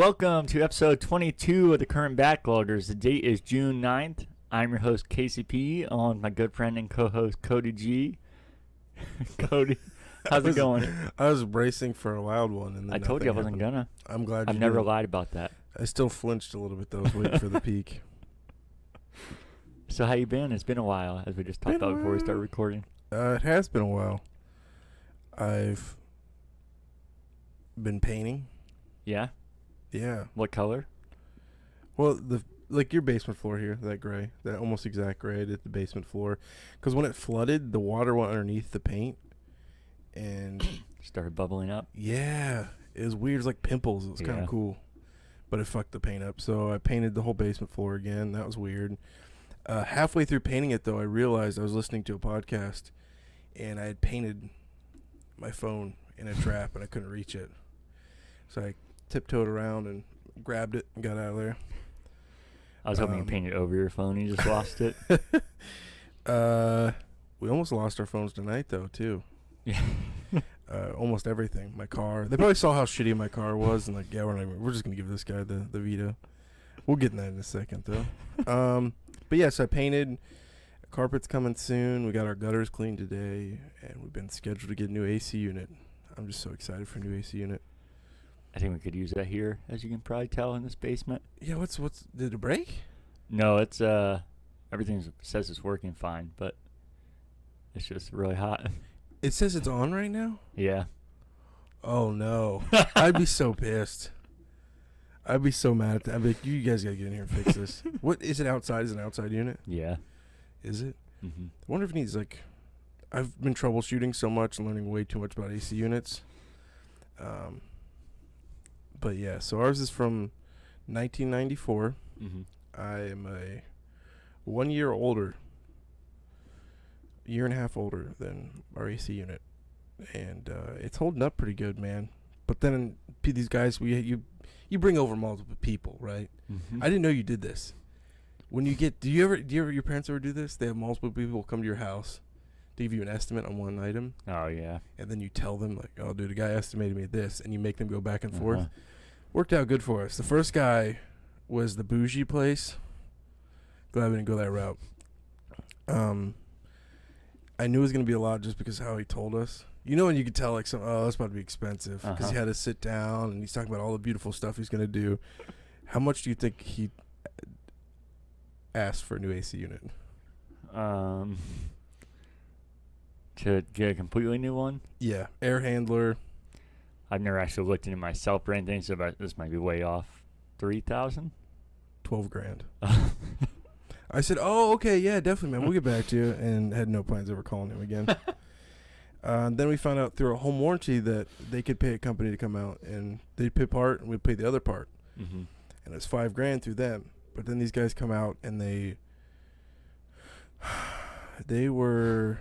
Welcome to episode 22 of the Current Backloggers. The date is June 9th. I'm your host, KCP, on with my good friend and co host, Cody G. Cody, how's it going? I was bracing for a loud one, and then I told you I wasn't happened. gonna. I'm glad. You I've never didn't. lied about that. I still flinched a little bit though. I was waiting for the peak. So, how you been? It's been a while, as we just talked Been about before we start recording. Uh, it has been a while. I've been painting. Yeah? Yeah. What color? Well, the like your basement floor here, that gray, that almost exact gray, did the basement floor, because when it flooded, the water went underneath the paint, and Started bubbling up. yeah, it was weird. It was like pimples. It was kind Yeah. of cool, but it fucked the paint up. So I painted the whole basement floor again. That was weird. Uh, halfway through painting it, though, I realized I was listening to a podcast, and I had painted my phone in a trap, and I couldn't reach it. So I tiptoed around and grabbed it and got out of there. I was hoping you Um, painted over your phone. You just lost it. uh, we almost lost our phones tonight, though, too. Yeah. Uh, almost everything. My car. They probably saw how shitty my car was, and like, yeah, we're not even, we're just gonna give this guy the the Vita. We'll get in that in a second, though. um, but yes, I painted. Carpet's coming soon. We got our gutters cleaned today, and we've been scheduled to get a new AC unit. I'm just so excited for a new AC unit. I think we could use that here, as you can probably tell in this basement. Yeah, what's what's did it break? No, it's uh everything says it's working fine, but it's just really hot. It says it's on right now. yeah. Oh no, I'd be so pissed. I'd be so mad at that. I'd be like, you guys gotta get in here and fix this. what is it outside? Is it an outside unit? Yeah. Is it? hmm I wonder if it needs like. I've been troubleshooting so much and learning way too much about AC units. Um. But yeah, so ours is from 1994. hmm I am a one year older, year and a half older than our AC unit, and uh, it's holding up pretty good, man. But then p- these guys, we you you bring over multiple people, right? hmm I didn't know you did this. When you get, do you ever, do you ever, your parents ever do this? They have multiple people come to your house to give you an estimate on one item, Oh yeah. and then you tell them like, "Oh, dude, the guy estimated me this," and you make them go back and forth Uh-huh. Worked out good for us. The first guy was the bougie place. Glad we didn't go that route. Um, I knew it was gonna be a lot just because how he told us. You know, when you could tell like some, oh, that's about to be expensive because he Uh-huh. had to sit down and he's talking about all the beautiful stuff he's gonna do. How much do you think he asked for a new AC unit? Um. To get a completely new one, Yeah, air handler. I've never actually looked into myself or anything, so but this might be way off. Three thousand. Twelve grand. I said, "Oh, okay, yeah, definitely, man. We'll get back to you." And had no plans of ever calling him again. uh, then we found out through a home warranty that they could pay a company to come out and they'd pay part and we'd pay the other part, hmm and it's five grand through them. But then these guys come out and they they were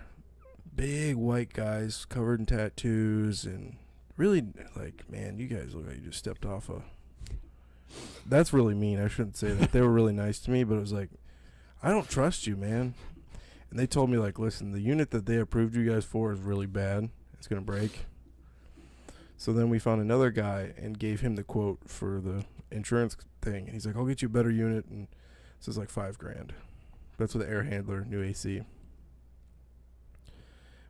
big white guys covered in tattoos and really like, man, you guys look like you just stepped off a. That's really mean. I shouldn't say that. They were really nice to me, but it was like, I don't trust you, man. And they told me like, listen, the unit that they approved you guys for is really bad. It's gonna break. So then we found another guy and gave him the quote for the insurance thing. And he's like, I'll get you a better unit, and this is like five grand. That's with the air handler, new AC.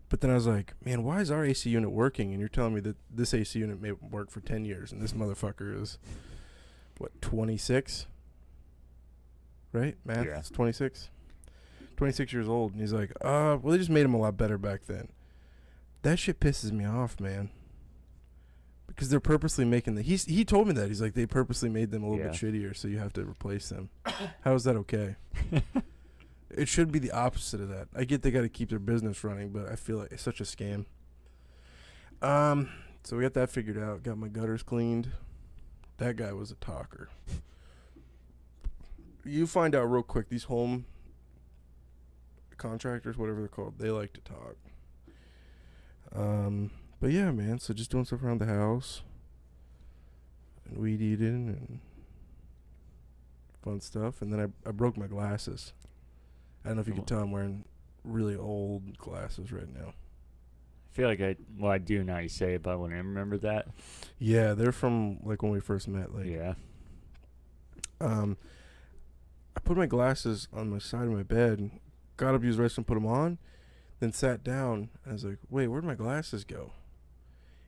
But then I was like, man, why is our AC unit working? And you're telling me that this AC unit may work for 10 years, and this motherfucker is, what, 26? Right? Math? Yeah. It's 26? 26 years old. And he's like, uh, well, they just made him a lot better back then. That shit pisses me off, man. Because they're purposely making the. He's, he told me that. He's like, they purposely made them a little bit shittier, so you have to replace them. How is that okay? It should be the opposite of that. I get they got to keep their business running, but I feel like it's such a scam. Um, so we got that figured out. Got my gutters cleaned. That guy was a talker. You find out real quick. These home contractors, whatever they're called, they like to talk. Um, but yeah, man. So just doing stuff around the house, and weed eating and fun stuff. And then I I broke my glasses. I don't know if you can tell I'm wearing really old glasses right now. I feel like I well I do now you say it, but when I wouldn't remember that. Yeah, they're from like when we first met. Like, yeah. um, I put my glasses on my side of my bed, got up, used the restroom, put them on, then sat down. I was like, wait, where'd my glasses go?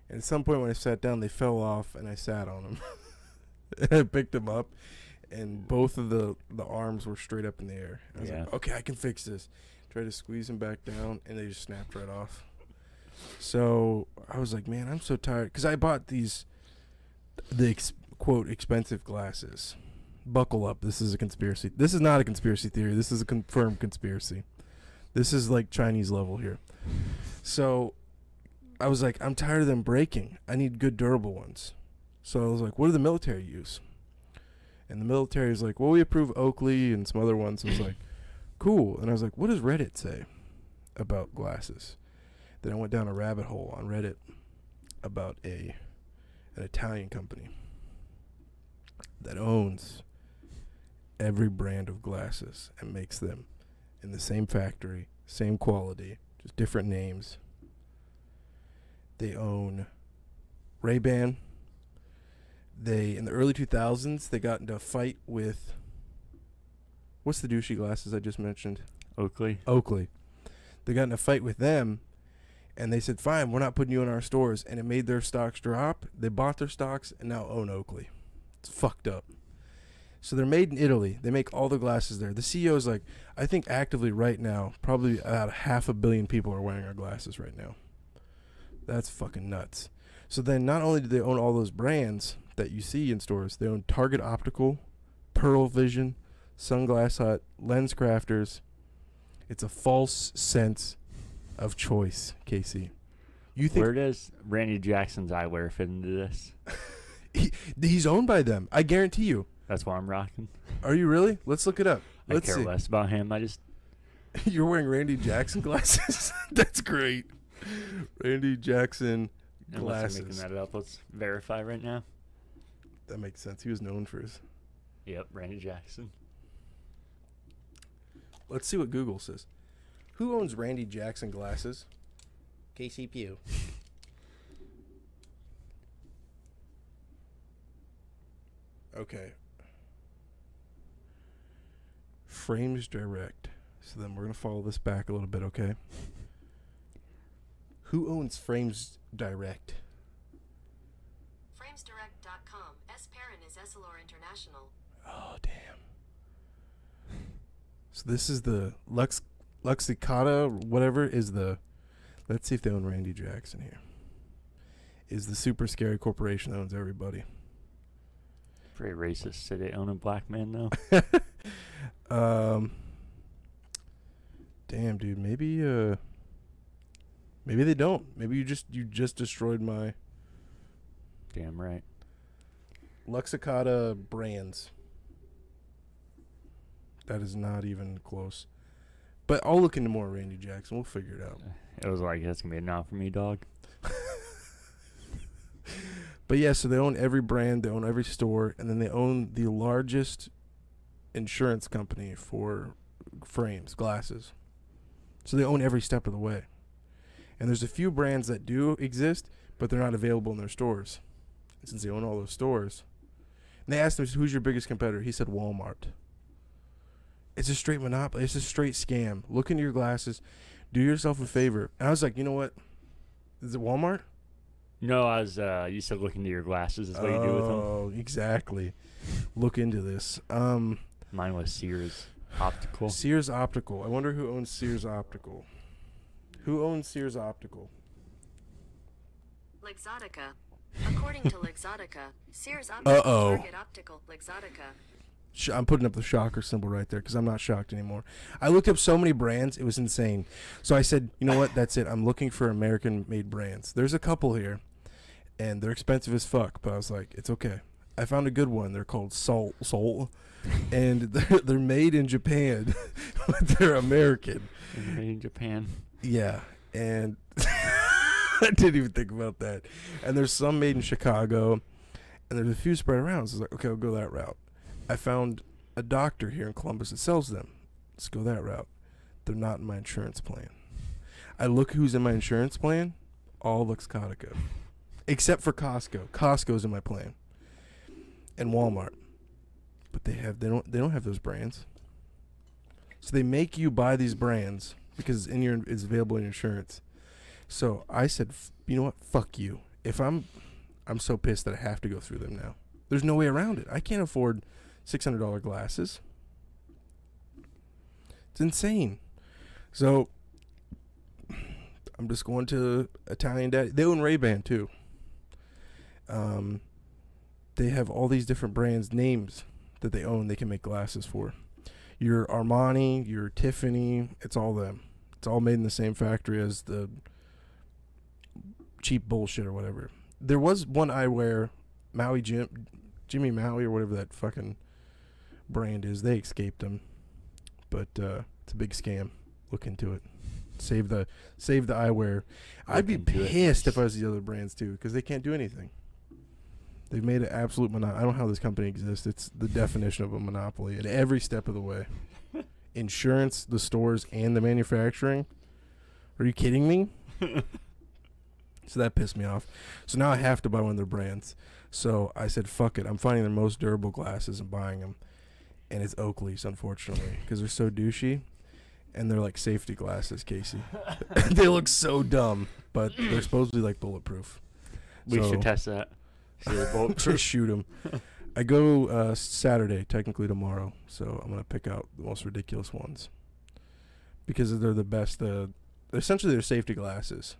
And at some point when I sat down, they fell off, and I sat on them. and I picked them up, and both of the the arms were straight up in the air. I was Yeah. like, okay, I can fix this. Tried to squeeze them back down, and they just snapped right off. So I was like, man, I'm so tired because I bought these, the ex- quote expensive glasses. Buckle up. This is a conspiracy. This is not a conspiracy theory. This is a confirmed conspiracy. This is like Chinese level here. So I was like, I'm tired of them breaking. I need good durable ones. So I was like, what do the military use? And the military is like, well, we approve Oakley and some other ones. I was like, cool. And I was like, what does Reddit say about glasses? Then I went down a rabbit hole on Reddit about a an Italian company that owns every brand of glasses and makes them in the same factory, same quality, just different names. They own Ray-Ban. They in the early 2000s they got into a fight with what's the douchey glasses I just mentioned? Oakley. Oakley. They got in a fight with them, and they said, "Fine, we're not putting you in our stores," and it made their stocks drop. They bought their stocks and now own Oakley. It's fucked up. So they're made in Italy. They make all the glasses there. The CEO is like, I think actively right now, probably about half a billion people are wearing our glasses right now. That's fucking nuts. So then, not only do they own all those brands that you see in stores, they own Target Optical, Pearle Vision, Sunglass Hut, Lens Crafters. It's a false sense of choice, Casey. You think Where does Randy Jackson's eyewear fit into this? he, he's owned by them? I guarantee you. That's why I'm rocking. Are you really? Let's look it up. I Let's care see. less about him. I just You're wearing Randy Jackson glasses. That's great. Randy Jackson unless I'm making that up. Let's verify right now. That makes sense. He was known for his. Yep, Randy Jackson. Let's see what Google says. Who owns Randy Jackson glasses? Casey Pugh. Okay. Frames Direct. So then we're going to follow this back a little bit, okay? Who owns Frames Direct? FramesDirect.com. S parent is Essilor International. Oh damn. So this is the Lux Luxicata whatever is the let's see if they own Randy Jackson here. Is the super scary corporation that owns everybody. Pretty racist. Say they own a black man though. Um Damn dude, maybe uh maybe they don't. Maybe you just you just destroyed my Damn right. Luxicata brands. That is not even close. But I'll look into more Randy Jackson. We'll figure it out. It was like that's gonna be not for me, dog. But yeah, so they own every brand, they own every store, and then they own the largest insurance company for frames, glasses. So they own every step of the way. And there's a few brands that do exist, but they're not available in their stores. And since they own all those stores, and they asked him, "Who's your biggest competitor?" He said Walmart. It's a straight monopoly. It's a straight scam. Look into your glasses. Do yourself a favor. And I was like, you know what? Is it Walmart? No, I was. Uh, you said look into your glasses. Is what you do with them. Oh, exactly. Look into this. Um, Mine was Sears Optical. Sears Optical. I wonder who owns Sears Optical. Who owns Sears Optical? Luxottica. According to Luxottica, Sears Optical, Uh-oh. Target Optical, Luxottica. I'm putting up the shocker symbol right there because I'm not shocked anymore. I looked up so many brands, it was insane. So I said, you know what? That's it. I'm looking for American-made brands. There's a couple here, and they're expensive as fuck. But I was like, it's okay. I found a good one. They're called Soul Soul, and they're, they're made in Japan, but they're American. They're Made in Japan. Yeah, and I didn't even think about that. And there's some made in Chicago, and there's a few spread around. So I was like, okay, I'll go that route. I found a doctor here in Columbus that sells them. Let's go that route. They're not in my insurance plan. I look who's in my insurance plan. all Luxottica, except for Costco. Costco's in my plan, and Walmart, but they have they don't they don't have those brands. So they make you buy these brands because in your it's available in insurance. So I said, you know what? Fuck you. If I'm, I'm so pissed that I have to go through them now. There's no way around it. I can't afford six hundred dollar glasses. It's insane. So I'm just going to Italian Daddy. They own Ray Ban too. Um, they have all these different brands names that they own. They can make glasses for. Your Armani, your Tiffany, it's all them. It's all made in the same factory as the cheap bullshit or whatever. There was one eyewear, Maui Jim, Jimmy Maui or whatever that fucking brand is. They escaped them, but uh, it's a big scam. Look into it. Save the save the eyewear. I'd be Look into it. pissed if I was the other brands too, because they can't do anything. They've made an absolute monopoly. I don't know how this company exists. It's the definition of a monopoly at every step of the way. Insurance, the stores, and the manufacturing. Are you kidding me? so that pissed me off. So now I have to buy one of their brands. So I said, "Fuck it." I'm finding their most durable glasses and buying them, and it's Oakley's, unfortunately, because they're so douchey, and they're like safety glasses, Casey. they look so dumb, but they're supposedly like bulletproof. We So- should test that. See if Just shoot them. I go uh, Saturday, technically tomorrow, so I'm gonna pick out the most ridiculous ones because they're the best. Uh, essentially, they're safety glasses,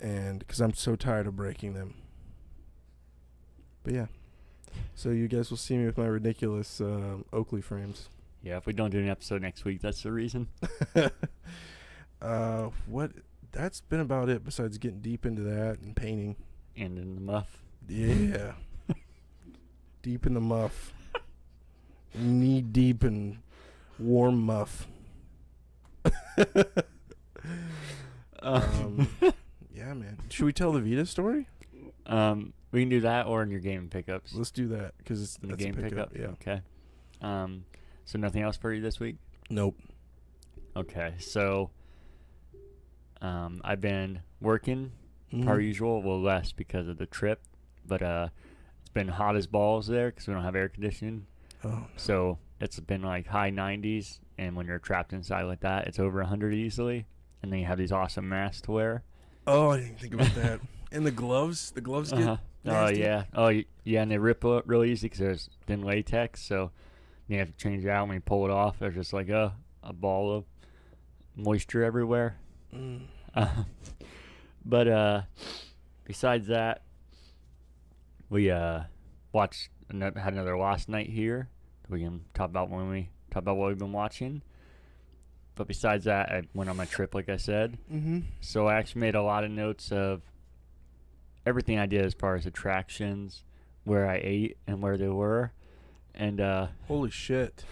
and because I'm so tired of breaking them. But yeah, so you guys will see me with my ridiculous um, Oakley frames. Yeah, if we don't do an episode next week, that's the reason. uh, what? That's been about it. Besides getting deep into that and painting. And in the muff. Yeah. Deep in the muff. Knee deep in warm muff. Um, yeah, man. Should we tell the Vita story? Um, we can do that or in your game pickups. Let's do that because it's In the game pickup. Yeah. Okay. Um, so nothing else for you this week. Nope. Okay, so um, I've been working Mhm. per usual. Well, less because of the trip, but uh, been hot as balls there because we don't have air conditioning. Oh, So it's been like high 90s, and when you're trapped inside like that, it's over 100 easily. And then you have these awesome masks to wear. oh, I didn't think about that. And the gloves. The gloves get. Uh-huh. Oh yeah. Oh yeah, and they rip up real easy because there's thin latex, so you have to change it out when you pull it off. There's just like a a ball of moisture everywhere. Mm. Um, but uh, besides that, we uh watched had another last night here. We can talk about when we talk about what we've been watching. But besides that, I went on my trip, like I said. Mm-hmm. So I actually made a lot of notes of everything I did as far as attractions, where I ate, and where they were. And uh, Holy shit.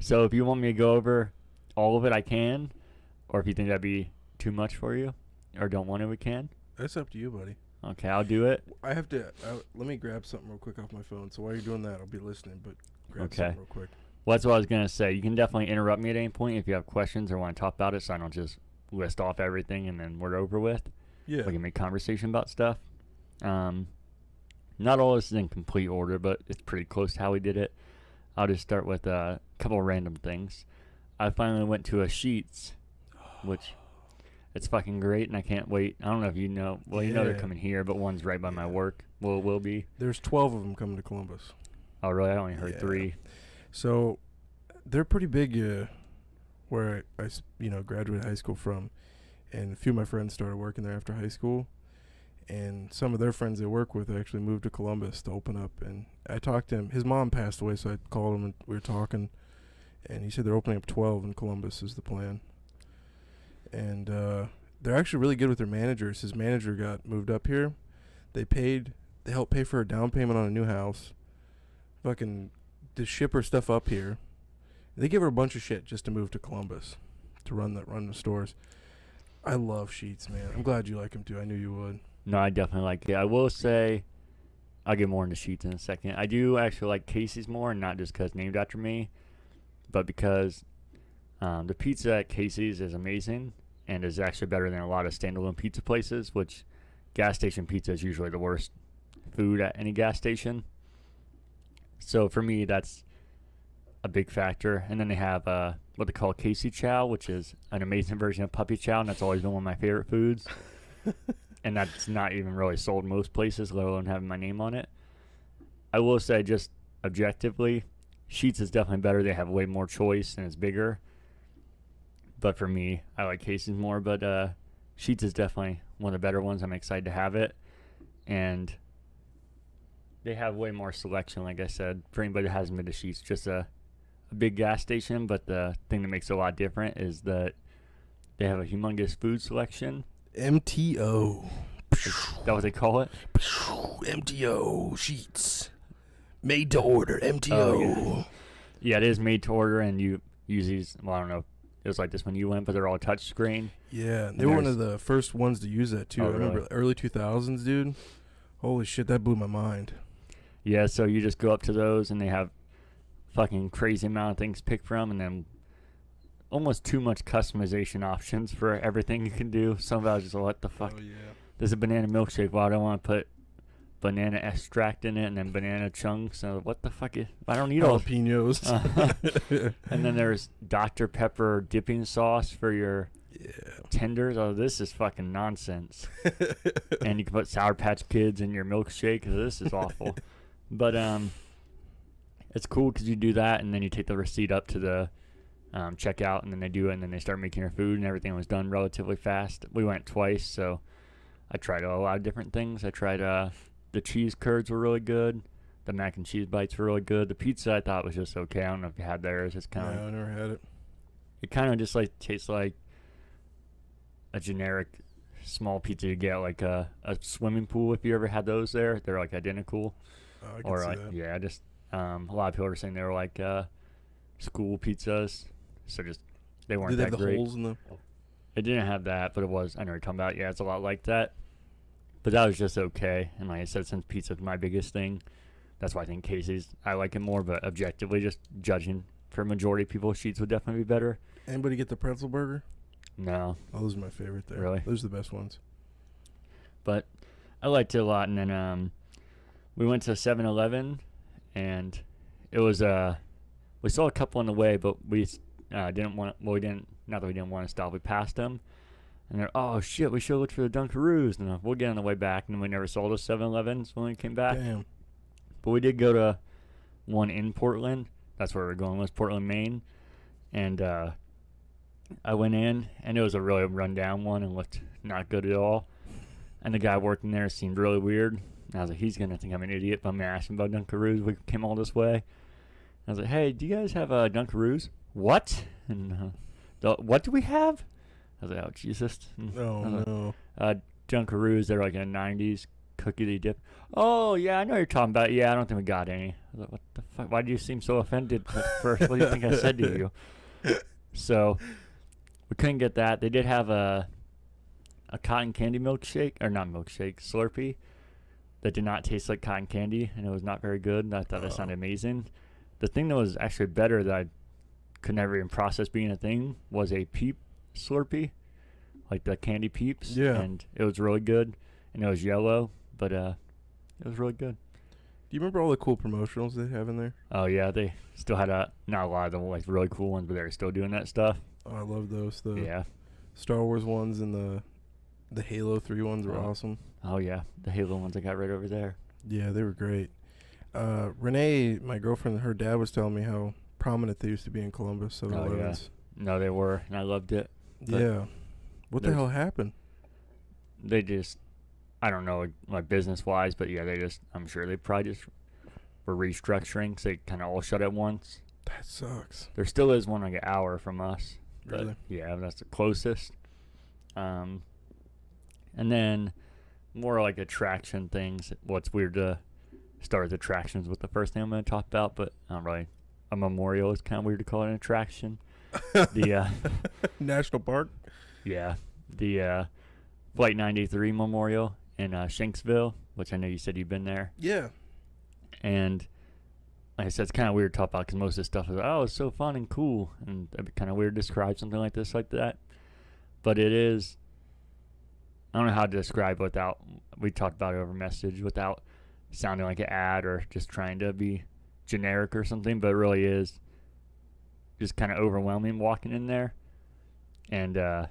so if you want me to go over all of it, I can. Or if you think that'd be too much for you, or don't want to, we can. That's up to you, buddy. Okay, I'll do it. I have to. Uh, let me grab something real quick off my phone. So while you're doing that, I'll be listening. But grab Okay. something real quick. Well, that's what I was gonna say. You can definitely interrupt me at any point if you have questions or want to talk about it, so I don't just list off everything and then we're over with. Yeah. We can make conversation about stuff. Um, not all this is in complete order, but it's pretty close to how we did it. I'll just start with a couple of random things. I finally went to a Sheetz, which it's fucking great, and I can't wait. I don't know if you know. Well, you know they're Yeah. coming here, but one's right by my work. Well, it will be. There's 12 of them coming to Columbus. Oh, really? I only heard Yeah. three. So they're pretty big uh, where I, I s- you know, graduated high school from. And a few of my friends started working there after high school. And some of their friends they work with actually moved to Columbus to open up. And I talked to him. His mom passed away, so I called him and we were talking. And he said they're opening up 12 in Columbus is the plan. And uh, they're actually really good with their managers. His manager got moved up here. They paid, they helped pay for a down payment on a new house. Fucking to ship her stuff up here. They give her a bunch of shit just to move to Columbus to run the run the stores. I love Sheetz, man. I'm glad you like them too. I knew you would. No, I definitely like it. I will say, I'll get more into Sheetz in a second. I do actually like Casey's more, and not just because named after me, but because um, the pizza at Casey's is amazing, and is actually better than a lot of standalone pizza places, which gas station pizza is usually the worst food at any gas station. So for me, that's a big factor. And then they have uh, what they call Casey Chow, which is an amazing version of puppy chow, and that's always been one of my favorite foods. and that's not even really sold most places, let alone having my name on it. I will say, just objectively, Sheetz is definitely better. They have way more choice and it's bigger. But for me, I like Casey's more. But uh, Sheetz is definitely one of the better ones. I'm excited to have it. And they have way more selection, like I said. For anybody that hasn't been to Sheetz, just a, a big gas station. But the thing that makes it a lot different is that they have a humongous food selection. MTO. Is that what they call it? MTO Sheetz. Made to order. MTO. Oh, Yeah, it is made to order, and you use these. Well, I don't know. It was like this when you went, but they're all touch screen. Yeah, they were one of the first ones to use that too. Oh, I remember really? early 2000s, dude. Holy shit, that blew my mind. Yeah, so you just go up to those, and they have fucking crazy amount of things to pick from, and then almost too much customization options for everything you can do. Some of I was just like, what the fuck? Oh, yeah. There's a banana milkshake. Well, I don't want to put banana extract in it, and then banana chunks. And what the fuck? Is, I don't need all. Jalapenos. Uh-huh. and then there's Dr Pepper dipping sauce for your yeah. tenders. Oh, this is fucking nonsense. and you can put Sour Patch Kids in your milkshake. This is awful. but um, it's cool because you do that, and then you take the receipt up to the um, checkout, and then they do it, and then they start making your food, and everything was done relatively fast. We went twice, so I tried a lot of different things. I tried uh, the cheese curds were really good. The mac and cheese bites were really good. The pizza I thought was just okay. I don't know if you had theirs. It's kind of no, I never had it. it kind of just like tastes like a generic small pizza you get like a, a swimming pool if you ever had those there they're like identical Oh, I can or see like that. yeah just um a lot of people are saying they were like uh school pizzas so just they weren't Did they that have the great holes in the? it didn't have that but it was i know you're talking about yeah it's a lot like that but that was just okay and like i said since pizza's my biggest thing that's why i think casey's i like it more but objectively just judging for majority of people Sheetz would definitely be better Anybody get the pretzel burger? no Oh, those are my favorite there. Really? Those are the best ones. but I liked it a lot. And then um, we went to 7-Eleven, and it was uh, we saw a couple on the way, but we uh, didn't want. Well, we didn't. Not that we didn't want to stop. We passed them, and they're oh shit, we should look for the Dunkaroos. And uh, we'll get on the way back. And we never saw the 7-Elevens when we came back. Damn. But we did go to one in Portland. That's where we're going. Was Portland, Maine, and uh, I went in, and it was a really rundown one and looked not good at all. And the guy working there seemed really weird. And I was like, he's gonna think I'm an idiot, but I'm gonna ask him about Dunkaroos. We came all this way. I was like, hey, do you guys have uh, Dunkaroos? What? And uh, the, what do we have? I was like, oh Jesus. And I Oh like, no. uh, Dunkaroos. They're like a '90s cookie they dip. Oh yeah, I know what you're talking about. Yeah, I don't think we got any. I was like, what the fuck? Why do you seem so offended at first? What do you think I said to you? So we couldn't get that. They did have a a cotton candy milkshake or not milkshake Slurpee that did not taste like cotton candy, and it was not very good. And I thought that Oh. sounded amazing. The thing that was actually better that I could never even process being a thing was a peep Slurpee, like the candy peeps. Yeah. And it was really good, and it was yellow, but uh, it was really good. Do you remember all the cool promotionals they have in there? Oh yeah, they still had a not a lot of the like really cool ones, but they were still doing that stuff. Oh, I love those. The yeah. Star Wars ones and the the Halo 3 ones were Oh. awesome. Oh yeah, the Halo ones I got right over there. Yeah, they were great. Uh, Renee, my girlfriend, her dad was telling me how prominent they used to be in Columbus. 7-Elevens. No, they were, and I loved it. But yeah. What the hell happened? They just, I don't know, like business wise, but yeah, they just, I'm sure they probably just were restructuring, so they kind of all shut at once. That sucks. There still is one like an hour from us. Really? yeah, that's the closest. Um, and then more like attraction things. What's weird to start with attractions with the first thing I'm going to talk about, but not really. A memorial is kind of weird to call it an attraction. The uh, National Park. yeah, the uh, Flight 93 Memorial in uh, Shanksville, which I know you said you've been there. Yeah. And like I said, it's kind of weird to talk about because most of the stuff is oh, it's so fun and cool, and it'd be kind of weird to describe something like this like that. but it is. I don't know how to describe without. We talked about it over message without sounding like an ad or just trying to be generic or something, but it really is just kind of overwhelming walking in there. And uh,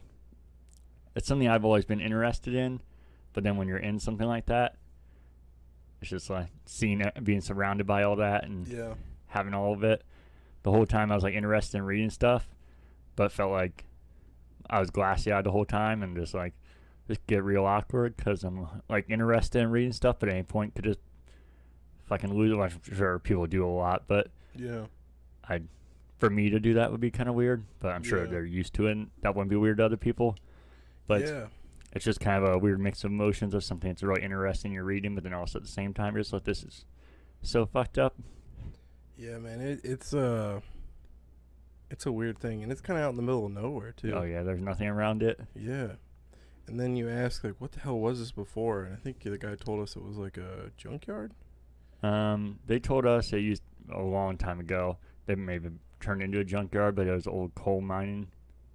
it's something I've always been interested in, but then when you're in something like that, it's just like seeing it, being surrounded by all that and Yeah. having all of it. The whole time I was like interested in reading stuff, but felt like I was glassy eyed the whole time and just like just get real awkward because I'm like interested in reading stuff, but at any point could just fucking lose. it. I'm sure people do a lot, but Yeah. I, for me to do that would be kind of weird. But I'm sure Yeah. they're used to it. And that wouldn't be weird to other people. But yeah. it's just kind of a weird mix of emotions of something that's really interesting you're reading, but then also at the same time you're just like this is so fucked up. Yeah, man. It, it's uh it's a weird thing, and it's kind of out in the middle of nowhere too. Oh yeah, there's nothing around it. Yeah. And then you ask like, what the hell was this before? And I think the guy told us it was like a junkyard. Um, they told us it used a long time ago. They maybe turned into a junkyard, but it was old coal mining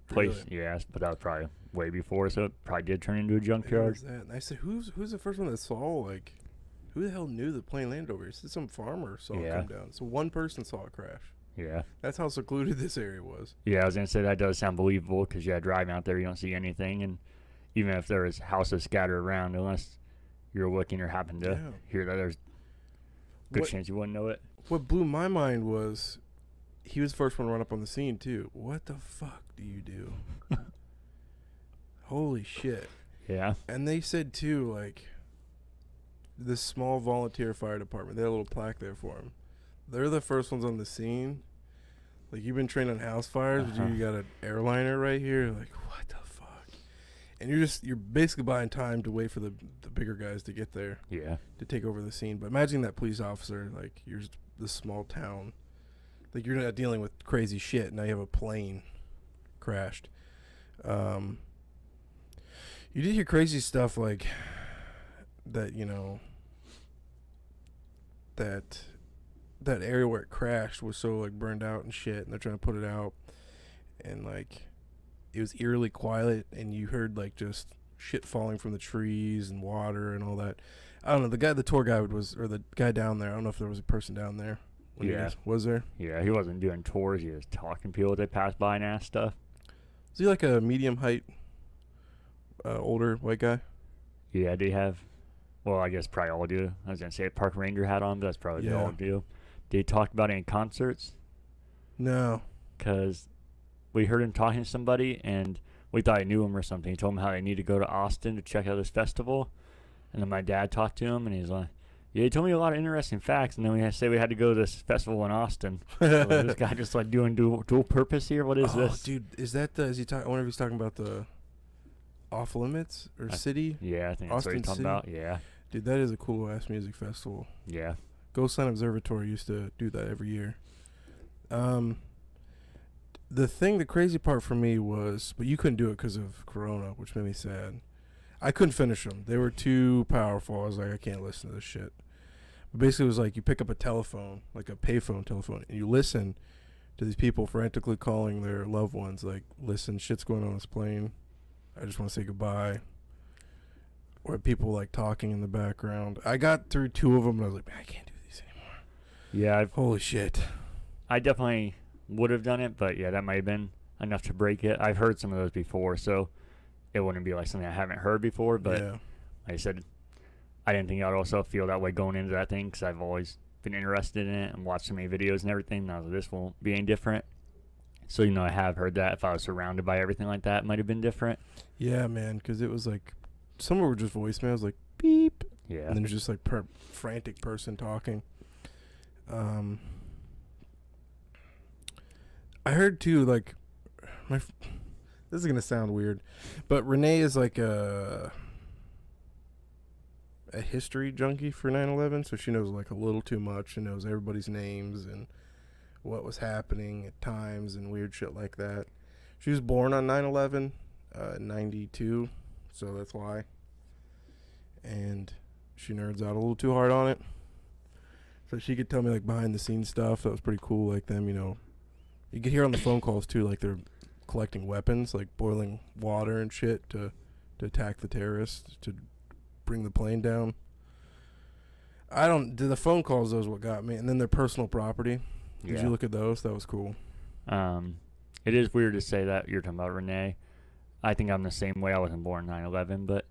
place. Really? Yes, but that was probably way before, so it probably did turn into a junkyard. And I said, who's who's the first one that saw like, who the hell knew the plane landed over here? He some farmer saw Yeah. it come down. So one person saw it crash. Yeah, That's how secluded this area was. yeah. I was gonna say that does sound believable because yeah, driving out there you don't see anything, and even if there is houses scattered around, unless you're looking or happen to Yeah. hear that, there's good What- chance you wouldn't know it. What blew my mind was he was the first one to run up on the scene too. What the fuck do you do? Holy shit. Yeah, And they said too, like this small volunteer fire department, they had a little plaque there for them. They're the first ones on the scene. Like you've been trained on house fires, Uh-huh. you got an airliner right here. Like what the fuck? And you're just you're basically buying time to wait for the the bigger guys to get there yeah, to take over the scene. But imagine that police officer, like you're the small town, like you're not dealing with crazy shit. Now you have a plane crashed. Um, you did hear crazy stuff like that. You know that that area where it crashed was so like burned out and shit, and they're trying to put it out, and like it was eerily quiet, and you heard like just shit falling from the trees and water and all that. I don't know. The guy, the tour guide was, or the guy down there. I don't know if there was a person down there. When Yeah. guys- was there? yeah. He wasn't doing tours; he was talking to people that passed by and asked stuff. Is he like a medium height, uh, older white guy? Yeah, did he have? Well, I guess probably all do. I was gonna say a park ranger hat on, but that's probably they all Yeah. do. Did he talk about any concerts? No. Because we heard him talking to somebody, and we thought he knew him or something. He told him how they need to go to Austin to check out this festival, and then my dad talked to him, and he's like, "Yeah, he told me a lot of interesting facts." And then we had to say we had to go to this festival in Austin. So this guy just like doing dual, dual purpose here. What is oh, this? dude, is that the? Is he talking? I wonder if he's talking about the off limits or I- city. Yeah, I think that's what he's talking City? about. Yeah, Dude, that is a cool ass music festival. yeah. Ghost Line Observatory used to do that every year. Um, the thing, the crazy part for me was, but you couldn't do it because of Corona, which made me sad. I couldn't finish them; they were too powerful. I was like, I can't listen to this shit. Basically, it was like you pick up a telephone, like a payphone telephone, and you listen to these people frantically calling their loved ones, like, "Listen, shit's going on this plane. I just want to say goodbye." Or people like talking in the background. I got through two of them, and I was like, man, I can't do these anymore. Yeah, I've Holy shit. I definitely would have done it, but yeah, that might have been enough to break it. I've heard some of those before, so it wouldn't be like something I haven't heard before. But yeah. like I said, I didn't think I'd also feel that way going into that thing because I've always been interested in it and watched so many videos and everything. And I was like, this won't be any different. So you know, I have heard that if I was surrounded by everything like that, it might have been different. Yeah, man, because it was like, some were just voicemails, like beep, Yeah, and then there's just like per- frantic person talking. Um, I heard too, like, my. This is gonna sound weird, but Renee is like a a history junkie for 9/11, so she knows like a little too much. She knows everybody's names and what was happening at times and weird shit like that. She was born on 9/11, uh, 92, so that's why. And she nerds out a little too hard on it. So she could tell me like behind the scenes stuff that was pretty cool. Like them, you know, you could hear on the phone calls too, like they're collecting weapons, like boiling water and shit to to attack the terrorists to bring the plane down. I don't. Do the phone calls those what got me, and then their personal property. Did Yeah. you look at those? That was cool. Um, it is weird to say that you're talking about Renee. I think I'm the same way. I wasn't born 9/11, but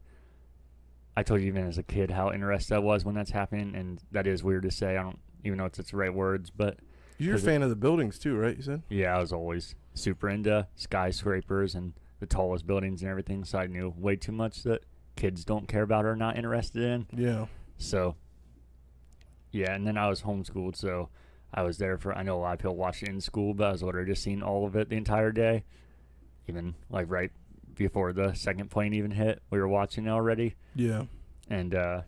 I told you even as a kid how interested I was when that's happening, and that is weird to say. I don't even know if it's the right words, but You're a 'Cause it- fan of the buildings too, right? You said. yeah, I was always super into skyscrapers and the tallest buildings and everything. So I knew way too much that kids don't care about or not interested in. Yeah. So, yeah, and then I was homeschooled, so I was there for. I know a lot of people watched it in school, but I was literally just seeing all of it the entire day. Even like right before the second plane even hit, we were watching it already, Yeah. and uh,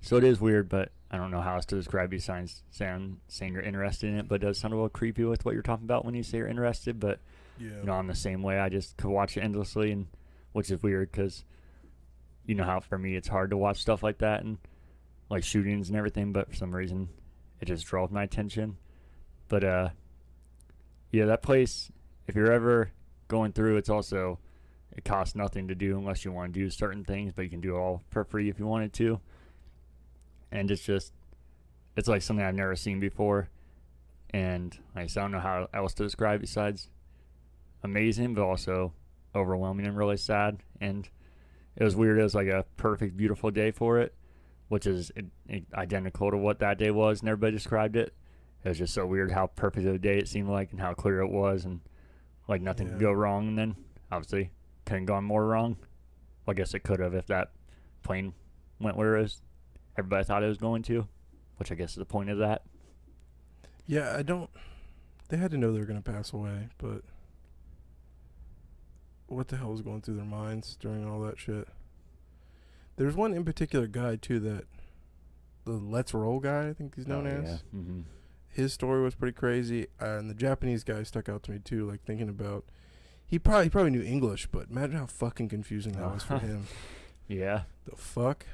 so it is weird, but I don't know how else to describe it besides saying saying you're interested in it. But it does sound a little creepy with what you're talking about when you say you're interested. But Yeah. you know, I'm the same way. I just could watch it endlessly, and which is weird because you know how for me it's hard to watch stuff like that and like shootings and everything, but for some reason it just draws my attention. But uh, yeah, that place. If you're ever going through, it's also it costs nothing to do unless you want to do certain things, but you can do it all for free if you wanted to. And it's just, it's like something I've never seen before, and like I I don't know how else to describe besides amazing, but also overwhelming and really sad. And it was weird. It was like a perfect, beautiful day for it, which is identical to what that day was, and everybody described it. It was just so weird how perfect of a day it seemed like, and how clear it was, and like nothing could go wrong. And then obviously couldn't gone more wrong. Well, I guess it could have if that plane went where it was. Everybody thought it was going to, which I guess is the point of that. Yeah. I don't. They had to know they were gonna pass away, but what the hell was going through their minds during all that shit? There's one in particular guy too that the Let's Roll guy, I think he's known Oh, as. yeah. hmm his story was pretty crazy, uh, and the Japanese guy stuck out to me too. Like thinking about, he probably he probably knew English, but imagine how fucking confusing that was for him. Yeah. The fuck?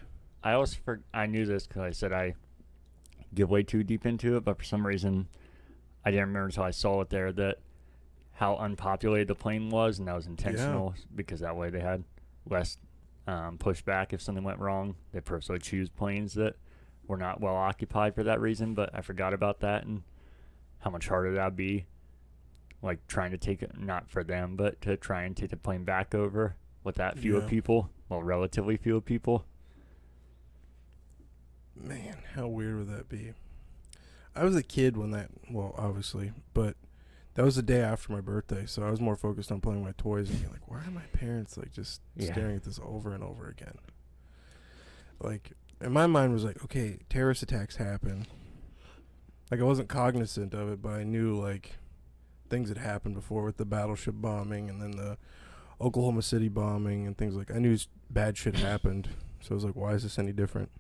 I always for I knew this because I said I get way too deep into it, but for some reason I didn't remember until I saw it there that how unpopulated the plane was, and that was intentional because that way they had less um, pushback if something went wrong. They purposely choose planes that were not well occupied for that reason. But I forgot about that and how much harder that'd be, like trying to take it not for them, but to try and take the plane back over with that few of Yeah. people, well, relatively few of people. Man, how weird would that be? I was a kid when that. Well, obviously, but that was the day after my birthday, so I was more focused on playing with my toys and being like, why are my parents like just Yeah. staring at this over and over again? Like, in my mind was like, okay, terrorist attacks happen. Like I wasn't cognizant of it, but I knew like things had happened before with the battleship bombing and then the Oklahoma City bombing and things like. I knew bad shit happened, so I was like, why is this any different?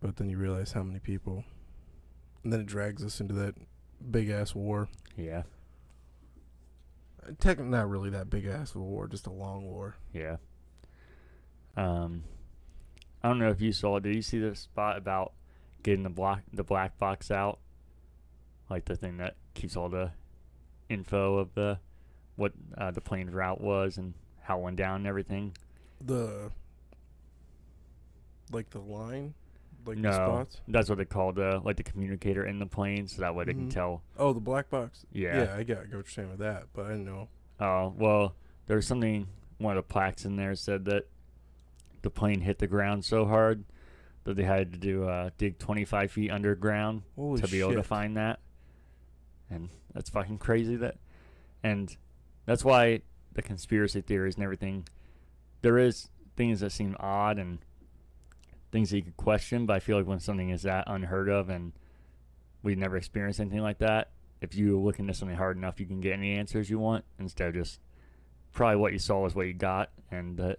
But then you realize how many people, and then it drags us into that big ass war. Yeah, Uh, Technically, not really that big ass of a war, just a long war. yeah. Um, I don't know if you saw. it. Did you see the spot about getting the black the black box out? Like the thing that keeps all the info of the what uh, the plane's route was and how it went down and everything. The like the line, like no, the spots. that's what they call the like the communicator in the plane, so that way they can Mhm. tell. Oh, the black box. Yeah. yeah, I got get what saying with that, but I didn't know. Oh well, there was something. One of the plaques in there said that the plane hit the ground so hard that they had to do uh, dig 25 feet underground Holy to be able to find that. And that's fucking crazy. That, and that's why the conspiracy theories and everything. There is things that seem odd and things that you could question, but I feel like when something is that unheard of and we've never experienced anything like that, if you look into something hard enough, you can get any answers you want instead of just probably what you saw is what you got, and that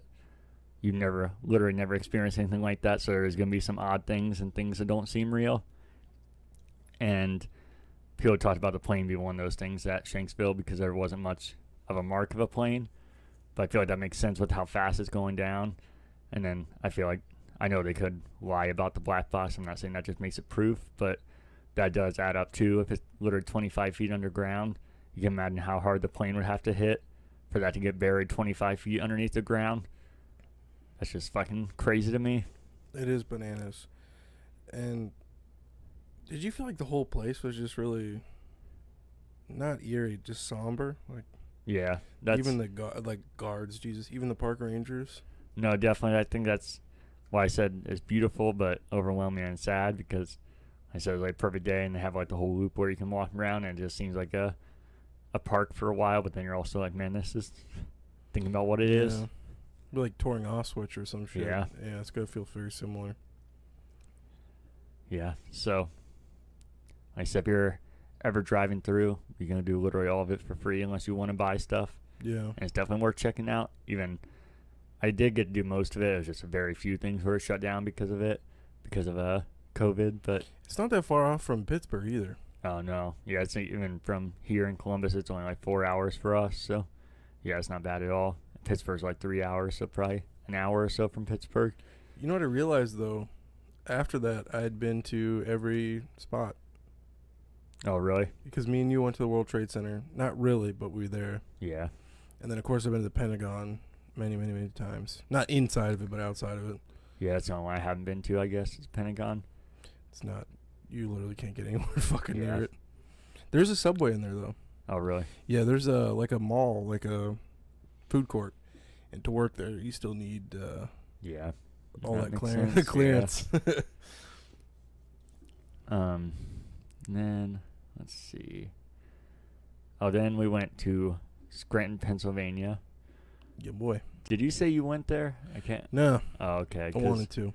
you've never, literally never experienced anything like that. So there's gonna be some odd things and things that don't seem real. And people talked about the plane being one of those things at Shanksville because there wasn't much of a mark of a plane, but I feel like that makes sense with how fast it's going down. And then I feel like I know they could lie about the black box. I'm not saying that just makes it proof, but that does add up too. If it's literally 25 feet underground you can imagine how hard the plane would have to hit for that to get buried 25 feet underneath the ground. That's just fucking crazy to me. It is bananas. And did you feel like the whole place was just really not eerie, just somber? Like Yeah, that's even the gu- like guards, Jesus, even the park rangers. no, definitely. I think that's why I said it's beautiful, but overwhelming and sad because I said it's like perfect day, and they have like the whole loop where you can walk around, and it just seems like a a park for a while. But then you're also like, man, this is thinking about what it is. Yeah. Like touring Auschwitz or some shit. Yeah. Yeah, it's gonna feel very similar. Yeah. So, like I said, if you're ever driving through, you're gonna do literally all of it for free unless you want to buy stuff, Yeah. and it's definitely worth checking out. Even I did get to do most of it. It was just a very few things were shut down because of it, because of uh COVID. But It's not that far off from Pittsburgh either. oh no, yeah, it's even from here in Columbus, it's only like four hours for us. So, yeah, it's not bad at all. Pittsburgh's like three hours, so probably an hour or so from Pittsburgh. You know what I realized though? After that, I had been to every spot Oh really? because me and you went to the World Trade Center. Not really, but we were there. Yeah. And then of course I've been to the Pentagon many, many, many times. Not inside of it, but outside of it. Yeah, that's the only one I haven't been to. I guess is Pentagon. It's not. You literally can't get anywhere fucking Yeah. near it. There's a subway in there though. Oh really? Yeah, there's a like a mall, like a food court, and to work there, you still need uh, Yeah. all that, makes clearance. sense, yeah. clearance. Um, and then let's see. Oh, then we went to Scranton, Pennsylvania. yeah, boy. Did you say you went there? I can't. No, Oh, okay. I wanted to.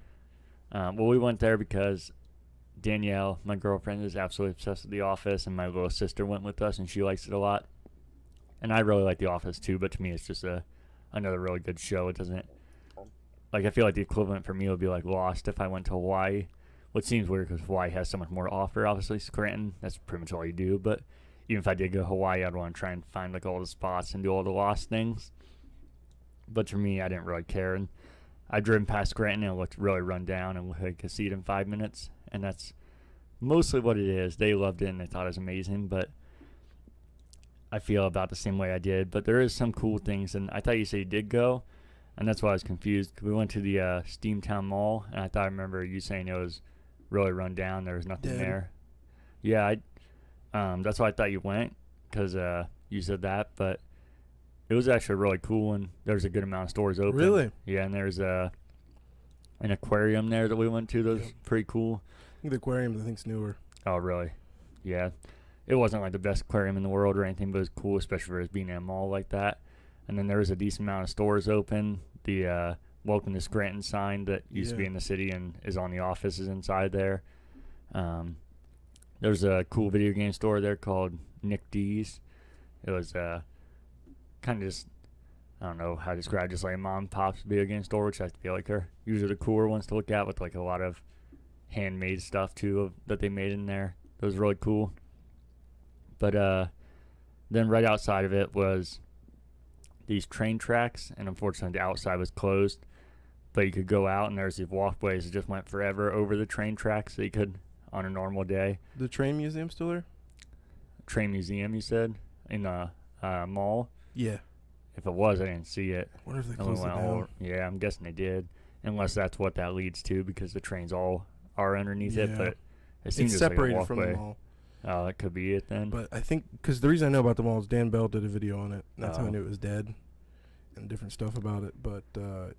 Um, well, we went there because Danielle, my girlfriend, is absolutely obsessed with The Office, and my little sister went with us, and she likes it a lot. And I really like The Office too, but to me, it's just a another really good show. It doesn't like I feel like the equivalent for me would be like Lost if I went to Hawaii. What seems weird because Hawaii has so much more to offer. Obviously, Scranton, that's pretty much all you do. But even if I did go to Hawaii, I'd want to try and find like all the spots and do all the Lost things. But for me, I didn't really care, and I driven past Scranton and it looked really run down and I could see it in five minutes. And that's mostly what it is. They loved it and they thought it was amazing, but I feel about the same way I did. But there is some cool things, and I thought you said you did go, and that's why I was confused. we went to the uh, Steamtown Mall, and I thought I remember you saying it was really run down. There was nothing Dead. there. Yeah, I, um, that's why I thought you went because uh, you said that, but it was actually really cool, and there's a good amount of stores open. Really? Yeah, and there's a an aquarium there that we went to. That was pretty cool. I think the aquarium, I think's newer. Oh, really? Yeah. It wasn't like the best aquarium in the world or anything, but it was cool, especially for it being in a mall like that. And then there was a decent amount of stores open. The uh, Welcome to Scranton sign that used to be in the city and is on the offices inside there. Um, there's a cool video game store there called Nick D's. It was uh, kind of just, I don't know how to describe, just like mom pop's video game store, which I feel like are usually the cooler ones to look at with like a lot of handmade stuff too of, that they made in there. That was really cool. But uh, then right outside of it was these train tracks, and unfortunately the outside was closed. But you could go out, and there's these walkways that just went forever over the train tracks that you could on a normal day. The train museum still there? Train museum, you said, in the uh, mall. Yeah. If it was, I didn't see it. Wonder if they closed it down. yeah, I'm guessing they did, unless that's what that leads to, because the trains all are underneath it. But it seems It's separated like from the mall. Oh, that could be it then. But I think because the reason I know about the mall is Dan Bell did a video on it. That's how I Oh. knew it was dead, and different stuff about it. But uh,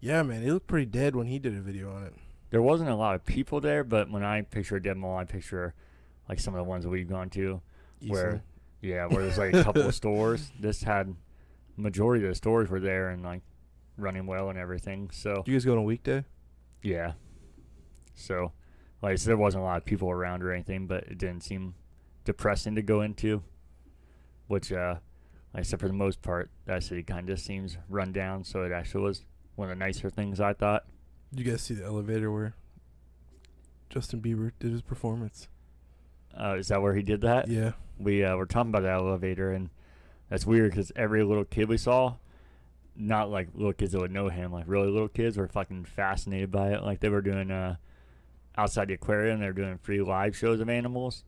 yeah, man, it looked pretty dead when he did a video on it. there wasn't a lot of people there, but when I picture a dead mall, I picture like some of the ones that we've gone to. Where- Easily. Yeah, where there's like a couple of stores. This had majority of the stores were there and like running well and everything. So Did you guys go on a weekday? yeah. So like I said, there wasn't a lot of people around or anything, but it didn't seem depressing to go into. Which uh like I said for the most part, that city kinda seems run down, so it actually was one of the nicer things I thought. Did you guys see the elevator where Justin Bieber did his performance? Uh, is that where he did that? Yeah. We uh, were talking about the elevator, and that's weird because every little kid we saw, not like little kids that would know him, like really little kids, were fucking fascinated by it. Like they were doing uh, outside the aquarium, they were doing free live shows of animals,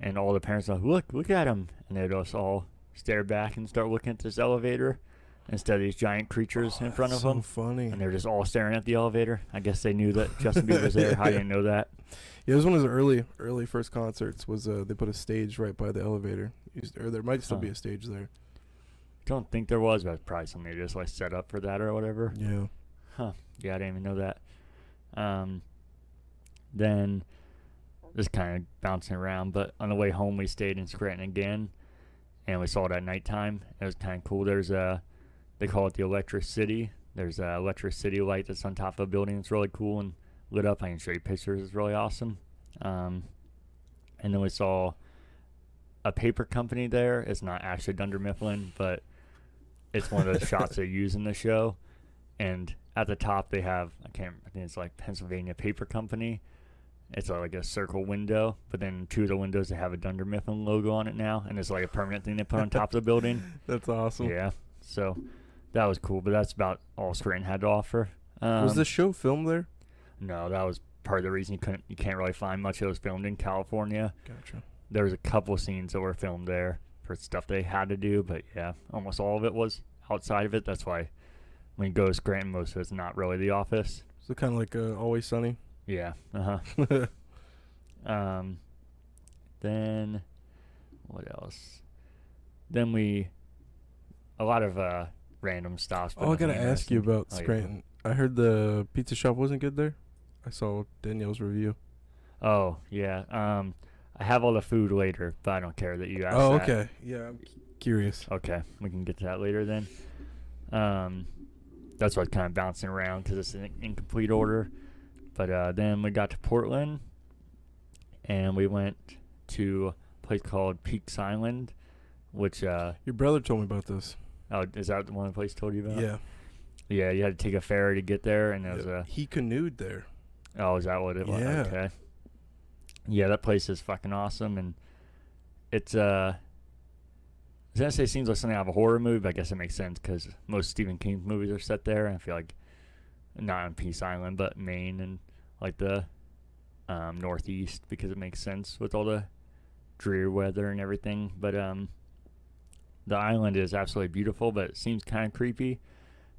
and all the parents are like, look, look at him, and they just all stare back and start looking at this elevator instead of these giant creatures in front of so them, funny. and they're just all staring at the elevator. I guess they knew that Justin Bieber was there. I didn't know that. Yeah, it was one of his early, early first concerts. Was uh, they put a stage right by the elevator, Used- or there might still be a stage there. Don't think there was, but probably something they just like set up for that or whatever. Yeah. Huh. Yeah, I didn't even know that. Um, then just kind of bouncing around, but on the way home we stayed in Scranton again, and we saw it at nighttime. It was kind of cool. There's a, they call it the Electric City. There's a Electric City light that's on top of a building. It's really cool and lit up. I can show you pictures. It's really awesome. Um, and then we saw a paper company there. It's not actually Dunder Mifflin, but it's one of the shots they use in the show. And at the top they have I can't I think it's like Pennsylvania Paper Company. It's like a circle window, but then two of the windows they have a Dunder Mifflin logo on it now, and it's like a permanent thing they put on top of the building. That's awesome. Yeah, so that was cool, but that's about all Scranton had to offer. Um, was the show filmed there? No, that was part of the reason you couldn't you can't really find much. that was filmed in California. Gotcha. There was a couple of scenes that were filmed there for stuff they had to do, but yeah, almost all of it was outside of it. That's why when you go to Scranton, most of it's not really the office. So kind of like uh, Always Sunny. Yeah. Uh huh. Um, then what else? Then we a lot of uh random stops. but oh, I gotta ask you interesting. about Oh, yeah. Scranton. I heard the pizza shop wasn't good there. I saw Danielle's review. Oh yeah. Um, I have all the food later, but I don't care that you asked. oh, that. okay. Yeah, I'm curious. Okay, we can get to that later then. Um, that's why I was kind of bouncing around because it's in incomplete order. But uh, then we got to Portland, and we went to a place called Peaks Island, which uh, Your brother told me about this. Oh, is that the one place told you about? Yeah. Yeah, you had to take a ferry to get there, and it was yeah. a he canoed there. Oh, is that what it was? Yeah. Okay. Yeah, that place is fucking awesome, and it's uh, I was gonna say it seems like something out of a horror movie, but I guess it makes sense because most Stephen King movies are set there, and I feel like not on Peaks Island, but Maine and like the um, Northeast because it makes sense with all the drear weather and everything. But um, the island is absolutely beautiful, but it seems kind of creepy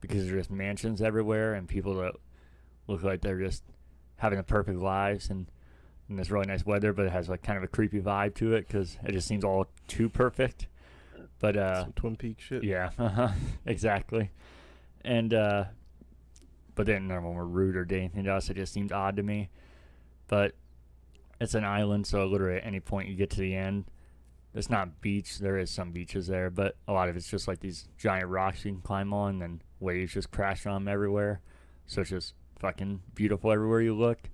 because there's just mansions everywhere and people that look like they're just having the perfect lives and, and this really nice weather, but it has like kind of a creepy vibe to it because it just seems all too perfect. But uh, Some Twin Peaks shit. yeah, uh-huh, exactly. And uh, but then none of them were rude or did anything to us. It just seemed odd to me. But it's an island, so literally at any point you get to the end, it's not beach. There is some beaches there, but a lot of it's just like these giant rocks you can climb on, and waves just crash on them everywhere. So it's just fucking beautiful everywhere you look.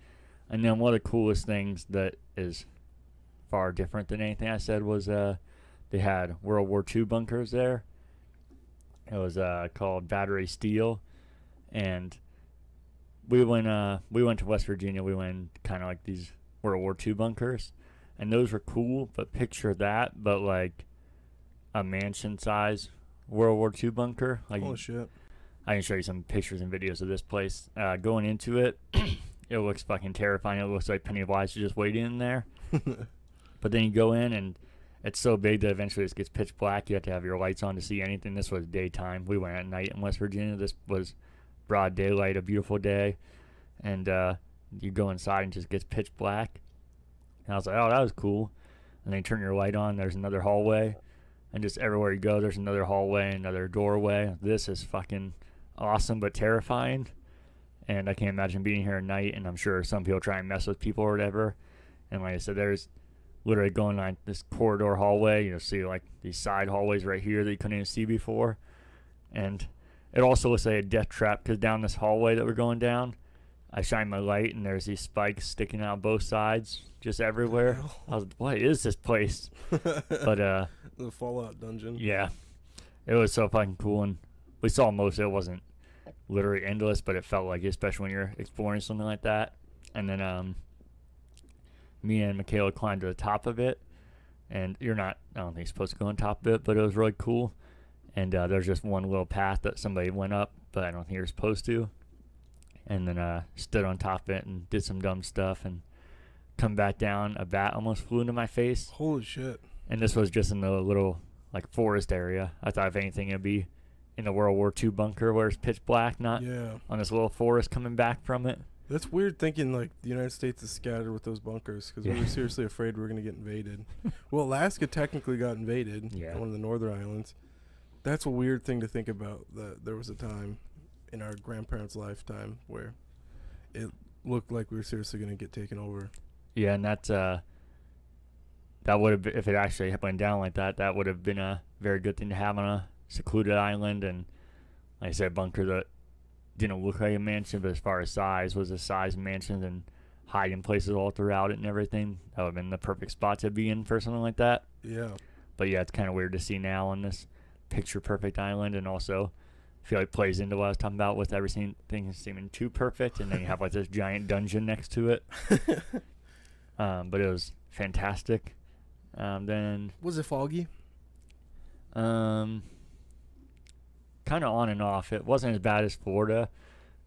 And then one of the coolest things that is far different than anything I said was uh, they had World War II bunkers there. It was uh, called Battery Steele, and we went uh, we went to West Virginia. We went kind of like these World War II bunkers, and those were cool. But picture that, but like a mansion size World War II bunker. Like Holy shit. I can show you some pictures and videos of this place. Uh, going into it, it looks fucking terrifying. It looks like Pennywise is just waiting in there. But then you go in and it's so big that eventually it gets pitch black. You have to have your lights on to see anything. This was daytime. We went at night in West Virginia. This was broad daylight, a beautiful day. And uh, you go inside and it just gets pitch black. And I was like, oh, that was cool. And then you turn your light on. There's another hallway. And just everywhere you go, there's another hallway, another doorway. This is fucking awesome but terrifying. And I can't imagine being here at night. And I'm sure some people try and mess with people or whatever. And like I said, there's literally going like this corridor hallway. You'll see like these side hallways right here that you couldn't even see before. And it also looks like a death trap because down this hallway that we're going down, I shine my light and there's these spikes sticking out both sides, just everywhere. I was, what is this place? But uh, the Fallout dungeon. yeah, it was so fucking cool, and we saw most of it. it wasn't literally endless, but it felt like it, especially when you're exploring something like that. And then um, me and Michaela climbed to the top of it, and you're not, I don't think you're supposed to go on top of it, but it was really cool. And uh, there's just one little path that somebody went up, but I don't think you're supposed to. And then uh, stood on top of it and did some dumb stuff and come back down, a bat almost flew into my face. Holy shit. And this was just in the little like forest area. I thought if anything it'd be in the World War II bunker where it's pitch black, not Yeah. on this little forest coming back from it. That's weird thinking like the United States is scattered with those bunkers because we were seriously afraid we were going to get invaded. well, Alaska technically got invaded, Yeah. one of the northern islands. That's a weird thing to think about. That there was a time in our grandparents' lifetime where it looked like we were seriously going to get taken over. Yeah, and that's uh that would have if it actually went down like that, that would have been a very good thing to have on a secluded island and like I said, bunker that didn't look like a mansion, but as far as size was a size mansion and hiding places all throughout it and everything. That would have been the perfect spot to be in for something like that. Yeah. But yeah, it's kind of weird to see now on this picture perfect island, and also I feel like plays into what I was talking about with everything things seeming too perfect, and then you have like this giant dungeon next to it. um, but it was fantastic. Um, then Was it foggy? um, kind of on and off. It wasn't as bad as Florida,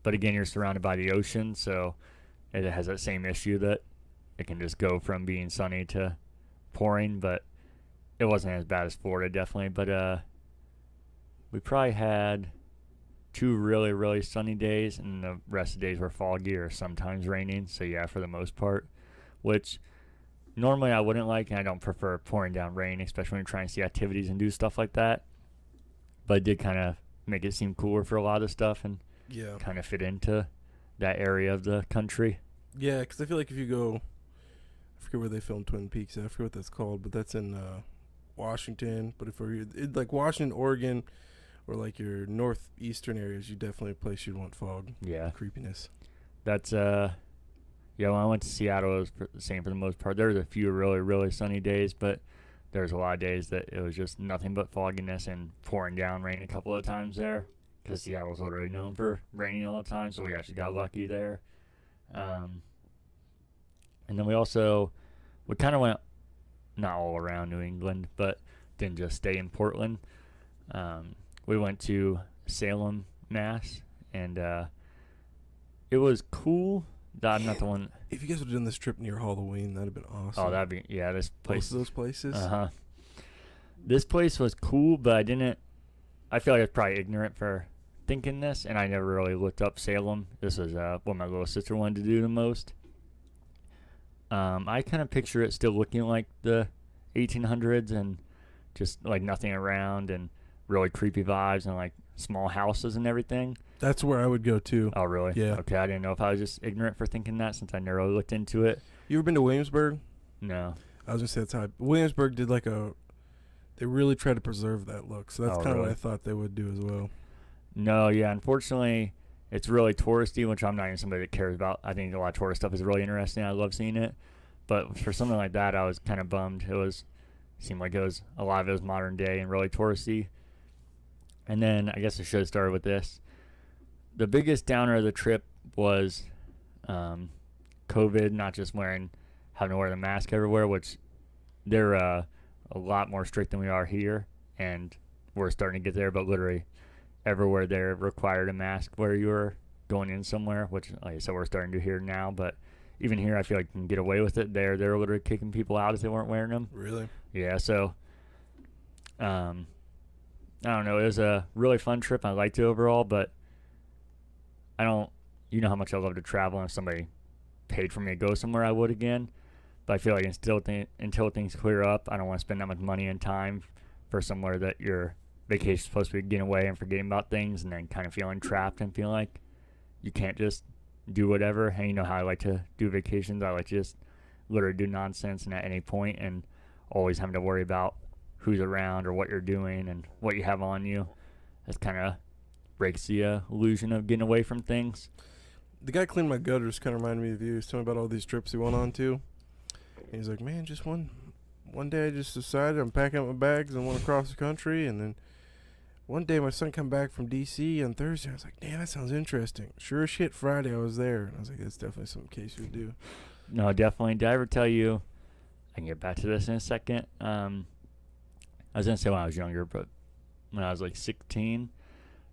but again, you're surrounded by the ocean, so it has that same issue that it can just go from being sunny to pouring. But it wasn't as bad as Florida, definitely. But uh, we probably had two really really sunny days, and the rest of the days were foggy or sometimes raining. So yeah, for the most part, which normally I wouldn't like, and I don't prefer pouring down rain, especially when you're trying to see activities and do stuff like that. But it did kind of make it seem cooler for a lot of stuff and Yeah. kind of fit into that area of the country. Yeah, because I feel like if you go, I forget where they filmed Twin Peaks. I forget what that's called, but that's in uh, Washington. But if we're it, like Washington, Oregon, or like your northeastern areas, you definitely a place you'd want fog, Yeah, creepiness. that's uh, yeah. When I went to Seattle, it was the same for the most part. There was a few really really sunny days, but there was a lot of days that it was just nothing but fogginess and pouring down rain a couple of times there. Because Seattle's already known for raining all the time, so we actually got lucky there. Um, and then we also we kind of went not all around New England, but didn't just stay in Portland. Um, we went to Salem, Mass, and uh, it was cool. I'm not the one. If you guys would have done this trip near Halloween, that'd have been awesome. Oh, that'd be yeah. This Both place. of those places. Uh huh. This place was cool, but I didn't. I feel like I was probably ignorant for thinking this, and I never really looked up Salem. This is uh, what my little sister wanted to do the most. Um, I kind of picture it still looking like the 1800s and just like nothing around and really creepy vibes and like small houses and everything. That's where I would go too. Oh, really? Yeah. Okay, I didn't know if I was just ignorant for thinking that since I never really looked into it. You ever been to Williamsburg? No. I was gonna say that's how I, Williamsburg did like a. They really tried to preserve that look, so that's Oh, kind of what? I thought they would do as well. No, yeah, unfortunately, it's really touristy, which I'm not even somebody that cares about. I think a lot of tourist stuff is really interesting. I love seeing it, but for something like that, I was kind of bummed. It was seemed like it was a lot of it was modern day and really touristy. And then I guess I should have started with this. The biggest downer of the trip was um, COVID, not just wearing having to wear the mask everywhere, which they're uh, a lot more strict than we are here, and we're starting to get there. But literally, everywhere there required a mask where you were going in somewhere, which, like I said, we're starting to hear now. But even here, I feel like you can get away with it. There, they're literally kicking people out if they weren't wearing them. Really? Yeah, so um I don't know, it was a really fun trip. I liked it overall, but I don't you know how much I love to travel and if somebody paid for me to go somewhere I would again. But I feel like until th- until things clear up, I don't want to spend that much money and time for somewhere that your vacation is supposed to be getting away and forgetting about things and then kind of feeling trapped and feeling like you can't just do whatever. And you know how I like to do vacations. I like to just literally do nonsense and at any point and always having to worry about who's around or what you're doing and what you have on you. That kind of breaks the uh, illusion of getting away from things. The guy cleaned my gutters kind of reminded me of you. He was telling me about all these trips he went on to. And he's like, man, just one one day I just decided I'm packing up my bags and went across the country. And then one day my son come back from D.C. on Thursday. I was like, damn, that sounds interesting. Sure as shit, Friday I was there. And I was like, that's definitely some case you would do. No, definitely. Did I ever tell you? I can get back to this in a second. Um, I was gonna say when I was younger, but when I was like 16,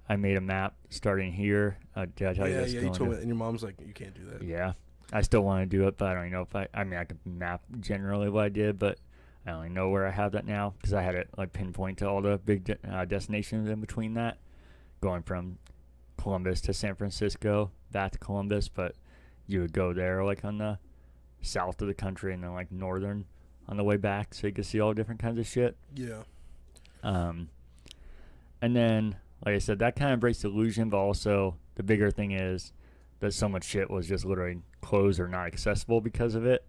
I made a map starting here. Uh, did I tell you yeah, this? yeah, you told to- me. And your mom's like, you can't do that. Yeah. I still want to do it, but I don't even know if I. I mean, I could map generally what I did, but I only know where I have that now because I had it like pinpoint to all the big de- uh, destinations in between that, going from Columbus to San Francisco, back to Columbus, but you would go there like on the south of the country and then like northern on the way back, so you could see all different kinds of shit. Yeah. Um, and then, like I said, that kind of breaks the illusion, but also the bigger thing is that so much shit was just literally closed or not accessible because of it.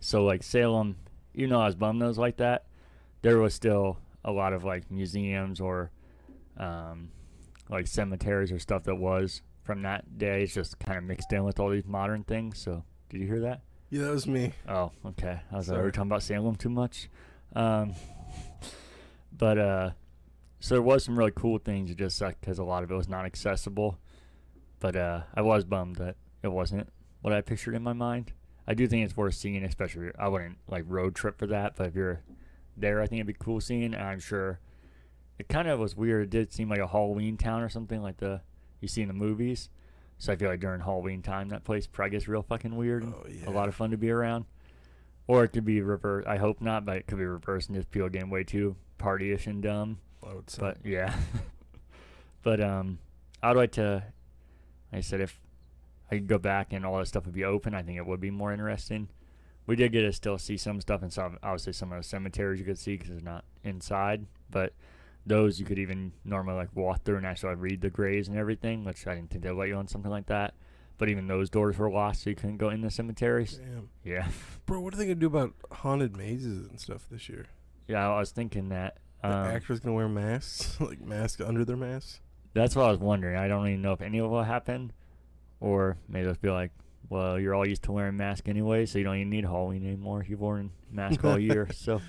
So, like Salem, even though I was bummed was like that, there was still a lot of like museums or um, like cemeteries or stuff that was from that day. It's just kind of mixed in with all these modern things. So, did you hear that? Yeah, that was me. Oh, okay. I was like, are we talking about Salem too much? Um, but uh, so there was some really cool things. It just sucked because a lot of it was not accessible. But uh, I was bummed that it wasn't what I pictured in my mind. I do think it's worth seeing, especially if I wouldn't like road trip for that. But if you're there, I think it'd be cool seeing. And I'm sure it kind of was weird. It did seem like a Halloween town or something like the you see in the movies. So I feel like during Halloween time, that place probably gets real fucking weird. and Oh, A lot of fun to be around. Or it could be reversed. I hope not, but it could be reversed and just people getting way too partyish and dumb. I would say. But yeah. but um, I'd like to. Like I said if I could go back and all that stuff would be open, I think it would be more interesting. We did get to still see some stuff and some obviously some of the cemeteries you could see because it's not inside, but those you could even normally like walk through and actually like, read the graves and everything, which I didn't think they'd let you on something like that. But even those doors were locked, so you couldn't go in the cemeteries. Damn. Yeah, Bro, what are they gonna do about haunted mazes and stuff this year? Yeah, I was thinking that. The Um, actors gonna wear masks, like masks under their masks. That's what I was wondering. I don't even know if any of it will happen, or maybe they'll be like, "Well, you're all used to wearing masks anyway, so you don't even need Halloween anymore. You've worn mask all year." So,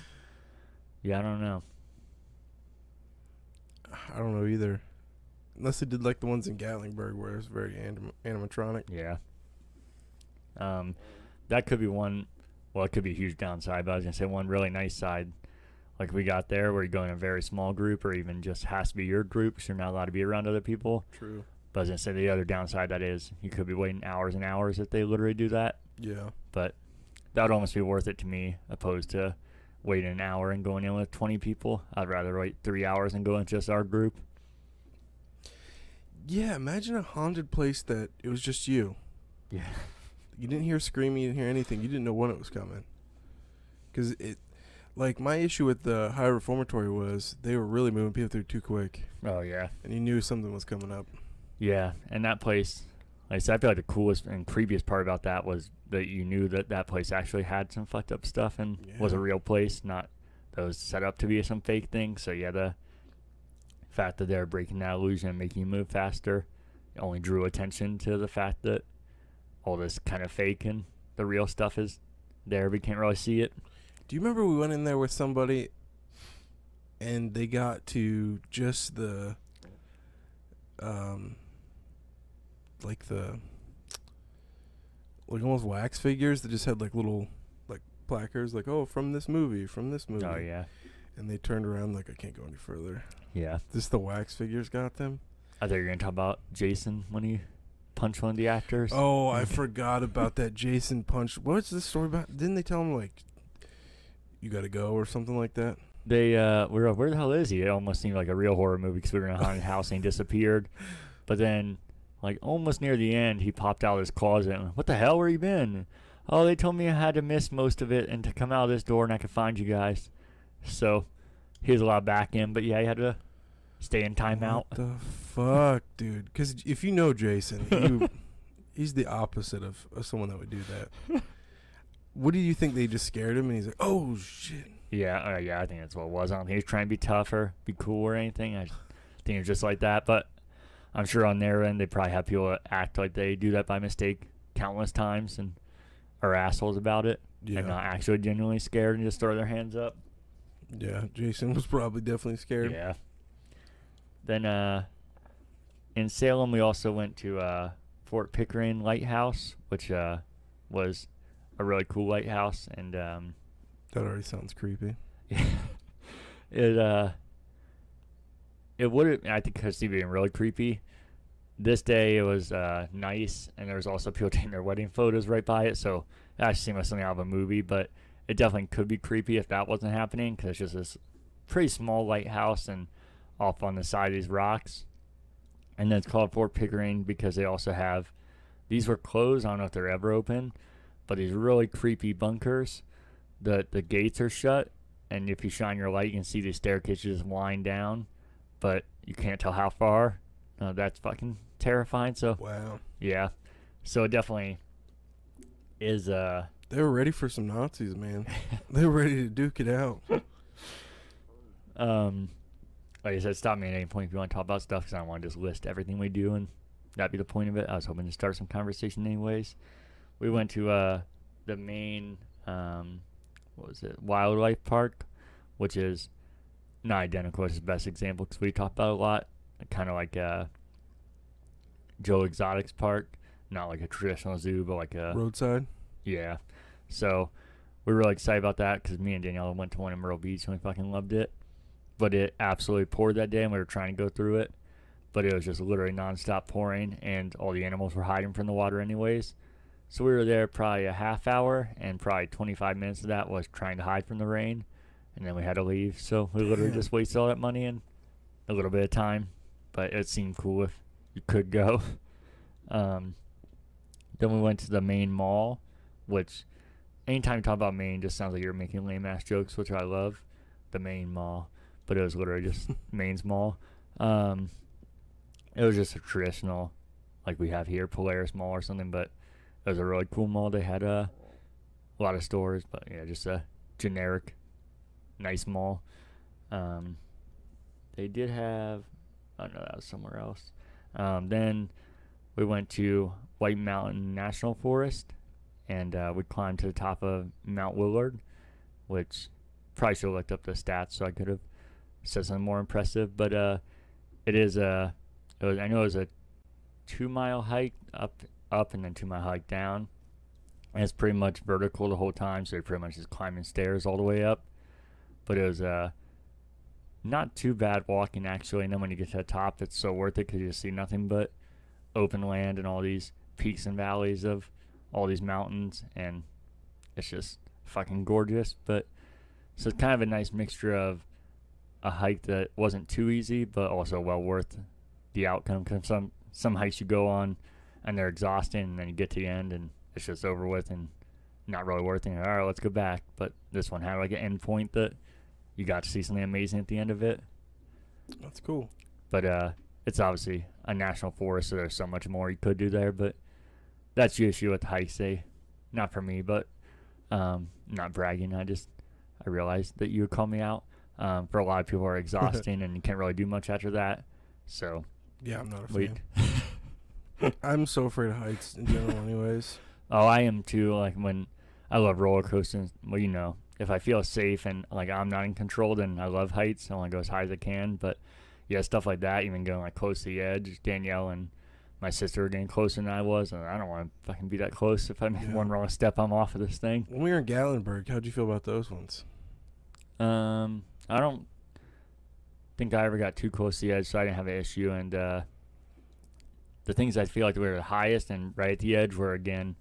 yeah, I don't know. I don't know either. Unless they did like the ones in Gatlinburg where it's very anim- animatronic. Yeah. Um, that could be one. Well, it could be a huge downside, but I was gonna say one really nice side, like we got there, where you go in a very small group, or even just has to be your group, because you're not allowed to be around other people. True. But I was gonna say the other downside that is you could be waiting hours and hours if they literally do that. Yeah. but that would almost be worth it to me opposed to waiting an hour and going in with 20 people i'd rather wait three hours and go in just our group Yeah, imagine a haunted place that it was just you. yeah You didn't hear screaming, you didn't hear anything. You didn't know when it was coming. Cuz it like my issue with the Ohio reformatory was they were really moving people through too quick. Oh yeah. And you knew something was coming up. yeah and that place like i said i feel like the coolest and creepiest part about that was that you knew that that place actually had some fucked up stuff and was a real place not that was set up to be some fake thing. So yeah the fact that they're breaking that illusion and making you move faster only drew attention to the fact that all this kind of fake and the real stuff is there. We can't really see it Do you remember we went in there with somebody and they got to just the um like the like almost wax figures that just had like little like placards like oh from this movie from this movie. Oh yeah. And they turned around like I can't go any further. Yeah. Just the wax figures got them? I thought you were gonna talk about jason when he punched one of the actors. Oh I forgot about that Jason punch. What's the story about? Didn't they tell him like you gotta go or something like that they uh we were where the hell is he? It almost seemed like a real horror movie because we were in a haunted house and he disappeared. But then, like almost near the end, he popped out of his closet. And, what the hell? Where you been? Oh, they told me I had to miss most of it and to come out of this door and I could find you guys. So he was allowed back in, but yeah, he had to stay in timeout. What the fuck, dude? Because if you know Jason, you, he's the opposite of someone that would do that. What do you think? They just scared him, and he's like, "Oh shit." Yeah, uh, yeah, I think that's what it was. I don't think he was trying to be tougher, be cool or anything. I think it was just like that. But I'm sure on their end, they probably have people that act like they do that by mistake countless times and are assholes about it Yeah, and not actually genuinely scared and just throw their hands up. yeah. Jason was probably definitely scared. Yeah. Then uh, in Salem, we also went to uh, Fort Pickering Lighthouse, which uh, was a really cool lighthouse, and um, That already sounds creepy. it uh it would have I think because it being really creepy this day it was uh, nice, and there was also people taking their wedding photos right by it. So it actually seemed like something out of a movie, but it definitely could be creepy if that wasn't happening because it's just this pretty small lighthouse and off on the side of these rocks. And then it's called Fort Pickering because they also have these were closed. I don't know if they're ever open, but these really creepy bunkers. The the gates are shut, and if you shine your light, you can see the staircases wind down, but you can't tell how far. Uh, that's fucking terrifying. So Wow. yeah, so it definitely is. Uh, They were ready for some Nazis, man. they were ready to duke it out. um, like I said, stop me at any point if you want to talk about stuff because I don't want to just list everything we do and that'd be the point of it. I was hoping to start some conversation anyways. We went to uh the main um what was it wildlife park, which is not identical. It's the best example because we talk about it a lot. Kind of like uh Joe Exotics Park, not like a traditional zoo, but like a Roadside. yeah. So we were really excited about that because me and Danielle went to one in Myrtle Beach and we fucking loved it. But it absolutely poured that day and we were trying to go through it. But it was just literally nonstop pouring and all the animals were hiding from the water anyways. So we were there probably a half hour and probably 25 minutes of that was trying to hide from the rain. And then we had to leave. So we literally just wasted all that money and a little bit of time. But it seemed cool if you could go. Um, then we went to the main mall, which anytime you talk about Maine, just sounds like you're making lame ass jokes, which I love. The main mall, but it was literally just Maine's mall. Um, it was just a traditional, like we have here, Polaris Mall or something, but was a really cool mall. They had uh, a lot of stores, but yeah, just a generic, nice mall. Um, they did have, I don't know, that was somewhere else. Um, then we went to White Mountain National Forest and uh, we climbed to the top of Mount Willard, which probably should have looked up the stats so I could have said something more impressive. But uh, it is a, it was, I know it was a two mile hike up, up and then two mile hike down. And it's pretty much vertical the whole time, so you're pretty much just climbing stairs all the way up. But it was uh, not too bad walking actually. And then when you get to the top, it's so worth it because you see nothing but open land and all these peaks and valleys of all these mountains and it's just fucking gorgeous but so it's kind of a nice mixture of a hike that wasn't too easy but also well worth the outcome because some some hikes you go on and they're exhausting and then you get to the end and it's just over with and not really worth it all right let's go back but this one had like an end point that you got to see something amazing at the end of it That's cool. but uh, it's obviously a national forest, so there's so much more you could do there. But that's the issue with the hikes. They, not for me, but um, not bragging. I just I realized that you would call me out. Um, for a lot of people, are exhausting, and you can't really do much after that. So Yeah, I'm not a fan. I'm so afraid of heights in general, anyways. Oh, I am too. Like when I love roller coasters. Well, you know, if I feel safe and like I'm not in control, then I love heights. I want to go as high as I can. But yeah, stuff like that, even going like close to the edge. Danielle and my sister were getting closer than I was, and I don't want to fucking be that close. If I make Yeah. one wrong step, I'm off of this thing. When we were in Gatlinburg, how'd you feel about those ones? Um, I don't think I ever got too close to the edge, so I didn't have an issue. And uh, the things I feel like were the highest and right at the edge were again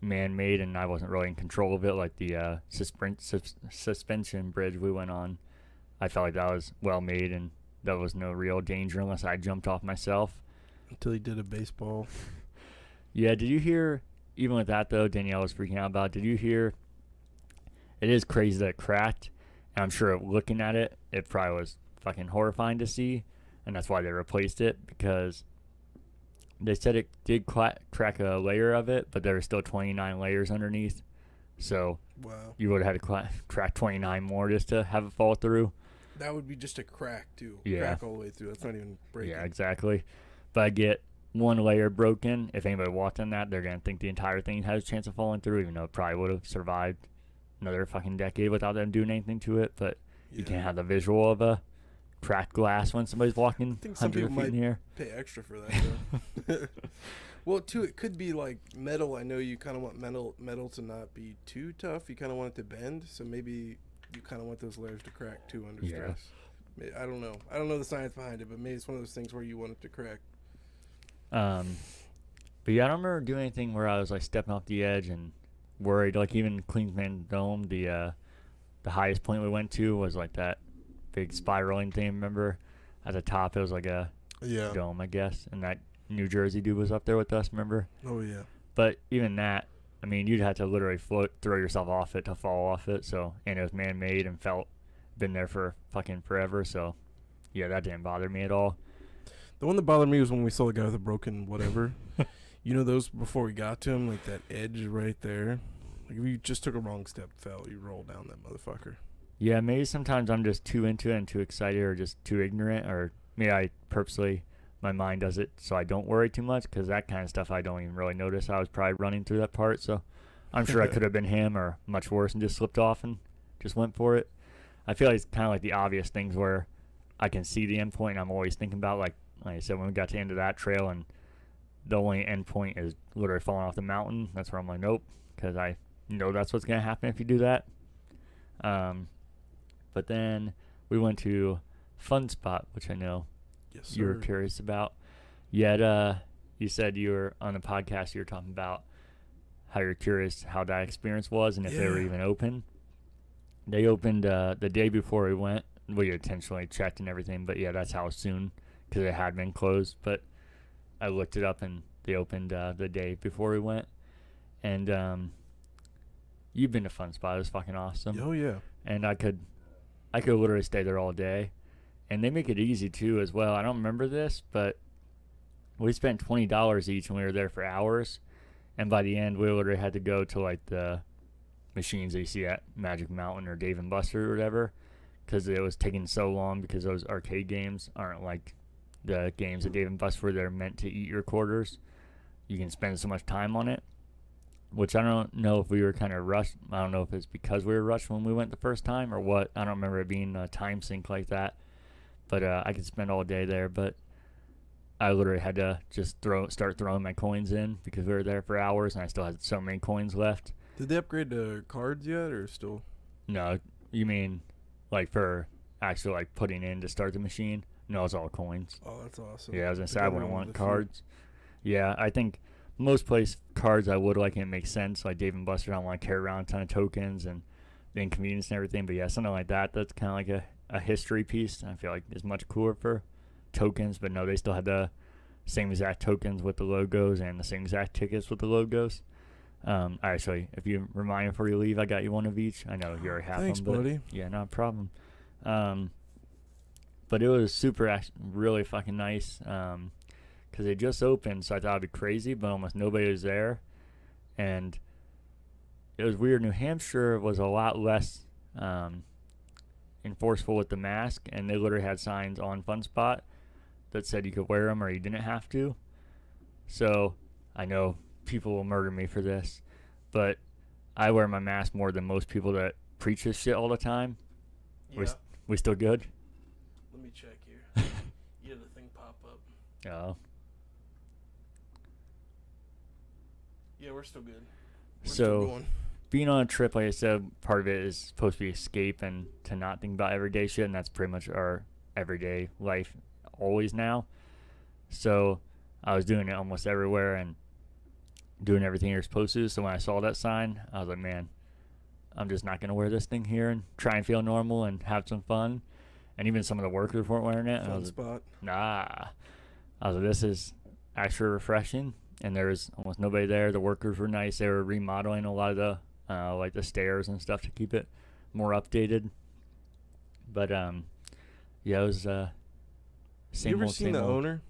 man-made, and I wasn't really in control of it. Like the uh, suspen- sus- suspension bridge we went on, I felt like that was well made, and there was no real danger unless I jumped off myself. Until he did a baseball. Yeah, did you hear? Even with that though, Danielle was freaking out about. Did you hear? It is crazy that it cracked, and I'm sure looking at it, it probably was fucking horrifying to see, and that's why they replaced it because they said it did cla- crack a layer of it, but there were still 29 layers underneath, so Wow. you would have had to cla- crack 29 more just to have it fall through. That would be just a crack too. Yeah. Crack all the way through. That's not even breaking. Yeah, exactly. But I get one layer broken. If anybody walked on that, they're gonna think the entire thing has a chance of falling through, even though it probably would have survived another fucking decade without them doing anything to it. But you can't have the visual of a cracked glass when somebody's walking think some people feet in the air. pay extra for that. Well, too, it could be like metal. I know you kind of want metal metal to not be too tough. You kind of want it to bend, so maybe you kind of want those layers to crack too under Yeah. stress. I don't know. I don't know the science behind it, but maybe it's one of those things where you want it to crack. Um, but yeah, I don't remember doing anything where I was like stepping off the edge and worried. Like even Clingmans Dome, the uh, the highest point we went to was like that big spiraling thing. Remember, at the top it was like a Yeah. dome, I guess, and that New Jersey dude was up there with us. Remember? Oh yeah. But even that, I mean, you'd have to literally float, throw yourself off it to fall off it. So, and it was man-made and felt been there for fucking forever. So, yeah, that didn't bother me at all. The one that bothered me was when we saw the guy with a broken whatever. you know those before we got to him, like that edge right there. Like if you just took a wrong step, fell, you roll down that motherfucker. Yeah, maybe sometimes I'm just too into it and too excited, or just too ignorant, or maybe I purposely my mind does it so I don't worry too much because that kind of stuff I don't even really notice. I was probably running through that part, so I'm sure I could have been him or much worse and just slipped off and just went for it. I feel like it's kind of like the obvious things where I can see the end point. And I'm always thinking about like like I said when we got to the end of that trail and the only end point is literally falling off the mountain. That's where I'm like, nope, because I know that's what's gonna happen if you do that. Um, but then we went to Fun Spot, which I know Yes, you were curious about. Yet, uh, you said you were on a podcast. You were talking about how you're curious how that experience was and if they were even open. They opened uh, the day before we went. We intentionally checked and everything, but yeah, that's how soon because it had been closed. But I looked it up and they opened uh, the day before we went. And um, you've been to Fun Spot. It was fucking awesome Oh yeah. and I could I could literally stay there all day. And they make it easy too as well. I don't remember this, but we spent twenty dollars each and we were there for hours. And by the end we literally had to go to like the machines that you see at Magic Mountain or Dave and Buster or whatever. Because it was taking so long because those arcade games aren't like the games at Dave and Buster where they're meant to eat your quarters. You can spend so much time on it which I don't know if we were kind of rushed. I don't know if it's because we were rushed when we went the first time or what. I don't remember it being a time sink like that. But uh, I could spend all day there. But I literally had to just throw, start throwing my coins in because we were there for hours and I still had so many coins left. Did they upgrade the cards yet, or still? No, you mean like for actually like putting in to start the machine? No, it's all coins. Oh, that's awesome. Yeah, I was gonna say I wouldn't want with the feet. cards. Yeah, I think most place cards I would like and it makes sense. Like Dave and Buster, I don't want to carry around a ton of tokens and the inconvenience and everything. But yeah, something like that, that's kind of like a, a history piece. I feel like is much cooler for tokens. But no, they still had the same exact tokens with the logos and the same exact tickets with the logos. Um, actually, if you remind me before you leave, I got you one of each. I know you already have Thanks, them, buddy. yeah, not a problem. Um, but it was super, really fucking nice. Um, because they just opened, so I thought it'd be crazy, but almost nobody was there, and it was weird. New Hampshire was a lot less um, enforceful with the mask, and they literally had signs on Fun Spot that said you could wear them or you didn't have to. So I know people will murder me for this, but I wear my mask more than most people that preach this shit all the time. We, s- we still good? Let me check here. you had the thing pop up. Oh. Yeah, we're still good. We're So- still being on a trip, like I said, part of it is supposed to be escape and to not think about everyday shit, and that's pretty much our everyday life always now. So I was doing it almost everywhere and doing everything you're supposed to. So when I saw that sign, I was like, man, I'm just not gonna wear this thing here and try and feel normal and have some fun. And even some of the workers weren't wearing it. And I was spot. nah. I was like, this is actually refreshing. And there was almost nobody there. The workers were nice. They were remodeling a lot of the uh, like the stairs and stuff to keep it more updated. But um, yeah, it was uh, same you ever old, seen the old. owner?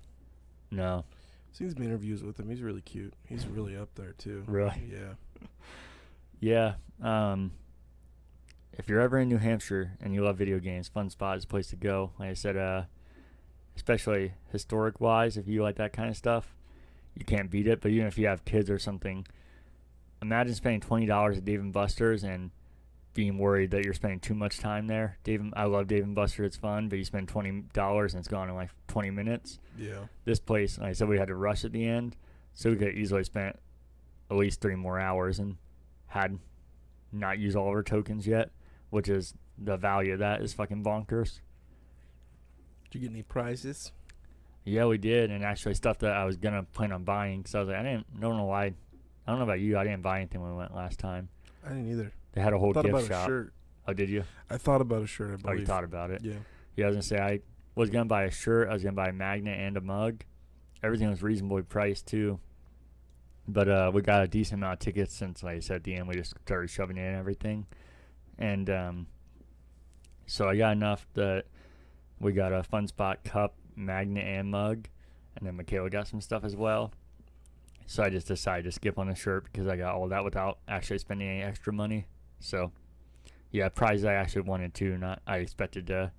No, Seen some interviews with him. He's really cute. He's really up there too. really. Yeah. Yeah. Um, if you're ever in New Hampshire and you love video games, Fun Spot is a place to go. Like I said, uh, especially historic wise, if you like that kind of stuff, you can't beat it. But even if you have kids or something, imagine spending twenty dollars at Dave and Buster's and being worried that you're spending too much time there. Dave, I love Dave and Buster; it's fun, but you spend twenty dollars and it's gone in like twenty minutes Yeah. this place, like I said, we had to rush at the end, so we could easily spent at least three more hours and had not used all of our tokens yet, which is the value of that is fucking bonkers. Did you get any prizes? Yeah, we did, and actually stuff that I was gonna plan on buying. So I was like, I didn't, don't know why. I don't know about you. I didn't buy anything when we went last time. I didn't either. They had a whole I thought gift about shop. a shirt. Oh, did you? I thought about a shirt. I Oh, you thought about it. Yeah. Yeah, I was gonna say I was gonna buy a shirt. I was gonna buy a magnet and a mug. Everything was reasonably priced too. But uh, we got a decent amount of tickets since, like I said, at the end we just started shoving in everything, and um, so I got enough that we got a fun spot cup, magnet, and mug, and then Michaela got some stuff as well. So I just decided to skip on the shirt because I got all that without actually spending any extra money. So yeah, prize I actually wanted to. Not I expected to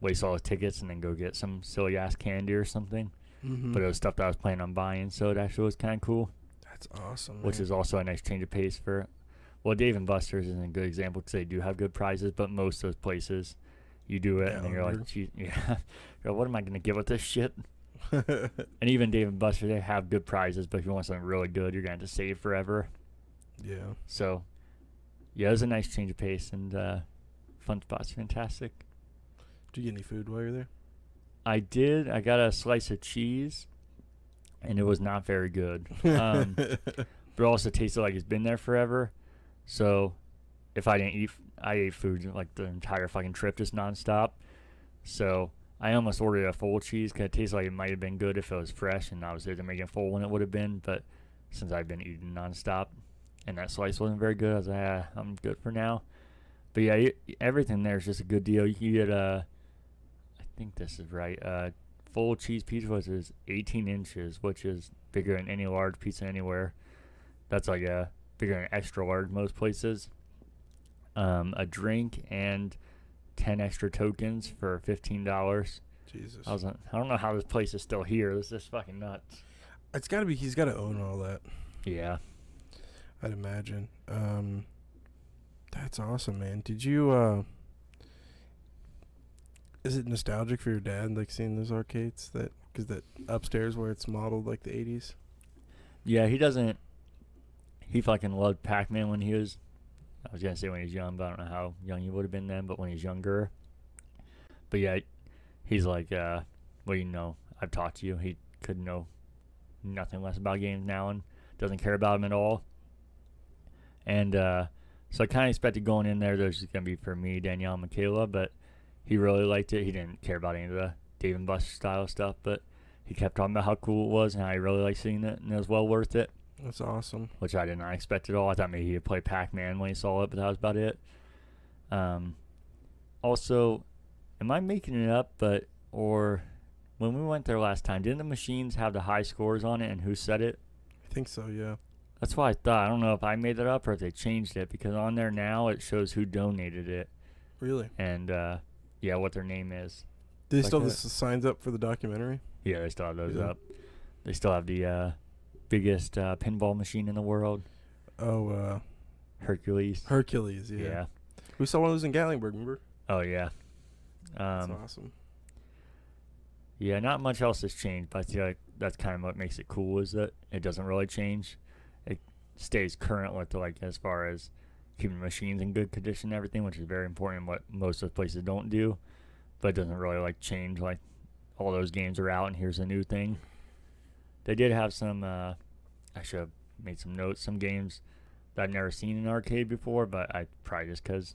waste all the tickets and then go get some silly ass candy or something. Mm-hmm. But it was stuff that I was planning on buying, so it actually was kind of cool. That's awesome. Which man. is also a nice change of pace for. Well, Dave and Buster's isn't a good example because they do have good prizes, but most of those places, you do it and you're like, yeah, you're like, what am I gonna get with this shit? And even Dave and Buster, they have good prizes, but if you want something really good, you're gonna have to save forever. yeah. So, yeah, it was a nice change of pace and uh, fun spot's fantastic. Did you get any food while you're there? I did. I got a slice of cheese, and it was not very good. Um, but it also tasted like it's been there forever. So, if I didn't eat, I ate food like the entire fucking trip, just nonstop. So I almost ordered a full cheese because it tasted like it might have been good if it was fresh, and obviously to make it full when it would have been. But since I've been eating nonstop, and that slice wasn't very good, I was like, ah, I'm good for now. But yeah, everything there is just a good deal. You get a, I think this is right. Uh, full cheese pizza was is 18 inches, which is bigger than any large pizza anywhere. That's like a bigger than extra large most places. Um, a drink and 10 extra tokens for $15. Jesus. I was like, I don't know how this place is still here. This is fucking nuts. It's got to be. He's got to own all that. Yeah. I'd imagine. Um, that's awesome, man. Did you? uh Is it nostalgic for your dad, like seeing those arcades? That because that upstairs where it's modeled like the '80s. Yeah, he doesn't. He fucking loved Pac Man when he was. I was gonna say when he's young, but I don't know how young he would have been then. But when he's younger, but yeah, he's like, uh, well, you know, I've talked to you. He could know nothing less about games now and doesn't care about them at all. And uh, so I kind of expected going in there, there's gonna be for me, Danielle, and Michaela, but he really liked it. He didn't care about any of the Dave and Buster style stuff, but he kept talking about how cool it was and how he really liked seeing it, and it was well worth it That's awesome. which I did not expect at all. I thought maybe he'd play Pac-Man when he saw it, but that was about it. Um, also, am I making it up? But or when we went there last time, didn't the machines have the high scores on it and who said it? I think so. Yeah. That's what I thought. I don't know if I made that up or if they changed it because on there now it shows who donated it Really? and uh, yeah, what their name is. Do they Like still have the signs up for the documentary? Yeah, they still have those Yeah. up. They still have the uh, biggest uh, pinball machine in the world, Oh, uh, Hercules. Hercules. Yeah. yeah. We saw one of those in Gatlinburg. Remember? Oh yeah. That's Um, awesome. Yeah, not much else has changed, but I feel like that's kind of what makes it cool is that it doesn't really change. It stays current with like as far as keeping machines in good condition and everything, which is very important. What most of the places don't do, but it doesn't really like change. Like all those games are out, and here's a new thing. They did have some. Uh, I should have made some notes. Some games that I've never seen in an arcade before, but I probably just because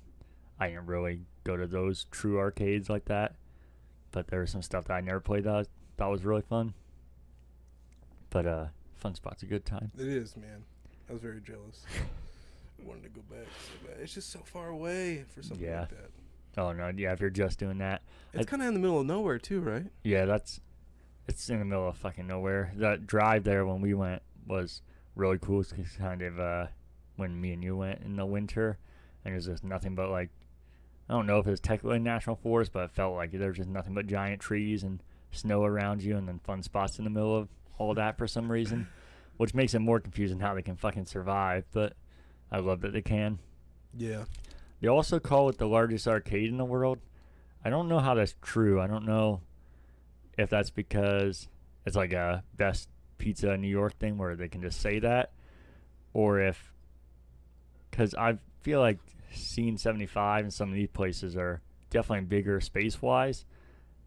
I didn't really go to those true arcades like that but there was some stuff that I never played that I thought was really fun. But uh, Fun Spot's a good time. It is, man. I was very jealous. I wanted to go back so bad. It's just so far away for something Yeah. like that. Oh no, yeah, if you're just doing that, It's kind of in the middle of nowhere too, right? yeah, that's it's in the middle of fucking nowhere. That drive there when we went was really cool. It's kind of uh, when me and you went in the winter, and there's just nothing but like I don't know if it's technically a national forest, but it felt like there's just nothing but giant trees and snow around you, and then fun spots in the middle of all that for some reason, which makes it more confusing how they can fucking survive. But I love that they can. Yeah. They also call it the largest arcade in the world. I don't know how that's true. I don't know if that's because it's like a best pizza New York thing where they can just say that, or if because I feel like Scene 75 and some of these places are definitely bigger space wise,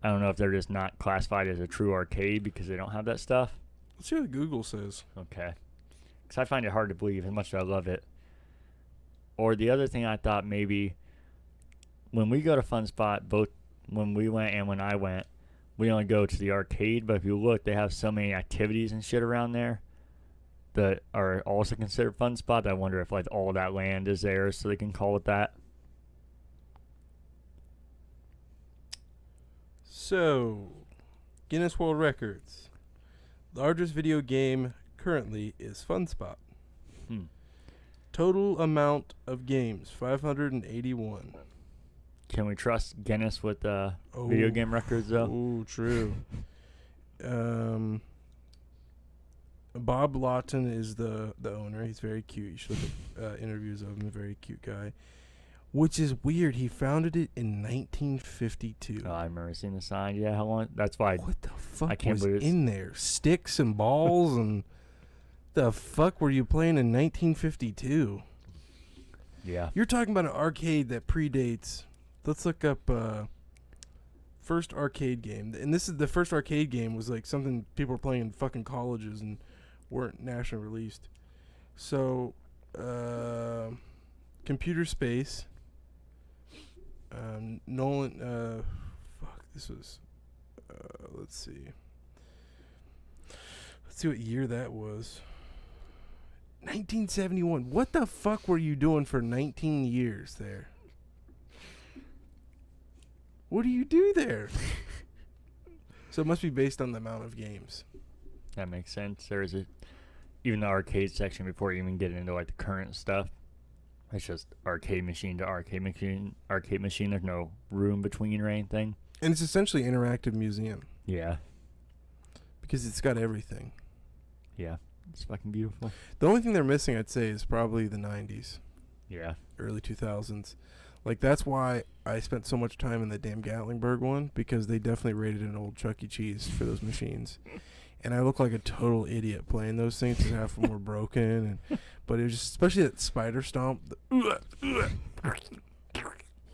I don't know if they're just not classified as a true arcade because they don't have that stuff. Let's see what Google says. Okay. Because I find it hard to believe as much as I love it. Or the other thing I thought maybe when we go to Fun Spot, both when we went and when I went, we only go to the arcade. But if you look, they have so many activities and shit around there that are also considered Fun Spot. I wonder if like all that land is there, so they can call it that. So, Guinness World Records. Largest video game currently is Fun Spot. Hmm. Total amount of games 581. Can we trust Guinness with uh, video Oh. game records though? Oh, true. um, Bob Lawton is the the owner. He's very cute. You should look at uh, interviews of him. A very cute guy. Which is weird. He founded it in 1952. Oh, I remember seeing the sign. Yeah, how long? That's why. what the fuck I can't was believe in there? Sticks and balls and the fuck were you playing in 1952? Yeah. You're talking about an arcade that predates. Let's look up uh, first arcade game, and this is the first arcade game was like something people were playing in fucking colleges and weren't nationally released. So, uh, computer space. Um, Nolan. Uh, fuck. This was. Uh, let's see. Let's see what year that was. 1971. What the fuck were you doing for 19 years there? What do you do there? so it must be based on the amount of games. That makes sense. There is a even the arcade section before you even get into like the current stuff. It's just arcade machine to arcade machine. Arcade machine. There's no room between or anything. And it's essentially interactive museum Yeah, because it's got everything. yeah. It's fucking beautiful. The only thing they're missing, I'd say, is probably the 90s, Yeah, early 2000s. Like that's why I spent so much time in the damn Gatlinburg one because they definitely rated an old Chuck E. Cheese for those machines. And I look like a total idiot playing those things because half of them were broken. And but it was just, especially that spider stomp, the,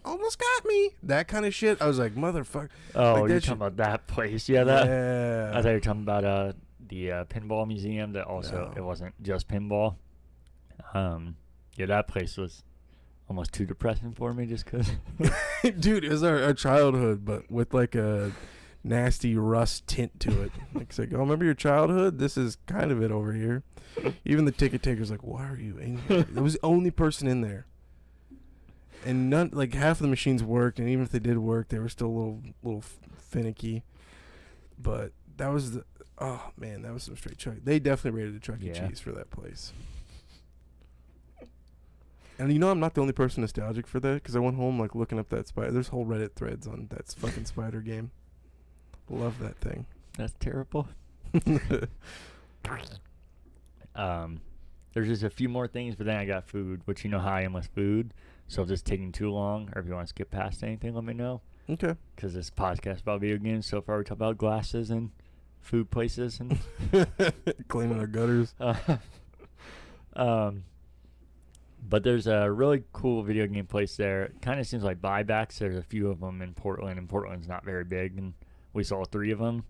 almost got me. That kind of shit. I was like, motherfucker. Oh, Like you're talking shit- about that place? Yeah, that. Yeah. I thought you were talking about uh the uh, pinball museum. That also it wasn't just pinball. Um, yeah, that place was almost too depressing for me just because. Dude, it was our, our childhood, but with like a nasty rust tint to it. like, it's like, oh, remember your childhood? This is kind of it over here. Even the ticket taker's like, why are you in here? It was the only person in there. And none, like half of the machines worked, and even if they did work, they were still a little, little finicky. But that was the, oh man, that was some straight Chuck. They definitely rated the Chuck E. Yeah. Cheese for that place. And you know, I'm not the only person nostalgic for that because I went home like looking up that spider. There's whole Reddit threads on that fucking spider game. Love that thing. That's terrible. Um, there's just a few more things, but then I got food, which you know how I am with food. So if it's taking too long, or if you want to skip past anything, let me know. okay. Because this podcast is about video games. So far, we talk about glasses and food places and. Cleaning our gutters. Uh, um, but there's a really cool video game place there. Kind of seems like buybacks. There's a few of them in Portland, and Portland's not very big, and we saw three of them.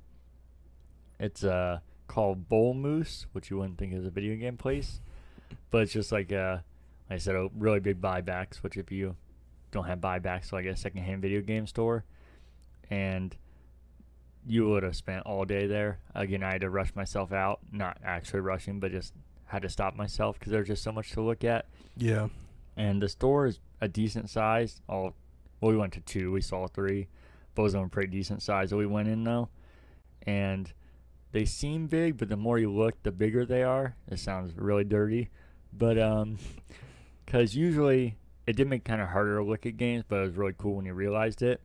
It's uh called Bull Moose, which you wouldn't think is a video game place, but it's just like uh, like I said, a really big buybacks. Which if you don't have buybacks, so like a secondhand video game store, and you would have spent all day there. Again, I had to rush myself out, not actually rushing, but just had to stop myself because there's just so much to look at. Yeah. And the store is a decent size. All well, we went to two. We saw three. Both of them pretty decent size that we went in though, and they seem big, but the more you look, the bigger they are. It sounds really dirty, but um, because usually it did make kind of harder to look at games, but it was really cool when you realized it.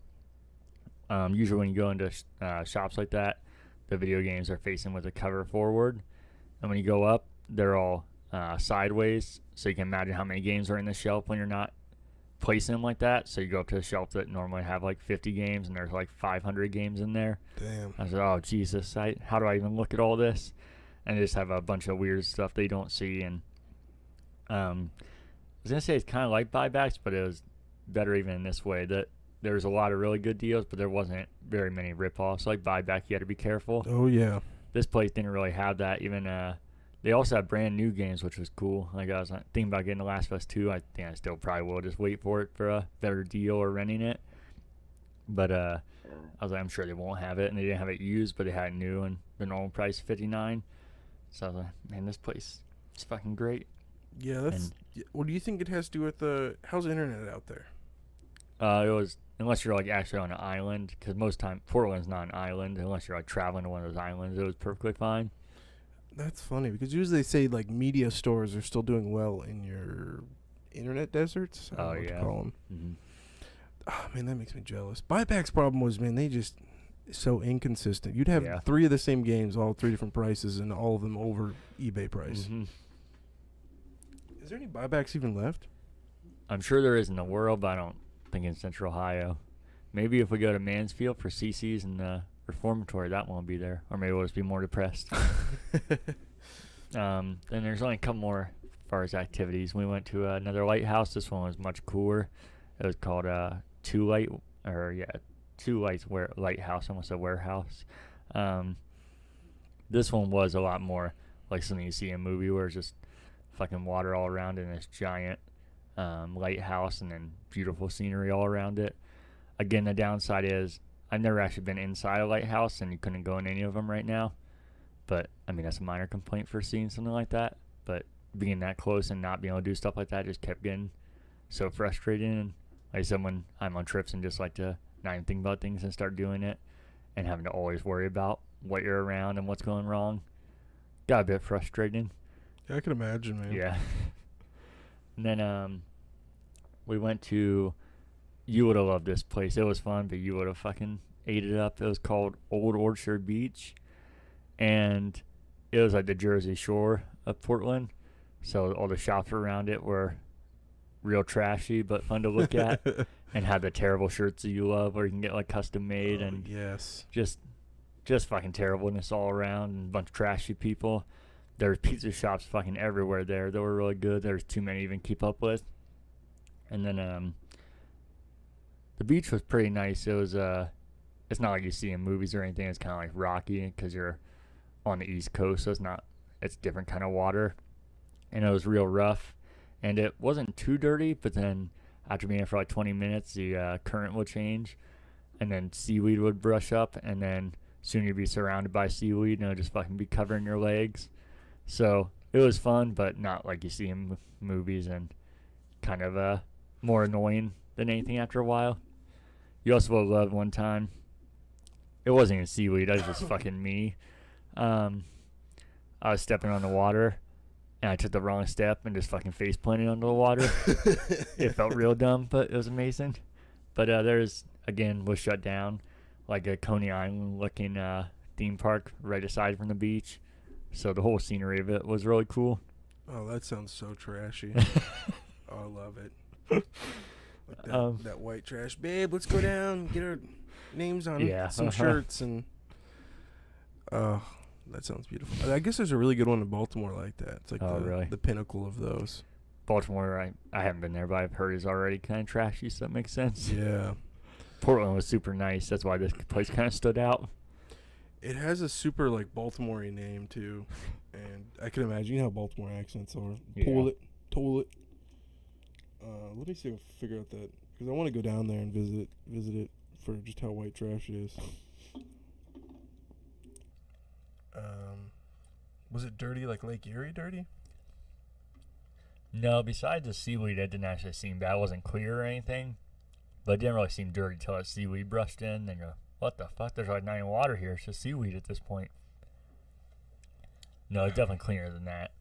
Um, usually when you go into sh- uh, shops like that, the video games are facing with the cover forward, and when you go up, they're all uh, sideways, so you can imagine how many games are in the shelf when you're not placing them like that. So you go up to a shelf that normally have like 50 games, and there's like 500 games in there. Damn. I said, "Oh Jesus, I, how do I even look at all this?" And they just have a bunch of weird stuff they don't see. And um, I was gonna say it's kind of like buybacks, but it was better even in this way that there was a lot of really good deals, but there wasn't very many rip-offs. Like buyback, you had to be careful. Oh yeah. This place didn't really have that. Even uh, they also had brand new games, which was cool. Like I was uh, thinking about getting the Last of Us 2. I think I still probably will just wait for it for a better deal or renting it. But uh, I was like, I'm sure they won't have it, and they didn't have it used, but they had it new, and the normal price 59. So I was like, man, this place is fucking great. Yeah, that's. And- what do you think it has to do with the? how's the internet out there? Uh, it was unless you're like actually on an island, because most time Portland's not an island. Unless you're like traveling to one of those islands, it was perfectly fine. That's funny because usually they say like media stores are still doing well in your internet deserts. I don't Oh, know what to yeah. call 'em. hmm Oh man, that makes me jealous. Buyback's problem was man, they just so inconsistent. You'd have Yeah. three of the same games, all three different prices, and all of them over eBay price. hmm Is there any buybacks even left? I'm sure there is in the world, but I don't think in Central Ohio. Maybe if we go to Mansfield for CC's and the reformatory, that won't be there, or maybe we'll just be more depressed. Um, then there's only a couple more as far as activities. We went to another lighthouse. This one was much cooler. It was called uh, Two Light, or yeah, Two Lights where Lighthouse, almost a warehouse. Um, this one was a lot more like something you see in a movie where it's just fucking water all around and this giant um, lighthouse and then beautiful scenery all around it. Again, the downside is I've never actually been inside a lighthouse and you couldn't go in any of them right now. But I mean, that's a minor complaint for seeing something like that. But being that close and not being able to do stuff like that just kept getting so frustrating. And like I said, when I'm on trips and just like to not even think about things and start doing it and having to always worry about what you're around and what's going wrong, got a bit frustrating. Yeah, I can imagine, man. Yeah. and then um, we went to. You would have loved this place. It was fun, but you would have fucking ate it up. It was called Old Orchard Beach, and it was like the Jersey Shore of Portland. So all the shops around it were real trashy, but fun to look at, and had the terrible shirts that you love, where you can get like custom made Oh, and yes. just just fucking terribleness all around and a bunch of trashy people. There's pizza shops fucking everywhere there. They were really good. There's too many to even keep up with. And then um the beach was pretty nice. It was uh it's not like you see in movies or anything. It's kind of like rocky because you're on the east coast, so it's not it's different kind of water. And it was real rough. And it wasn't too dirty, but then after being there for like 20 minutes, the uh, current would change and then seaweed would brush up, and then soon you'd be surrounded by seaweed, and it would just fucking be covering your legs. So it was fun, but not like you see in movies, and kind of uh, more annoying than anything after a while. You also would love one time. It wasn't even seaweed. That was just fucking me. Um, I was stepping on the water, and I took the wrong step and just fucking face planted under the water it felt real dumb, but it was amazing. But uh, there's again was shut down, like a Coney Island looking uh, theme park right aside from the beach. So the whole scenery of it was really cool. Oh, that sounds so trashy. oh, I love it. Like that, Um, that white trash, babe. Let's go down, get our names on Yeah, some uh-huh. shirts, and oh, that sounds beautiful. I guess there's a really good one in Baltimore like that. It's like Oh, the, really? the pinnacle of those. Baltimore, I, I haven't been there, but I've heard is already kind of trashy, so that makes sense. Yeah, Portland was super nice. That's why this place kind of stood out. it has a super like Baltimore name too, and I can imagine you know how Baltimore accents are. Yeah. Toilet, toilet. Uh, let me see if I can figure out that because I want to go down there and visit visit it for just how white trash it is. Um, was it dirty like Lake Erie dirty? No, besides the seaweed, it didn't actually seem bad. It wasn't clear or anything, but it didn't really seem dirty till that seaweed brushed in. Then you're, what the fuck? There's like not even water here. It's just seaweed at this point. No, it's definitely cleaner than that.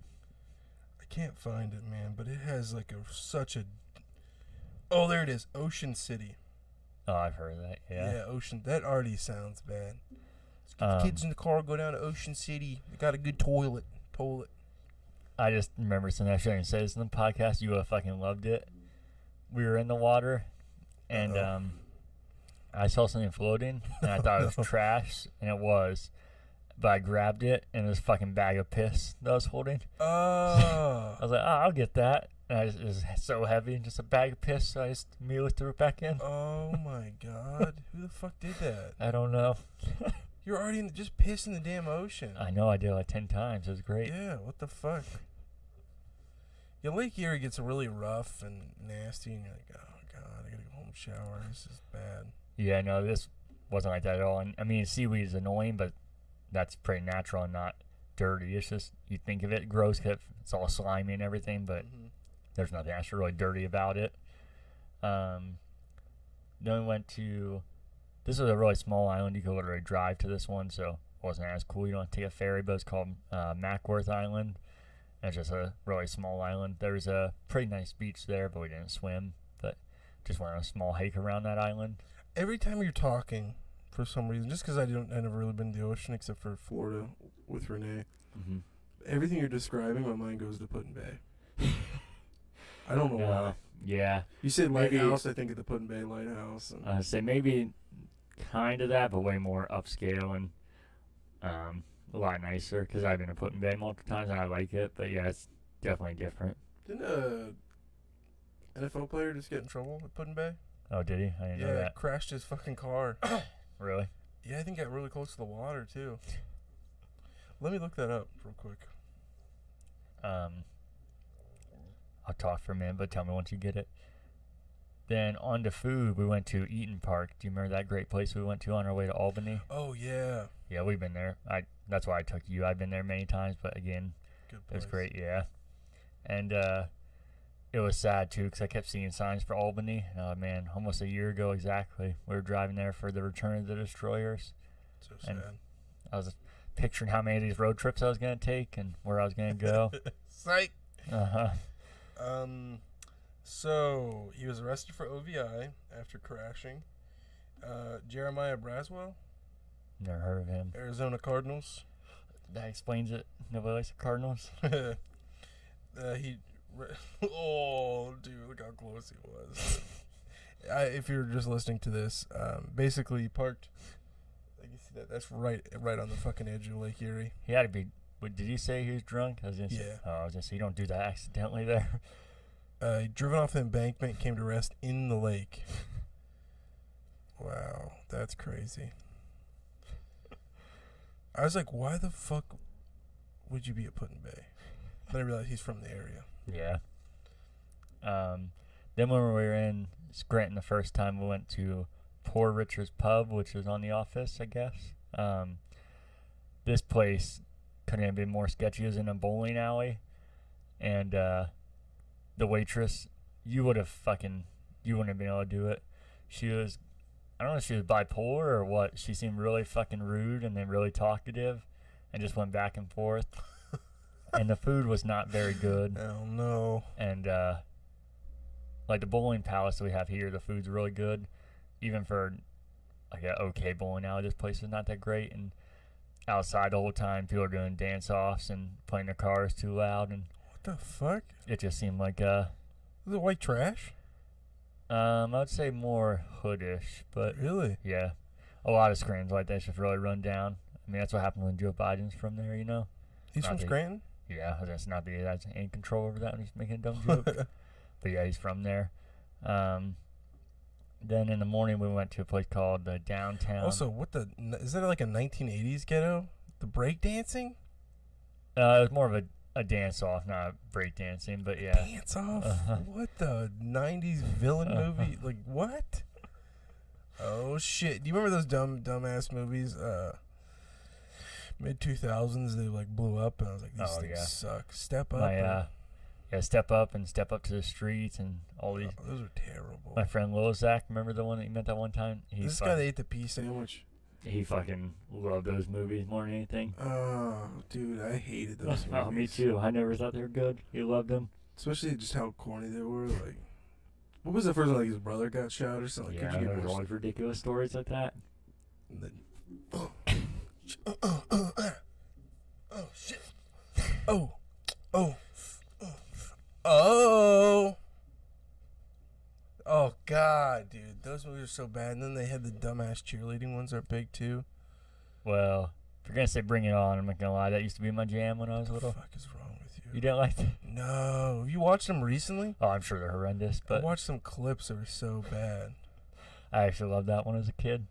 Can't find it, man, but it has like a such a. Oh, there it is, Ocean City. Oh, I've heard of that. Yeah. Yeah, Ocean. That already sounds bad. Let's get Um, the kids in the car, go down to Ocean City. They got a good toilet. Toilet. I just remember something I shouldn't say this in the podcast. You have fucking loved it. We were in the water, and Uh-oh. um, I saw something floating, and I thought it was trash, and it was. But I grabbed it, and it was a fucking bag of piss that I was holding. Oh. I was like, oh, I'll get that. And I just, it was so heavy just a bag of piss, so I just immediately threw it back in. Oh my god. Who the fuck did that? I don't know. You're already in the, just piss in the damn ocean. I know I did it like 10 times. It was great. Yeah, what the fuck? Yeah, Lake Erie gets really rough and nasty, and you're like, oh god, I gotta go home shower. This is bad. Yeah, no, this wasn't like that at all. And I mean, seaweed is annoying, but that's pretty natural and not dirty. It's just you think of it gross 'cause it's all slimy and everything, but Mhm. there's nothing actually really dirty about it. Um, then we went to this was a really small island. You could literally drive to this one, so it wasn't as cool. You don't have to take a ferry, but it's called uh, Mackworth Island. It's just a really small island. There's a pretty nice beach there, but we didn't swim. But just went on a small hike around that island. Every time you're talking, for some reason, just because I don't, I never really been to the ocean except for Florida with Renee. Mm-hmm. Everything you're describing, my mind goes to Put-in-Bay. I don't know why. yeah, You said maybe- lighthouse, I think of the Put-in-Bay lighthouse. And I say maybe kind of that, but way more upscale and um, a lot nicer. Because I've been to Put-in-Bay multiple times and I like it. But yeah, it's definitely different. didn't a NFL player just get in trouble with Put-in-Bay? Oh, did he? I didn't know Yeah, that. crashed his fucking car. Really? yeah, I think got really close to the water too. Let me look that up real quick. Um, I'll talk for a minute, but tell me once you get it. Then on to food, we went to Eat'n Park. Do you remember that great place we went to on our way to Albany? Oh yeah, Yeah, we've been there. I that's why I took you. I've been there many times, but again, It was great, yeah. And uh, it was sad too because I kept seeing signs for Albany. Uh, man, almost a year ago exactly, we were driving there for the Return of the Destroyers. So and- sad. I was picturing how many of these road trips I was gonna take and where I was gonna go. Psych. uh huh. Um, so he was arrested for OVI after crashing. Uh, Jermiah Braswell, Never heard of him. Arizona Cardinals. That explains it. Nobody likes the Cardinals. uh, he, oh dude, look how close he was. I, if you're just listening to this, um, basically he parked. Like you see that? That's right, right on the fucking edge of Lake Erie. He had to be. What, did he say he was drunk? I was gonna say, Yeah. oh, I was gonna say you don't do that accidentally there. Uh, he driven off the embankment, came to rest in the lake. Wow, that's crazy. I was like, why the fuck would you be at Put-in-Bay? Then I realized he's from the area. Yeah. Um, then when we were in Scranton the first time, we went to Poor Richard's Pub, which was on the office, I guess. Um, this place couldn't have been more sketchy. It was in a bowling alley, and uh, the waitress, you would have fucking, you wouldn't have been able to do it. She was, I don't know if she was bipolar or what. She seemed really fucking rude and then really talkative, and just went back and forth. And the food was not very good Oh no. and uh, like the bowling palace that we have here, the food's really good, even for like an okay bowling alley. This place is not that great, and outside the whole time, people are doing dance offs and playing their cars too loud, and What the fuck? it just seemed like uh, Is it white trash? um, I'd say more hoodish, but Really? yeah, a lot of screens like that just really run down. I mean, that's what happened when Joe Biden's from there, you know. He's Not from Scranton? Yeah, that's not that he has any control over that. I'm just making a dumb joke. but yeah, he's from there. Um, then in the morning we went to a place called the Downtown. also, what the? Is that like a 1980s ghetto? The break dancing? uh, it was more of a, a dance off, not break dancing. But yeah, Dance off? Uh-huh. What the 90s villain Uh-huh. movie? Like, what? Oh, shit. Do you remember those dumb, dumbass movies? Uh, Mid 2000s, they like blew up, and I was like, these Oh, things yeah. suck. Step up. my uh, yeah, step up and step up to the streets and all these. Oh, those are terrible. My friend Lil Zach, remember the one that you met that one time? He this fuck- guy that ate the pea sandwich. he fucking loved those movies more than anything. Oh, dude, I hated those movies. oh, me too. I never thought they were good. He loved them. Especially just how corny they were. Like, what was the first one? Like his brother got shot or something. yeah, Could you get there's more? always ridiculous stories like that. And then, oh, oh, oh, ah. oh, shit. Oh, oh, oh, oh. Oh God, dude, those movies are so bad. And then they had the dumbass cheerleading ones are big too. Well, If you're gonna say "Bring It On," I'm not gonna lie. That used to be my jam when I was little. What the fuck is wrong with you? You didn't like that? no. Have you watched them recently? Oh, I'm sure they're horrendous, but. I watched some clips that were so bad. I actually loved that one as a kid.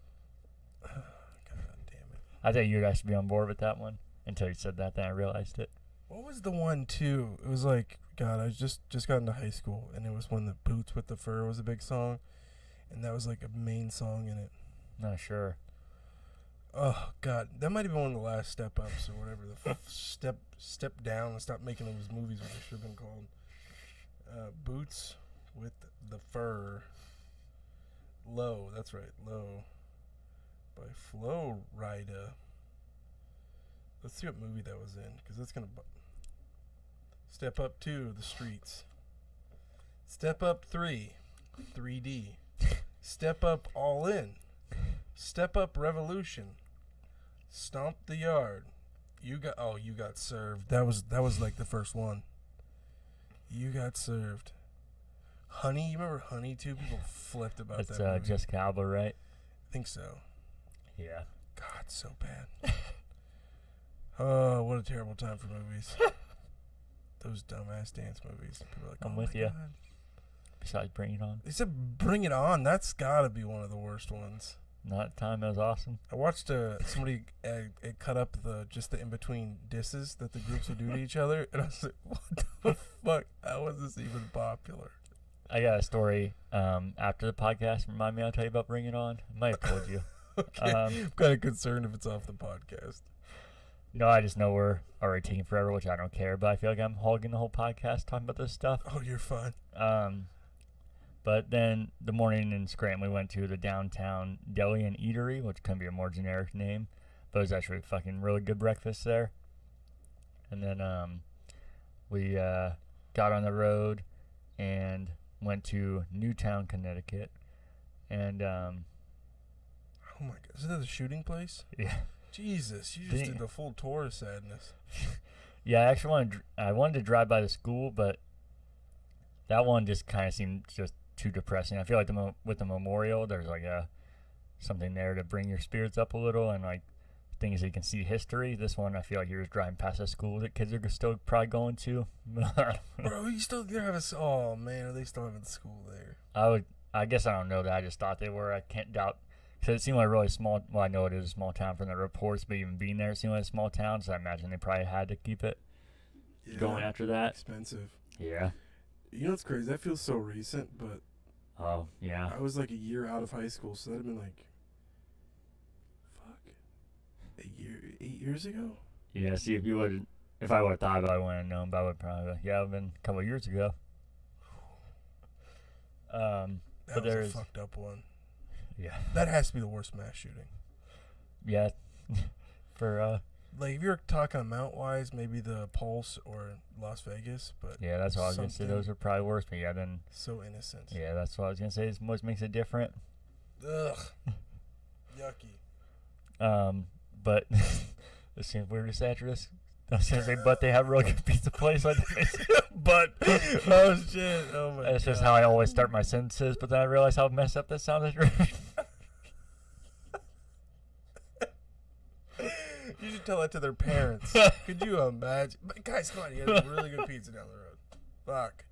God damn it. I thought you guys should be on board with that one until you said that. Then I realized it. What was the one too? It was like God. I just just got into high school, and it was when the boots with the fur was a big song, and that was like a main song in it. Not sure. Oh God, that might have been one of the last step ups or whatever. The f- step step down and stop making those movies. What they should have been called. Uh, boots with the fur. Low. That's right. Low. By Flo Rida. Let's see what movie that was in, because that's gonna. Bu- Step up two, the streets. Step up three, 3D. Step up all in. Step up revolution. Stomp the yard. You got oh you got served. That was that was like the first one. You got served. Honey, you remember Honey too? People flipped about That's that uh, movie. Jessica Alba, right? I think so. Yeah. God, so bad. oh, what a terrible time for movies. Those dumbass dance movies. People are like, I'm oh with you. God. Besides Bring It On. They said Bring It On. That's got to be one of the worst ones. Not time. That was awesome. I watched uh, somebody uh, uh, cut up the just the in between disses that the groups would do to each other, and I was like, "What the fuck? How is this even popular?" I got a story um, after the podcast. Remind me, I'll tell you about Bring It On. I might have told you. Okay, Um, I'm kind of concerned if it's off the podcast. No, I just know we're already taking forever, which I don't care. But I feel like I'm hogging the whole podcast talking about this stuff. Oh, you're fine. Um, but then the morning in Scranton, we went to the downtown deli and eatery, which can be a more generic name, but it was actually a fucking really good breakfast there. And then um, we uh, got on the road and went to Newtown, Connecticut, and um, Oh my god, is that the shooting place? yeah, Jesus, you just Dang. did the full tour of sadness. yeah. I actually wanted I wanted to drive by the school, but that one just kind of seemed just too depressing. I feel like the mo- with the memorial, there's like a something there to bring your spirits up a little, and like things that you can see history. This one, I feel like you're just driving past a school that kids are still probably going to. Bro, you still they're having oh man, are they still having school there? I would, I guess I don't know that. I just thought they were. I can't doubt. Because it seemed like a really small. Well, I know it is a small town from the reports, but even being there, it seemed like a small town. So I imagine they probably had to keep it going after that. Expensive. Yeah. You know what's crazy? That feels so recent, but Oh yeah. I was like a year out of high school, so that'd have been like, fuck, a year, eight years ago. Yeah. See if you would, if I would have thought about it, I wouldn't have known. But I would probably. Yeah, it been a couple of years ago. Um. That But was there's- a fucked up one. Yeah. That has to be the worst mass shooting. Yeah. For uh. Like if you're talking amount wise, maybe the Pulse or Las Vegas, but Yeah, that's what I was gonna say. Those are probably worse. But yeah, then so innocent. yeah, that's what I was gonna say. Is what makes it different. Ugh. Yucky. Um, but it seems weird to say after this. I was gonna say, but they have a really good pizza place. Like but oh shit! Oh my. that's just how I always start my sentences. But then I realize how messed up that sounded. You should tell that to their parents. Could you imagine? But guys, come on, you have really good pizza down the road. Fuck.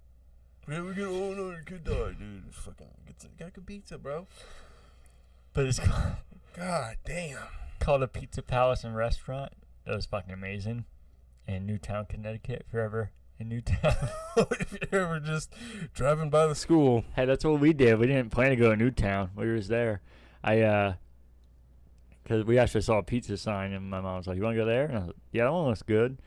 Yeah, we get oh no, your kid died, dude. Just fucking get some, got good pizza, bro. but it's called, God damn. called a Pizza Palace and Restaurant. It was fucking amazing in Newtown, Connecticut. forever you're in Newtown, if you're ever just driving by the school, hey, that's what we did. We didn't plan to go to Newtown. We were just there. I uh. Because we actually saw a pizza sign, and my mom was like, "You want to go there?" And I was like, "Yeah, that one looks good."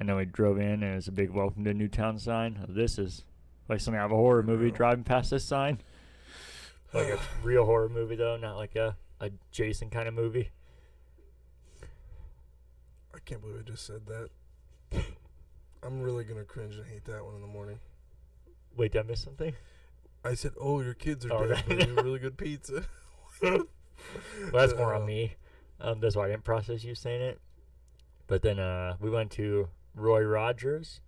And then we drove in, and it was a big "Welcome to Newtown" sign. This is like something out of a horror movie. Driving past this sign, like a real horror movie though, not like a a Jason kind of movie. I can't believe I just said that. I'm really gonna cringe and hate that one in the morning. Wait, did I miss something? I said, "Oh, your kids are Oh, dead, right. but you have really good pizza." Well, that's more on Uh, me. Um, that's why I didn't process you saying it. But then uh, we went to Roy Rogers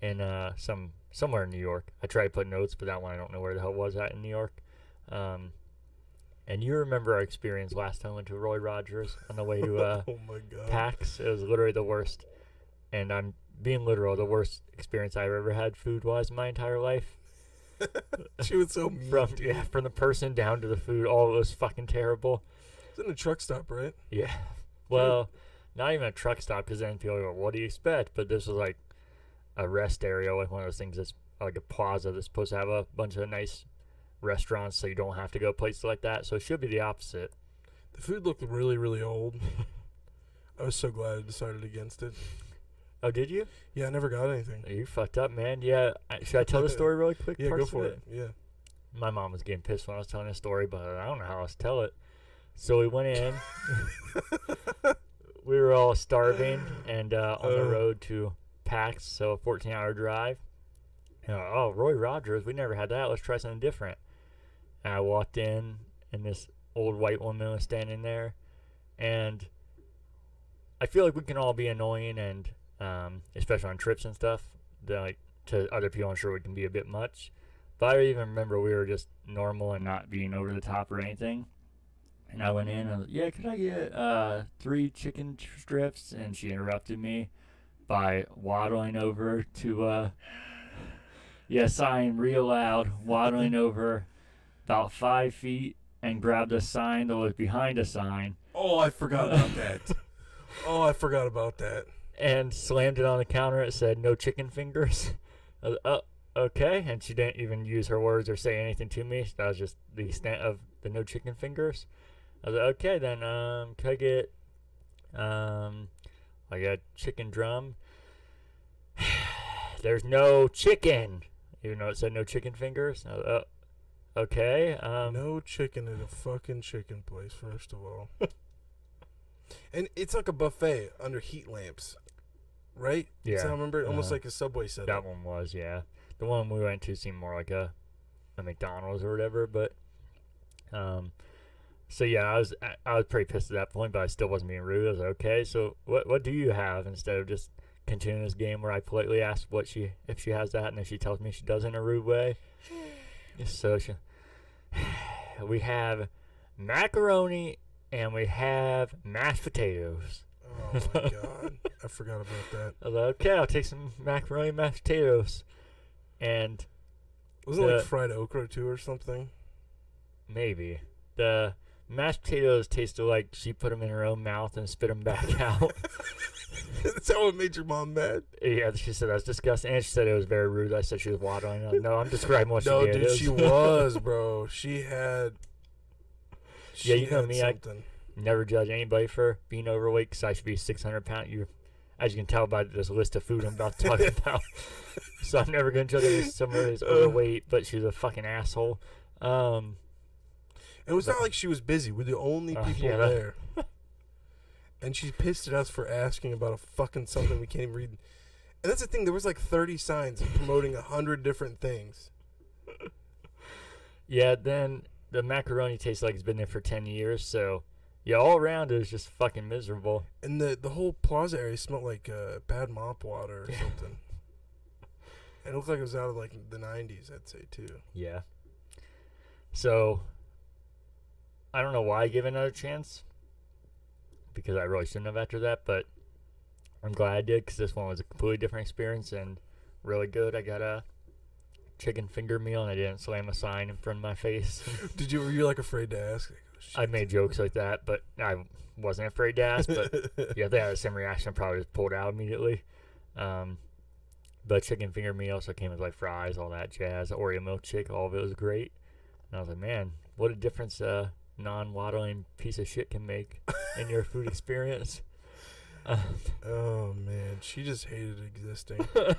in uh, some somewhere in New York. I tried to put notes, but that one I don't know where the hell was at in New York. Um, And you remember our experience last time we went to Roy Rogers on the way to uh, oh my god. PAX. It was literally the worst, and I'm being literal, the worst experience I've ever had food wise in my entire life. she was so mean. From yeah, from the person down to the food, all it was fucking terrible. It's in a truck stop, right? Yeah. Well, not even a truck stop because then people go, "What do you expect?" But this was like a rest area, like one of those things that's like a plaza that's supposed to have a bunch of nice restaurants, so you don't have to go places like that. So it should be the opposite. The food looked really, really old. I was so glad I decided against it. Oh, did you? Yeah, I never got anything. Oh, you fucked up, man. Yeah. I- Should I tell the story really quick? Yeah, go for it. Yeah. My mom was getting pissed when I was telling the story, but I don't know how else to tell it. So we went in. we were all starving and uh, on the Uh. road to PAX, so a 14 hour drive. And, oh, Roy Rogers, we never had that. Let's try something different. And I walked in, and this old white woman was standing there. And I feel like we can all be annoying, and um, especially on trips and stuff, like to other people, I'm sure we can be a bit much. But I even remember we were just normal and not being over the top or anything. And I went in and I was, yeah, could I get uh, three chicken strips? And she interrupted me by waddling over to, uh, I'm real loud, waddling over about five feet and grabbed a sign that was behind a sign Oh, I forgot about that. oh, I forgot about that. and slammed it on the counter. It said no chicken fingers. I was, oh, okay. And she didn't even use her words or say anything to me. That was just the extent of the no chicken fingers. I was like, okay, then um, can I get um, like a chicken drum? There's no chicken, even though it said no chicken fingers. I oh, okay. Um, no chicken at a fucking chicken place, first of all. and it's like a buffet under heat lamps, right? Yeah, I remember almost uh-huh. like a subway setup. That one was, yeah. The one we went to seemed more like a, a McDonald's or whatever, but um so yeah, I was I, was pretty pissed at that point, but I still wasn't being rude. I was like, okay, so what what do you have instead of just continuing this game where I politely ask what she if she has that and if she tells me she does in a rude way. so she, we have macaroni and we have mashed potatoes. Oh my god, I forgot about that. I was like, okay, I'll take some macaroni and mashed potatoes. And Was it like fried okra too or something? Maybe. The mashed potatoes tasted like she put them in her own mouth and spit them back out. That's how it made your mom mad. yeah, she said that's disgusting. And she said it was very rude. I said she was waddling. I- No, I'm describing what no, she did. dude, she was, bro. She had. Yeah, she you know me, I- Something. Never judge anybody for being overweight because I should be 600 pounds. You, as you can tell by this list of food I'm about to talk about. so I'm never going to judge somebody who's overweight, but she's a fucking asshole. Um, It was not like she was busy. We're the only Uh, people yeah, there. and she's pissed at us for asking about a fucking something we can't even read. And that's the thing. There was like 30 signs promoting a hundred different things. Yeah, then the macaroni tastes like it's been there for 10 years, so yeah, all around it was just fucking miserable. And the the whole plaza area smelled like uh, bad mop water or something. And it looked like it was out of like the 90s, I'd say too. Yeah. So I don't know why I gave it another chance because I really shouldn't have after that, but I'm glad I did because this one was a completely different experience and really good. I got a chicken finger meal and I didn't slam a sign in front of my face. Did you were you like afraid to ask? Like, oh. I made jokes like that, but I wasn't afraid to ask. But yeah, if they had the same reaction, I probably just pulled out immediately. Um, but chicken finger meal also came with like fries, all that jazz, Oreo milkshake, all of it was great. And I was like, man, what a difference a non-waddling piece of shit can make in your food experience. Uh, oh man, she just hated existing.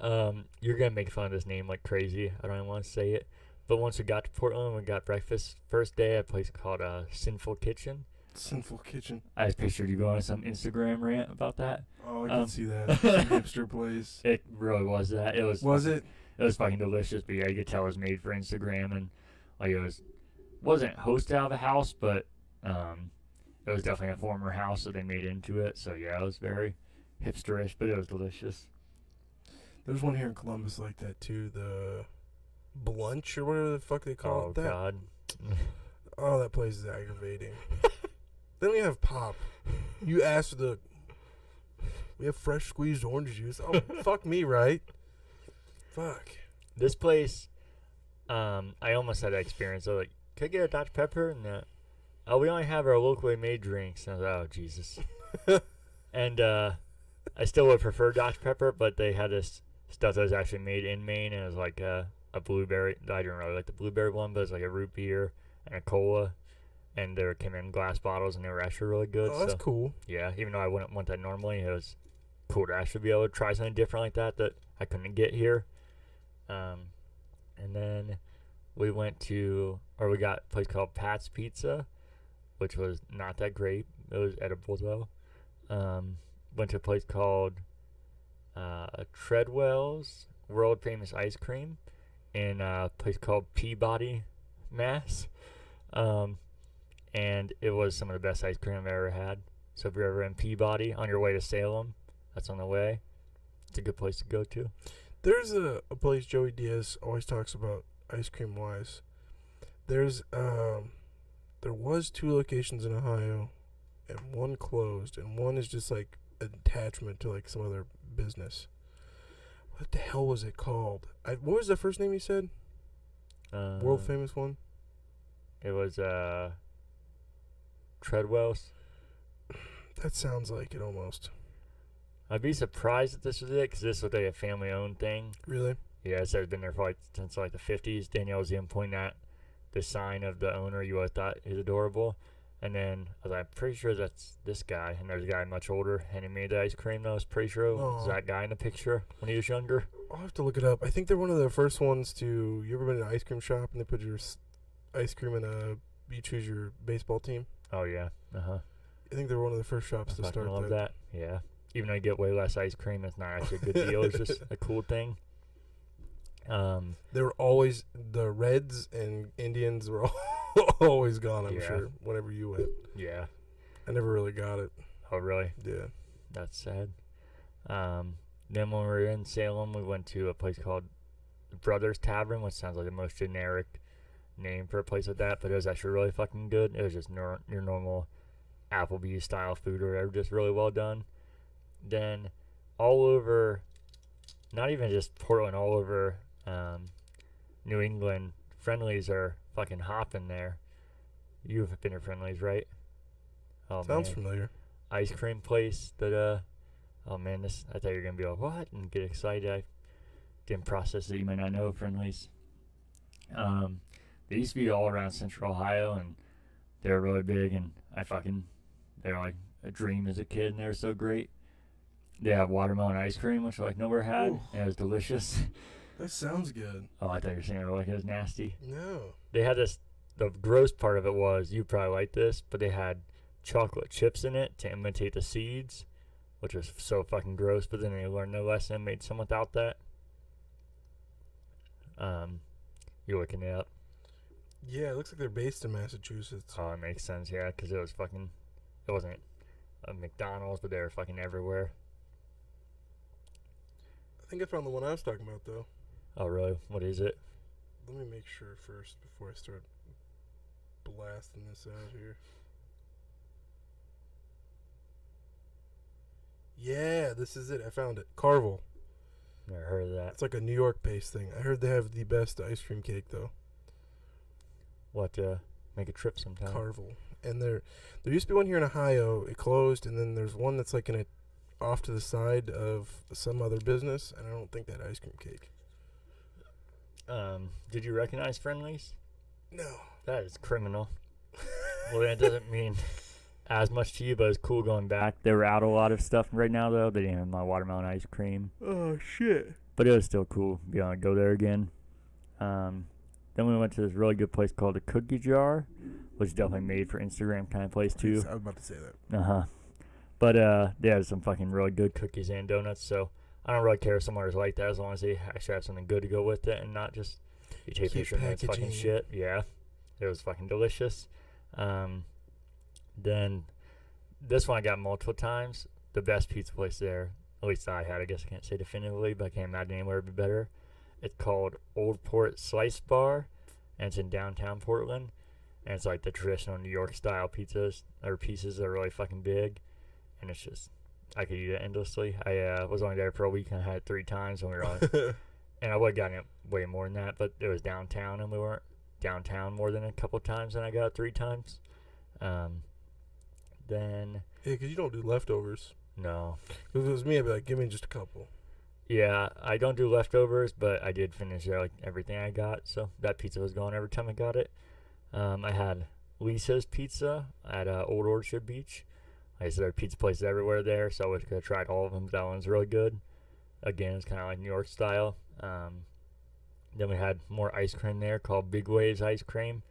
um, you're gonna make fun of this name like crazy. I don't even want to say it. But once we got to Portland, we got breakfast. First day at a place called uh, Sinful Kitchen. Sinful kitchen. I just pictured you going on some Instagram rant about that. Oh, I Um, can see that. Some hipster place. It really was that. It was. Was it? It was fucking delicious. But yeah, you could tell it was made for Instagram and like it was wasn't hosted out of a house, but um, it was definitely a former house that they made into it. So yeah, it was very hipsterish, but it was delicious. There's one here in Columbus like that too. The Blunch or whatever the fuck they call Oh it. That God. oh, that place is aggravating. then don't have pop. You asked for the. We have fresh squeezed orange juice. Oh, fuck me, right? Fuck. This place, um, I almost had that experience. I was like, "Could I get a Dr Pepper?" And uh, oh, we only have our locally made drinks. And I was like, "Oh Jesus!" and uh, I still would prefer Dr Pepper, but they had this stuff that was actually made in Maine, and it was like a, a blueberry. I didn't really like the blueberry one, but it was like a root beer and a cola, and they came in glass bottles, and they were actually really good. Oh, that's so cool. yeah, even though I wouldn't want that normally, it was cool to actually be able to try something different like that that I couldn't get here. Um, and then we went to, or we got a place called Pat's Pizza, which was not that great. It was edible though. Um, went to a place called uh, Treadwell's World Famous Ice Cream in a place called Peabody, Mass. Um, and it was some of the best ice cream I've ever had. So if you're ever in Peabody on your way to Salem, that's on the way. It's a good place to go to. There's a, a place Joey Diaz always talks about ice cream wise. There's um there was two locations in Ohio and one closed and one is just like an attachment to like some other business. What the hell was it called? I, what was the first name you said? Uh, World famous one? It was uh, Treadwell's. That sounds like it almost. I'd be surprised if this was it because this was like a family-owned thing. Really? Yeah, said it's been there for like since like the 50s. Danielle was even pointing at the sign of the owner. You always thought is adorable. And then I was like, I'm pretty sure that's this guy. And there's a guy much older, and he made the ice cream. That I was pretty sure it was that guy in the picture when he was younger. I'll have to look it up. I think they're one of the first ones to. You ever been in an ice cream shop and they put your ice cream in a. You choose your baseball team? Oh yeah, uh huh. I think they're one of the first I shops to start love that. that. Yeah. Even though you get way less ice cream, it's not actually a good deal. It's just a cool thing. Um, They were always the Reds and Indians were always gone. I'm Yeah. sure. Whenever you went, yeah. I never really got it. Oh really? Yeah. That's sad. Um, then when we were in Salem, we went to a place called Brothers Tavern, which sounds like the most generic name for a place like that, but it was actually really fucking good. It was just nor- your normal Applebee's style food or whatever, just really well done. Then all over, not even just Portland, all over um, New England, Friendly's are fucking hopping there. You've been to Friendly's, right? Oh, Sounds man. familiar. ice cream place that uh oh man this I thought you were gonna be like what? and get excited. I didn't process that you might not know friendly's. Um they used to be all around central Ohio and they're really big and I fucking they're like a dream as a kid and they're so great they have watermelon ice cream which I like never had Ooh. and it was delicious That sounds good. oh I thought you were saying it like it was nasty No. they had this the gross part of it was you probably like this but they had chocolate chips in it to imitate the seeds which was so fucking gross but then they learned their lesson and made some without that um you looking it up Yeah, it looks like they're based in Massachusetts. oh it makes sense yeah because it was fucking it wasn't a mcdonald's but they were fucking everywhere I think I found the one I was talking about though. oh really what is it Let me make sure first before I start blasting this out here. Yeah, this is it. I found it. Carvel. never heard of that It's like a New York based thing. I heard they have the best ice cream cake though. what uh make a trip sometime Carvel. And there there used to be one here in Ohio. It closed and then there's one that's like in a off to the side of some other business and I don't think that ice cream cake. um did you recognize friendly's No. That is criminal. well, that doesn't mean as much to you, but it's cool going back. They were out a lot of stuff right now, though. They didn't have my watermelon ice cream, Oh shit. but it was still cool. Be able to go there again. Um, then we went to this really good place called the Cookie Jar, which is definitely made for Instagram kind of place too. I was about to say that. Uh huh. But uh, they had some fucking really good cookies and donuts. So I don't really care if somewhere's like that as long as they actually have something good to go with it and not just you take Cute picture and fucking shit. Yeah, it was fucking delicious. Um, then this one I got multiple times. The best pizza place there, at least I had. I guess I can't say definitively, but I can't imagine anywhere would be better. It's called Old Port Slice Bar, and it's in downtown Portland. And it's like the traditional New York style pizzas or pieces that are really fucking big, and it's just I could eat it endlessly. I uh, was only there for a week and I had it three times when we were on, and I would have gotten it way more than that, but it was downtown and we weren't downtown more than a couple times, and I got three times. Um, then Yeah, because you don't do leftovers. no, If it was me, I'd be like, give me just a couple. Yeah, I don't do leftovers, but I did finish uh, like everything I got, so that pizza was gone every time I got it. Um, I had Lisa's Pizza at uh, Old Orchard Beach. Like I said, there are pizza places everywhere there, so I could have tried all of them. That one's really good. Again, it's kind of like New York style. Um, then we had more ice cream there called Big Waves Ice Cream.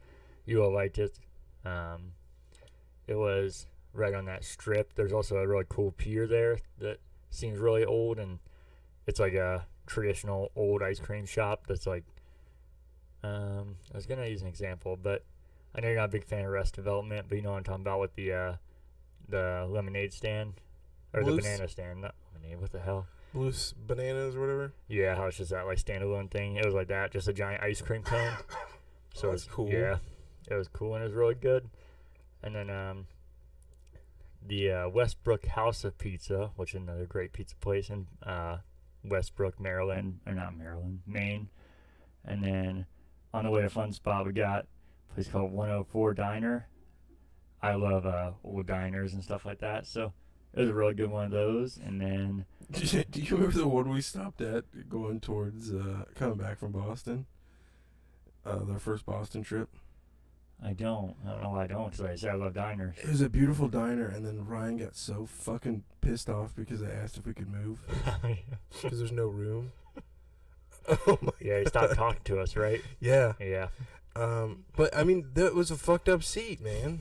You will like it. Um, it was right on that strip. There's also a really cool pier there that seems really old and it's like a traditional old ice cream shop that's like um I was gonna use an example, but I know you're not a big fan of Arrested Development, but you know what I'm talking about with the uh the lemonade stand. Or Blues? the banana stand, not lemonade, what the hell? Blue s- bananas or whatever. Yeah, how it's just that like standalone thing. It was like that, just a giant ice cream cone. So Oh, it's cool. Yeah. It was cool and it was really good. And then um the uh, Westbrook House of Pizza, which is another great pizza place in uh, Westbrook, Maryland, or not Maryland, Maine. And then on the way to Fun Spot, we got a place called 104 Diner. I love uh, old diners and stuff like that, so it was a really good one of those. And then Do you remember the one we stopped at going towards uh, coming back from Boston? Uh, their first Boston trip. I don't, I don't know why I don't, because like I said I love diners. It was a beautiful diner, and then Ryan got so fucking pissed off because I asked if we could move because there's no room. Oh my! yeah, he stopped talking to us, right? Yeah, Yeah. um, but I mean, that was a fucked up seat, man.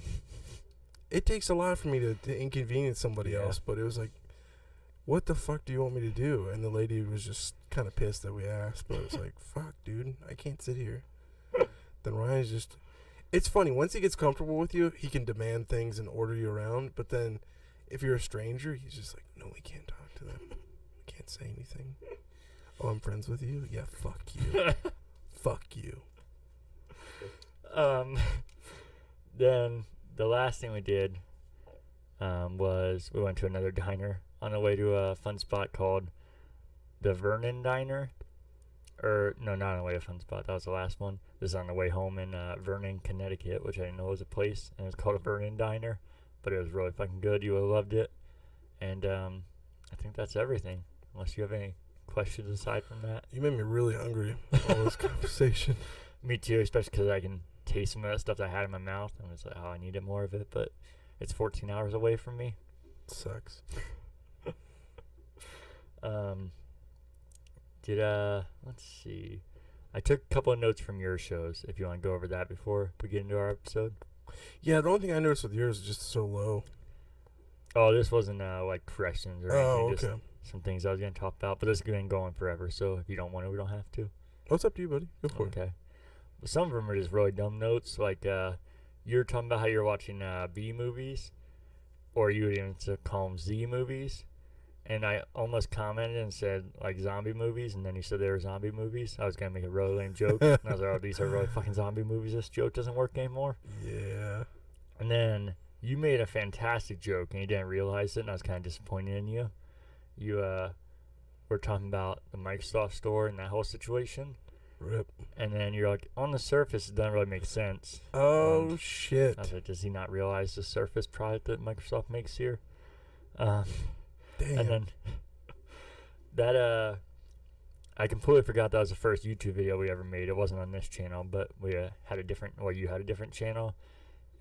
It takes a lot for me to, to inconvenience somebody Yeah. else, but it was like, what the fuck do you want me to do? And the lady was just kind of pissed that we asked, but it was like, fuck, dude, I can't sit here. Then Ryan's just. It's funny once he gets comfortable with you, he can demand things and order you around. But then, if you're a stranger, he's just like, no, we can't talk to them. We can't say anything. Oh, I'm friends with you. Yeah, fuck you. fuck you. um, then the last thing we did um, was we went to another diner on the way to a fun spot called the Vernon Diner. Or no, not on the way to fun spot. That was the last one. This is on the way home in uh, Vernon, Connecticut, which I didn't know was a place, and it's called a Vernon Diner. But it was really fucking good. You would have loved it. And um, I think that's everything. Unless you have any questions aside from that. You made me really hungry. All this conversation. Me too, especially because I can taste some of that stuff that I had in my mouth. I'm just like, oh, I needed more of it, but it's 14 hours away from me. Sucks. Um, did uh, let's see. I took a couple of notes from your shows. If you want to go over that before we get into our episode. Yeah, the only thing I noticed with yours is just so low. Oh, this wasn't uh like corrections or anything. Oh, Just okay. some things I was gonna talk about, but this has been going forever. So if you don't want to, we don't have to. What's up to you, buddy? Go for it. Okay. Some of them are just really dumb notes. Like uh, you're talking about how you're watching uh, B movies, or you would even call them Z movies. And I almost commented and said like zombie movies, and then you said they were zombie movies. I was gonna make a really lame joke, and I was like, "Oh, these are really fucking zombie movies. This joke doesn't work anymore." Yeah. And then you made a fantastic joke, and you didn't realize it, and I was kind of disappointed in you. You uh, were talking about the Microsoft store and that whole situation, Rip. and then you're like, on the surface, it doesn't really make sense. Oh Um, shit. I was like, does he not realize the Surface product that Microsoft makes here? Um, Damn. and then that uh, I completely forgot that was the first YouTube video we ever made. It wasn't on this channel, but we uh, had a different, well, you had a different channel,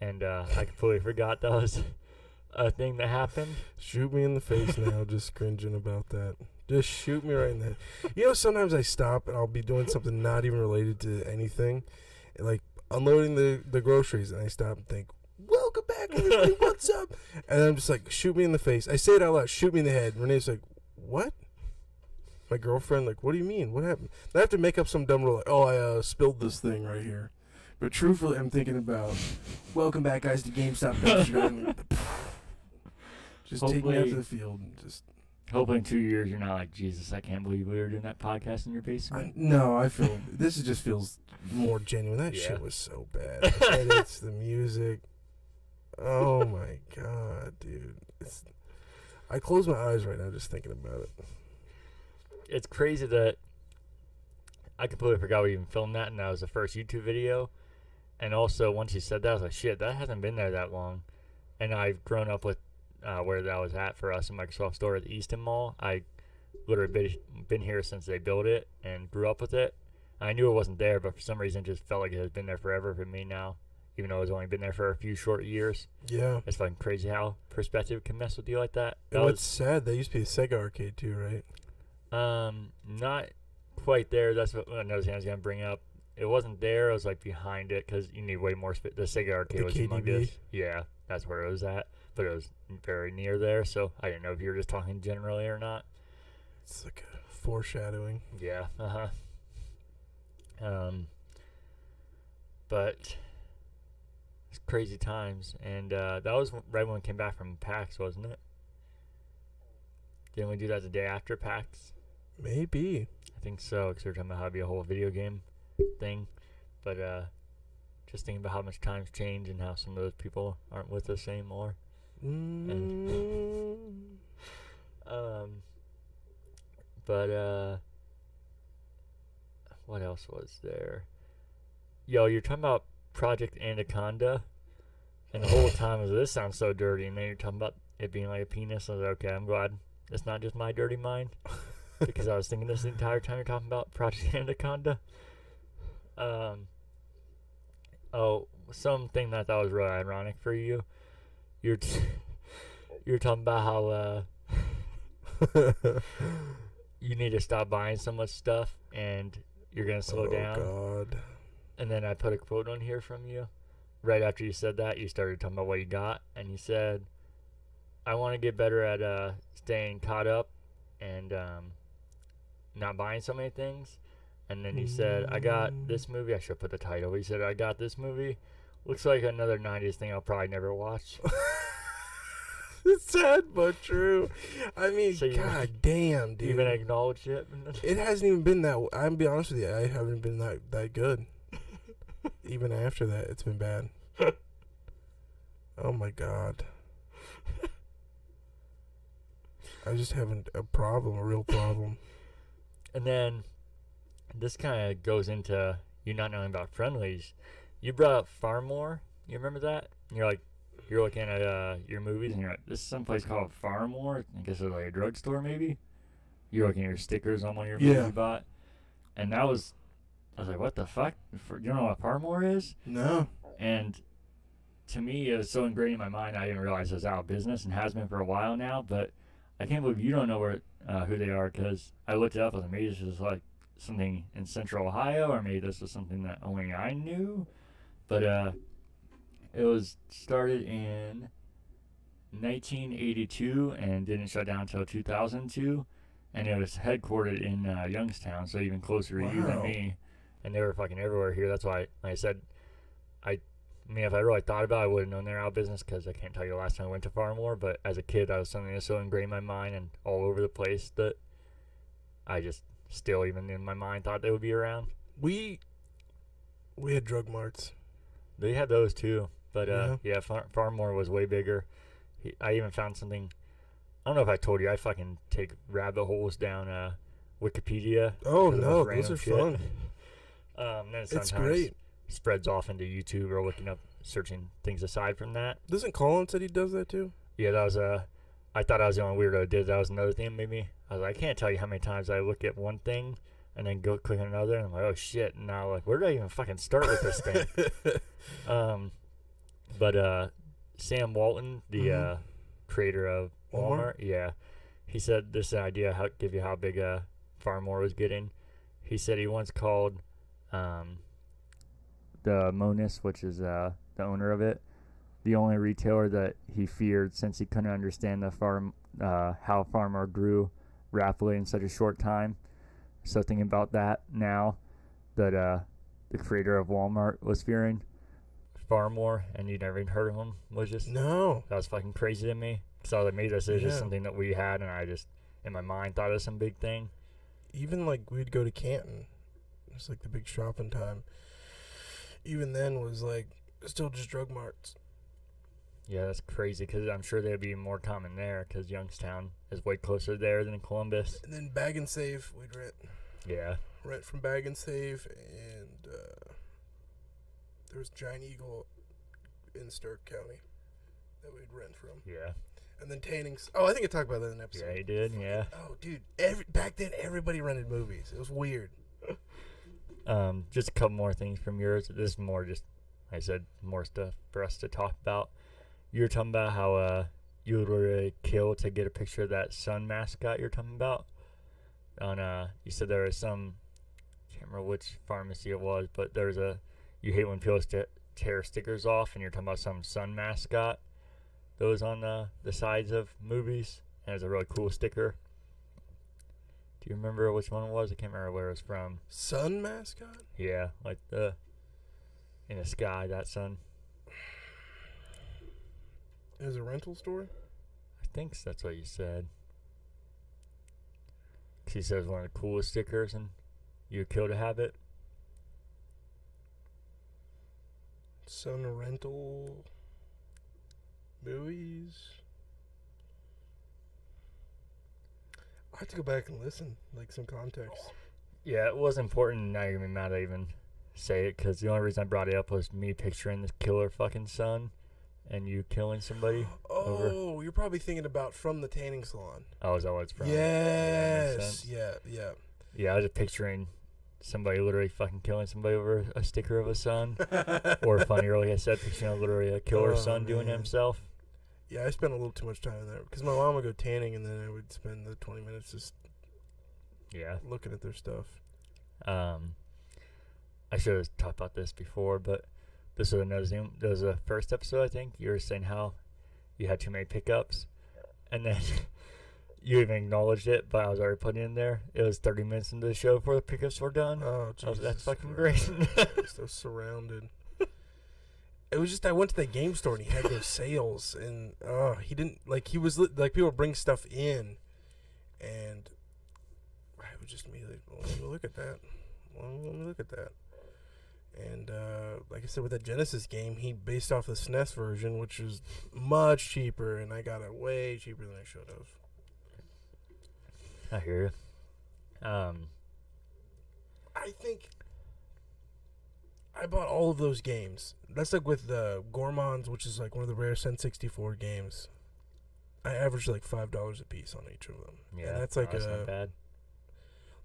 and uh, I completely forgot that was a thing that happened. Shoot me in the face now, just cringing about that. Just shoot me right in the head. You know, sometimes I stop and I'll be doing something not even related to anything, like unloading the, the groceries, and I stop and think, "Welcome back, everybody. What's up?" And I'm just like, "Shoot me in the face." I say it out loud. Shoot me in the head. Renee's like, "What?" My girlfriend, like, "What do you mean? What happened?" And I have to make up some dumb rule. Like, "Oh, I uh, spilled this thing right here." But truthfully, I'm thinking about, "Welcome back, guys, to GameStop." Dumpster Diving." Just take me out Hopefully- to the field and just Hopefully, in two years, you're not like Jesus. I can't believe we were doing that podcast in your I, basement. no, I feel this just feels more genuine. That Yeah. shit was so bad. The edits, the music. Oh my god, dude! It's, I close my eyes right now just thinking about it. It's crazy that I completely forgot we even filmed that, and that was the first YouTube video. And also, once you said that, I was like, "Shit, that hasn't been there that long." And I've grown up with uh, where that was at for us in Microsoft Store at the Easton Mall. I literally been, been here since they built it and grew up with it. I knew it wasn't there, but for some reason, it just felt like it has been there forever for me now, even though it's only been there for a few short years. Yeah. It's fucking crazy how perspective can mess with you like that. And That what's sad? That used to be a Sega arcade too, right? Um, not quite there. That's what another thing I was gonna bring up. It wasn't there. It was like behind it because you need way more. Sp- the Sega arcade The was KDB? humongous. Yeah, that's where it was at. But it was very near there, so I didn't know if you were just talking generally or not. It's like a foreshadowing. Yeah. Uh huh. Um. But it's crazy times, and uh, that was right when we came back from PAX, wasn't it? Didn't we do that the day after PAX? Maybe. I think so, because we were talking about how it'd be a whole video game thing. But uh, just thinking about how much times change and how some of those people aren't with us anymore. Mm, Um, but uh, what else was there? Yo, you're talking about Project Anaconda, and the whole time I was this sounds so dirty, and then you're talking about it being like a penis. I was like, okay, I'm glad it's not just my dirty mind, because I was thinking this the entire time you're talking about Project Anaconda. Um. Oh, something that I thought was really ironic for you. You're t- you're talking about how uh you need to stop buying so much stuff and you're gonna slow oh down. God. And then I put a quote on here from you. Right after you said that, you started talking about what you got, and you said, "I want to get better at uh, staying caught up and um, not buying so many things." And then you said, "I got this movie." I should put the title. You said, "I got this movie." Looks like another '90s thing I'll probably never watch. it's sad but true. I mean, So God damn, dude. you even acknowledge it? it hasn't even been that. I'm be honest with you. I haven't been that that good. even after that, it's been bad. oh my God. I just haven't a problem, a real problem. And then this kind of goes into you not knowing about friendlies. You brought up Phar-Mor. You remember that? And you're like, you're looking at uh, your movies, and you're like, this is someplace called Phar-Mor. I guess it's like a drugstore, maybe. You're looking at your stickers on one of your movies Yeah. you bought, and that was, I was like, what the fuck? For, you don't know what Phar-Mor is? No. And to me, it was so ingrained in my mind, I didn't realize it was out of business and has been for a while now. But I can't believe you don't know where uh, who they are because I looked it up. I was like, maybe this is like something in Central Ohio, or maybe this was something that only I knew. But uh, it was started in 1982 and didn't shut down until 2002. And it was headquartered in uh, Youngstown, so even closer to you than me. And they were fucking everywhere here. That's why, like I said, I I mean, if I really thought about it, I would have known they're out of business because I can't tell you the last time I went to Phar-Mor. But as a kid, that was something that so ingrained in my mind and all over the place that I just still, even in my mind, thought they would be around. We we had drug marts. They had those too, but uh, yeah, Far- Phar-Mor was way bigger. He, I even found something. I don't know if I told you. I fucking take rabbit holes down uh, Wikipedia. Oh no, those are shit. fun. Um, then It's great. spreads off into YouTube or looking up, searching things aside from that. Doesn't Colin said he does that too? Yeah, that was a. I thought I was the only weirdo who did. That was another thing that me. I was like, I can't tell you how many times I look at one thing and then go click on another, and I'm like, oh shit! And now like, where do I even fucking start with this thing? um, but uh, Sam Walton, the Mhm. uh, creator of Walmart, Walmart? yeah, he said this idea how give you how big uh Phar-Mor was getting. He said he once called um, the Monus, which is uh, the owner of it, the only retailer that he feared since he couldn't understand the farm uh, how Phar-Mor grew rapidly in such a short time. So thinking about that now, that uh, the creator of Walmart was fearing Phar-Mor, and you'd never even heard of him, was just no. that was fucking crazy to me. So like maybe this is just something that we had, and I just in my mind thought it was some big thing. even like we'd go to Canton. It's like the big shopping time. Even then was like still just drug marts. Yeah, that's crazy because I'm sure they'd be more common there because Youngstown is way closer there than Columbus. And then Bag and Save we'd rent Yeah. rent from Bag and Save and uh, there was Giant Eagle in Stark County that we'd rent from. Yeah. And then Tanning's oh I think I talked about that in an episode. Yeah, he did. Yeah. Oh dude, every back then everybody rented movies. It was weird. Um, just a couple more things from yours. This is more just, like I said, more stuff for us to talk about. You were talking about how uh, you would literally kill to get a picture of that sun mascot you're talking about. On uh, you said there was some, can't remember which pharmacy it was, but there was a, you hate when people st- tear stickers off, and you're talking about some sun mascot. That was on the the sides of movies, and it was a really cool sticker. Do you remember which one it was? I can't remember where it was from. Sun mascot? Yeah, like the in the sky, that sun. It was a rental store? I think that's what you said. 'Cause he says one of the coolest stickers, and you'd kill to have it. Sun rental movies. I have to go back and listen, like some context. Yeah, it was important. Now you're gonna be mad I even say it, because the only reason I brought it up was me picturing this killer fucking sun, and you killing somebody. over- Oh, you're probably thinking about from the tanning salon. Oh, is that what it's from? Yeah, that makes yes, yeah, yeah. Yeah, I was just picturing somebody literally fucking killing somebody over a sticker of a son, or funnier, like I said, picturing literally a killer Oh, son doing it himself. Yeah, I spent a little too much time in there because my mom would go tanning, and then I would spend the 20 minutes just Yeah. looking at their stuff. Um, I should have talked about this before, but this was another thing. There was a first episode, I think. You were saying how you had too many pickups, and then you even acknowledged it, but I was already putting it in there. It was 30 minutes into the show before the pickups were done. Oh, was- Jesus that's fucking great. so surrounded. It was just I went to that game store and he had those sales and oh he didn't like he was like people bring stuff in, and I would just immediately well, let me look at that. Well, let me look at that. And uh, like I said, with that Genesis game, he based off the SNES version, which is much cheaper, and I got it way cheaper than I should have. I hear you. Um, I think I bought all of those games. That's like with the Goemon's, which is like one of the rare N64 games. I averaged like five dollars a piece on each of them. yeah, and that's like no, that's a. not bad.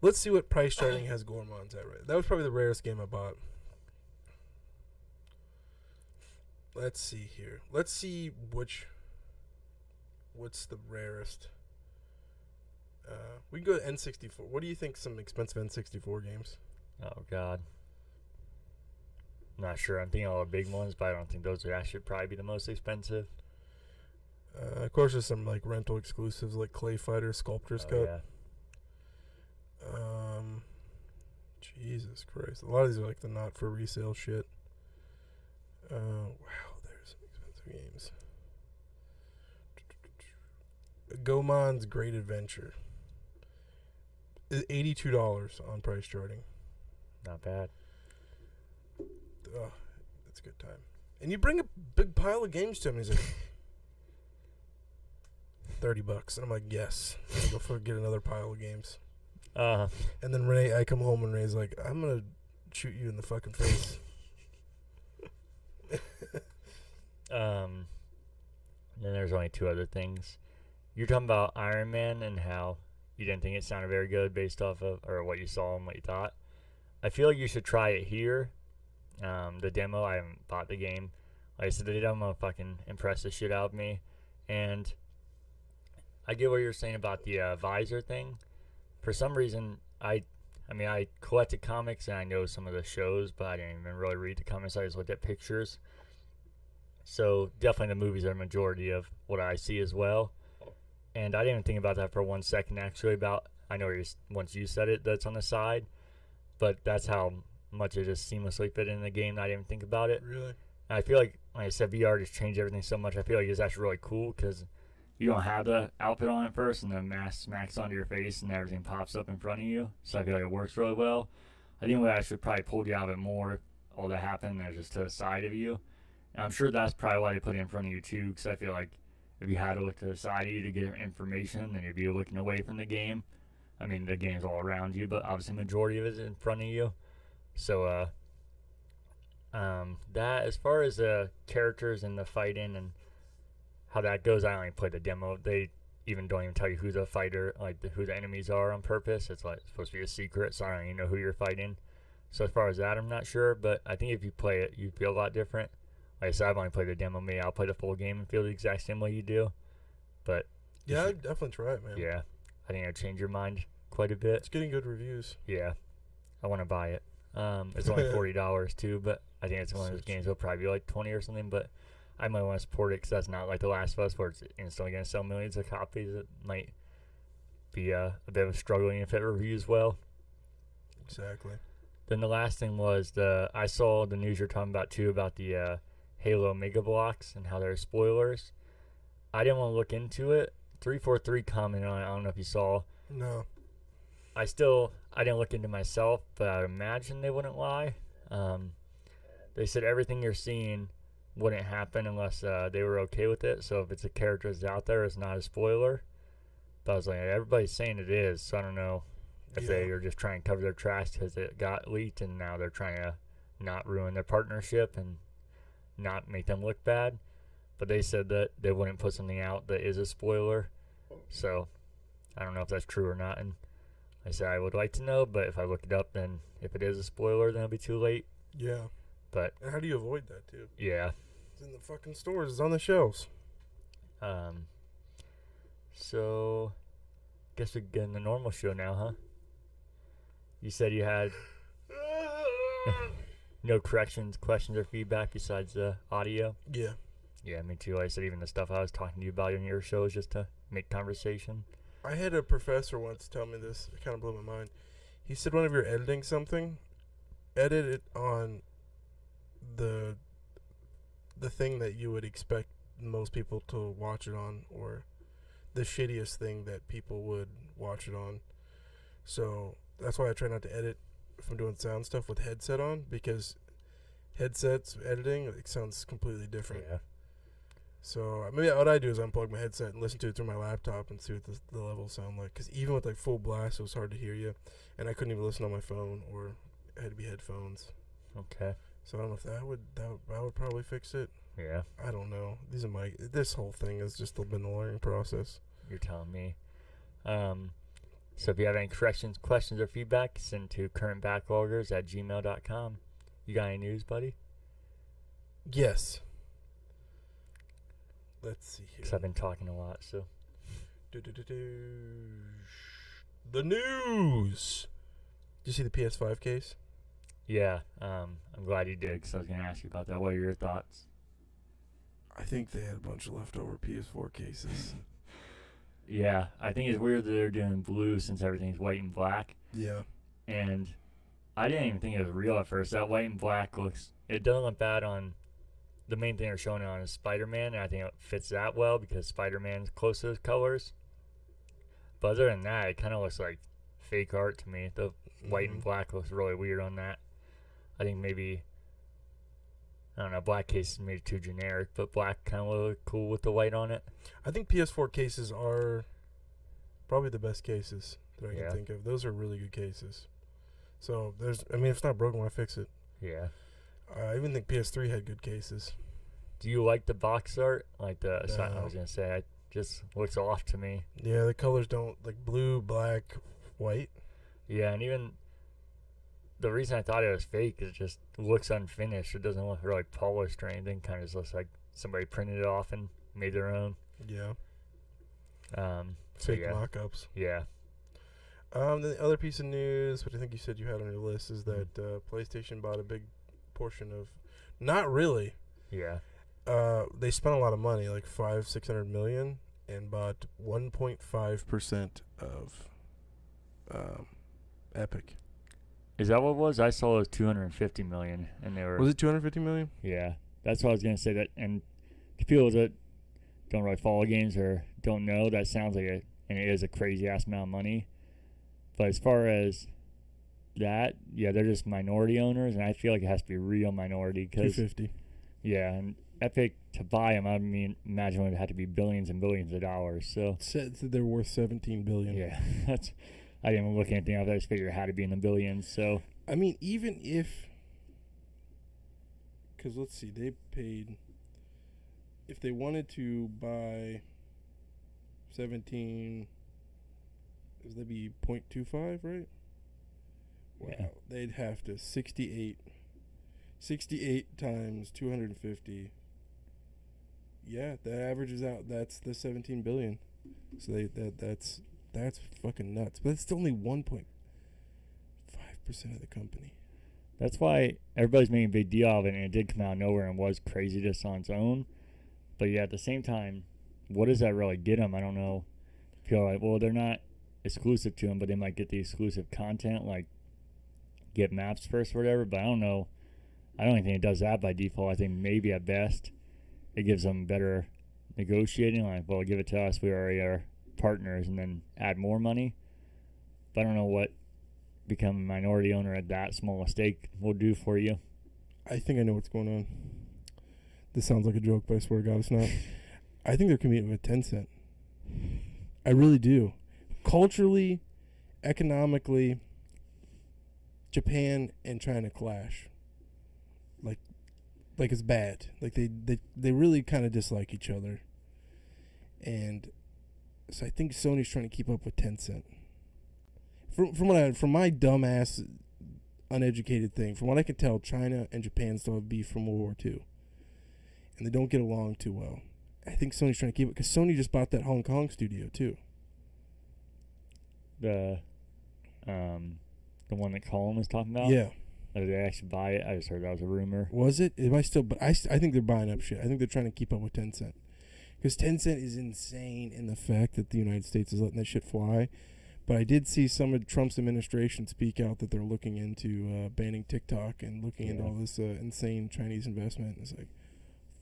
Let's see what price charting has Goemon's at. Right, that was probably the rarest game I bought. Let's see here. Let's see which. What's the rarest? Uh, we can go to N64. What do you think? Some expensive N64 games. Oh God. Not sure. I'm thinking all the big ones, but I don't think those would actually probably be the most expensive. Uh, of course, there's some like rental exclusives like Clay Fighter, Sculptor's Oh, Cut. Um, Jesus Christ, a lot of these are like the not for resale shit. Uh, wow, there's some expensive games. Goemon's Great Adventure. Eighty-two dollars on price charting. Not bad. Oh, that's a good time. And you bring a big pile of games to him. He's like, thirty bucks, and I'm like, yes. I go for get another pile of games. Uh, And then Renee, I come home and Renee's like, I'm gonna shoot you in the fucking face. um, and then there's only two other things. You're talking about Iron Man and how you didn't think it sounded very good based off of or what you saw and what you thought. I feel like you should try it here. Um, the demo, I haven't bought the game. Like I said, the demo fucking impressed the shit out of me, and I get what you're saying about the uh, visor thing. For some reason, I, I mean, I collected comics and I know some of the shows, but I didn't even really read the comics. I just looked at pictures. So definitely the movies are a majority of what I see as well. And I didn't think about that for one second actually. About I know you once you said it that's on the side, but that's how much it just seamlessly fit in the game. I didn't even think about it. really? And I feel like, like I said, VR just changed everything so much. I feel like it's actually really cool because you don't have the outfit on at first, and the mask smacks onto your face, and everything pops up in front of you. So I feel like it works really well. I think we actually probably pulled you out of it more all that happened than just to the side of you. And I'm sure that's probably why they put it in front of you too, because I feel like if you had to look to the side of you to get information, then you'd be looking away from the game. I mean, the game's all around you, but obviously majority of it is in front of you. So, uh, um, that as far as the characters and the fighting and how that goes, I only played the demo. They even don't even tell you who the fighter, like the, who the enemies are on purpose. It's like supposed to be a secret, so I don't even know who you're fighting. So as far as that, I'm not sure, but I think if you play it, you'd feel a lot different. Like I said, I've only played the demo. Me, I'll play the full game and feel the exact same way you do. But Yeah, I'd definitely try it, man. yeah, I think it'll change your mind quite a bit. It's getting good reviews. Yeah, I want to buy it. Um, it's only forty dollars too, but I think it's one of those games that'll probably be like twenty or something. But I might want to support it because that's not like The Last of Us, where it's instantly going to sell millions of copies. It might be uh, a bit of a struggling if it reviews well. Exactly. Then the last thing was the I saw the news you're talking about too about the uh, Halo Mega Bloks and how they're spoilers. I didn't want to look into it. Three four three commented on it. I don't know if you saw. No. I still I didn't look into myself, but I imagine they wouldn't lie. Um, they said everything you're seeing wouldn't happen unless uh, they were okay with it. So if it's a character that's out there, it's not a spoiler. But I was like, everybody's saying it is, so I don't know if they Yeah. are just trying to cover their tracks because it got leaked, and now they're trying to not ruin their partnership and not make them look bad. But they said that they wouldn't put something out that is a spoiler. So I don't know if that's true or not. And I said I would like to know, but if I look it up, then if it is a spoiler, then it'll be too late. Yeah. But And how do you avoid that, too? yeah, It's in the fucking stores. It's on the shelves. um, so guess we're in the normal show now, huh? You said you had no corrections, questions, or feedback besides the audio. yeah. Yeah, me too. Like I said even the stuff I was talking to you about in your show is just to make conversation. I had a professor once tell me this. It kind of blew my mind. He said whenever you're editing something, edit it on the the thing that you would expect most people to watch it on, or the shittiest thing that people would watch it on. So that's why I try not to edit if I'm doing sound stuff with headset on because headsets editing it sounds completely different. Yeah. So uh, maybe what I do is unplug my headset and listen to it through my laptop and see what the, the levels sound like. Because even with like full blast, it was hard to hear you, and I couldn't even listen on my phone or it had to be headphones. Okay. So I don't know if that would that would, that would probably fix it. Yeah. I don't know. These are my this whole thing has just been a learning process. You're telling me. Um, so if you have any corrections, questions, or feedback, send to currentbackloggers at gmail.com. You got any news, buddy? Yes. Let's see here. Because. I've been talking a lot, so. The news. Did you see the PS5 case? Yeah, um, I'm glad you did, because I was going to ask you about that. What are your thoughts? I think they had a bunch of leftover PS4 cases. Yeah, I think it's weird that they're doing blue since everything's white and black. yeah. And I didn't even think it was real at first. That white and black looks, it doesn't look bad on. The main thing they're showing it on is Spider Man, and I think it fits that well because Spider Man's close to those colors. But other than that, it kind of looks like fake art to me. The white and Mhm. black looks really weird on that. I think maybe I don't know. Black case is maybe too generic, but black kind of look cool with the white on it. I think PS4 cases are probably the best cases that I Yeah. can think of. Those are really good cases. So there's, I mean, if it's not broken, why fix it? Yeah. Uh, I even think PS3 had good cases. Do you like the box art? Like the I was gonna say, it just looks off to me. Yeah, the colors don't like blue, black, white. Yeah, and even the reason I thought it was fake is it just looks unfinished. It doesn't look really polished or anything. Kind of just looks like somebody printed it off and made their own. Yeah, Um, so fake yeah, mock-ups. yeah, Um, the other piece of news, which I think you said you had on your list, is Mhm. that uh, PlayStation bought a big portion of. Not really. yeah. Uh, they spent a lot of money, like five, six hundred million, and bought one point five percent of um, Epic. Is that what it was? I saw it was 250 million, and they were Was it two hundred fifty million? yeah. That's what I was gonna say. That and the people that don't really follow games or don't know, that sounds like a and it is a crazy ass amount of money. But as far as that, yeah, they're just minority owners, and I feel like it has to be real minority because 250. yeah, and Epic to buy them, I mean, imagine it would have to be billions and billions of dollars. So Said that they're worth seventeen billion. yeah, that's I didn't even look anything up. I just figured it had to be in the billions. So I mean, even if, because let's see, they paid. If they wanted to buy seventeen, is that be 0.25, right? Wow, Yeah. they'd have to 68, 68 times two hundred and fifty. Yeah, that averages out. That's the seventeen billion. So they that that's that's fucking nuts. But it's only one point five percent of the company. That's why everybody's making a big deal of it, and it did come out of nowhere and was crazy just on its own. But yeah, at the same time, what does that really get them? I don't know. Feel like well, they're not exclusive to them, but they might get the exclusive content, like get maps first or whatever. But I don't know. I don't think it does that by default. I think maybe at best, it gives them better negotiating. Like, well, give it to us. We already are partners, and then add more money. But I don't know what becoming a minority owner at that small stake will do for you. I think I know what's going on. This sounds like a joke, but I swear to God, it's not. I think they're competing with Tencent. I really do. Culturally, economically, Japan and China clash. Like, like it's bad. Like they they they really kind of dislike each other. And so I think Sony's trying to keep up with Tencent. From from what I from my dumbass uneducated thing. From what I can tell, China and Japan still have beef from World War II, and they don't get along too well. I think Sony's trying to keep it because Sony just bought that Hong Kong studio too. The um the one that Colin was talking about. Yeah, Or did they actually buy it? I just heard that was a rumor. was it? Am I still? But I, I think they're buying up shit. I think they're trying to keep up with Tencent because Tencent is insane in the fact that the United States is letting that shit fly. But I did see some of Trump's administration speak out that they're looking into uh, banning TikTok and looking into all this uh, insane Chinese investment. It's like,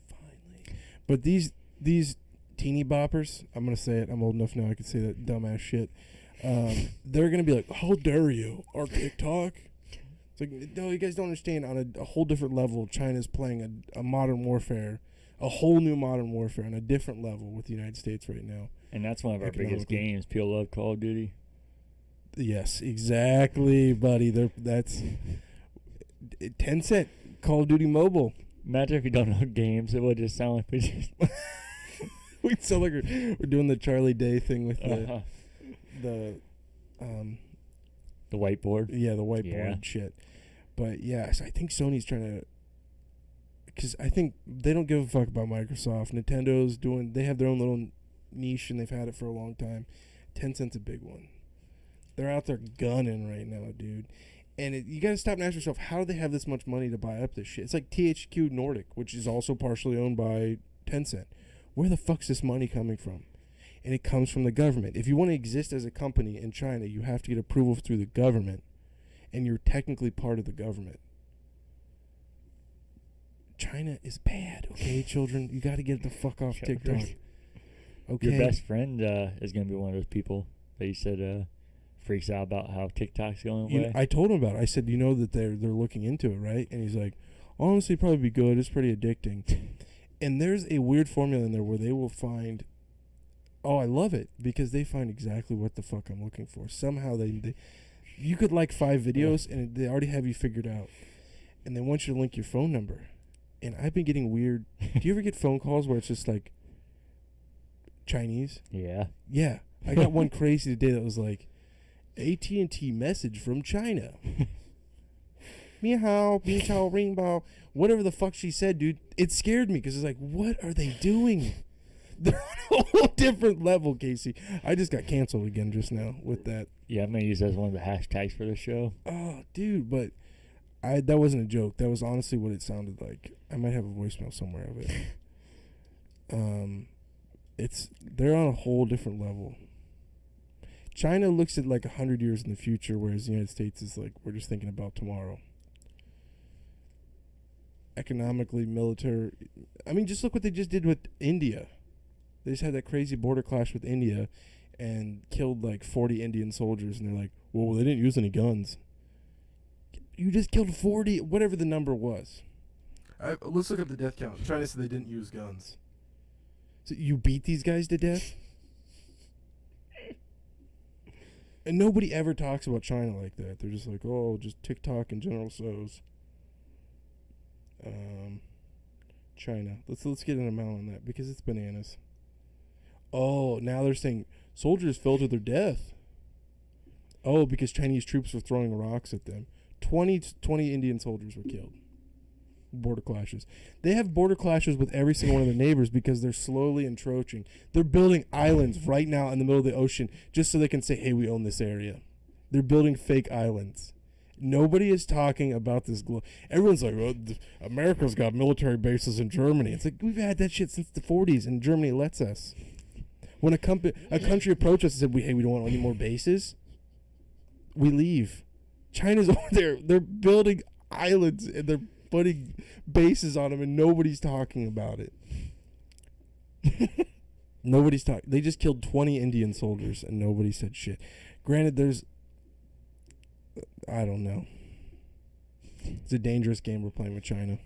finally. But these these teeny boppers, I'm gonna say it. I'm old enough now. I can say that dumbass shit. Um, they're gonna be like, "How dare you, our TikTok?" It's like, no, you guys don't understand. On a, a whole different level, China's playing a, a modern warfare, a whole new modern warfare on a different level with the United States right now. And that's one of our biggest games. People love Call of Duty. Yes, exactly, buddy. They're, that's Tencent Call of Duty Mobile. Imagine if you don't know games, it would just sound like we just We sound like we're, we're doing the Charlie Day thing with the uh, the um the whiteboard. yeah the whiteboard Yeah. shit. But yes, I think Sony's trying to. Because I think they don't give a fuck about Microsoft. Nintendo's doing. They have their own little niche, and they've had it for a long time. Tencent's a big one. They're out there gunning right now, dude. And it, you got to stop and ask yourself, how do they have this much money to buy up this shit? It's like THQ Nordic, which is also partially owned by Tencent. Where the fuck's this money coming from? And it comes from the government. If you want to exist as a company in China, you have to get approval through the government, and you're technically part of the government. China is bad, okay, children? You got to get the fuck off TikTok. Okay. Your best friend uh, is going to be one of those people that you said uh, freaks out about how TikTok's going You away. I told him about it. I said, you know that they're they're looking into it, right? And he's like, honestly, probably be good. It's pretty addicting. and there's a weird formula in there where they will find. Oh, I love it because they find exactly what the fuck I'm looking for. Somehow they, they you could like five videos and they already have you figured out, and they want you to link your phone number. And I've been getting weird. Do you ever get phone calls where it's just like Chinese? yeah. Yeah, I got one crazy today that was like, AT and T message from China. Me hao, bi chao, ring bao, whatever the fuck she said, dude. It scared me because it's like, what are they doing? They're on a whole different level, Casey. I just got canceled again just now with that. Yeah, I'm to use that as one of the hashtags for the show. Oh, dude, but I that wasn't a joke. That was honestly what it sounded like. I might have a voicemail somewhere of it. Um, it's they're on a whole different level. China looks at like a hundred years in the future, whereas the United States is like we're just thinking about tomorrow. Economically, military. I mean, just look what they just did with India. They just had that crazy border clash with India, and killed like forty Indian soldiers. And they're like, "Well, they didn't use any guns." You just killed forty, whatever the number was. I, let's look up the death count. China said they didn't use guns. So you beat these guys to death? And nobody ever talks about China like that. They're just like, oh, just TikTok and General Tso's. Um, China. Let's let's get an amount on that because it's bananas. Oh, now they're saying soldiers fell to their death. Oh, because Chinese troops were throwing rocks at them. 20, 20 Indian soldiers were killed. Border clashes. They have border clashes with every single one of their neighbors because they're slowly encroaching. They're building islands right now in the middle of the ocean just so they can say, hey, we own this area. They're building fake islands. Nobody is talking about this. Glo- Everyone's like, well, America's got military bases in Germany. It's like, we've had that shit since the 40s, and Germany lets us. When a, compa- a country approached us and said, hey, we don't want any more bases, we leave. China's over there. They're building islands and they're putting bases on them, and nobody's talking about it. nobody's talking. They just killed 20 Indian soldiers, and nobody said shit. Granted, there's. I don't know. It's a dangerous game we're playing with China.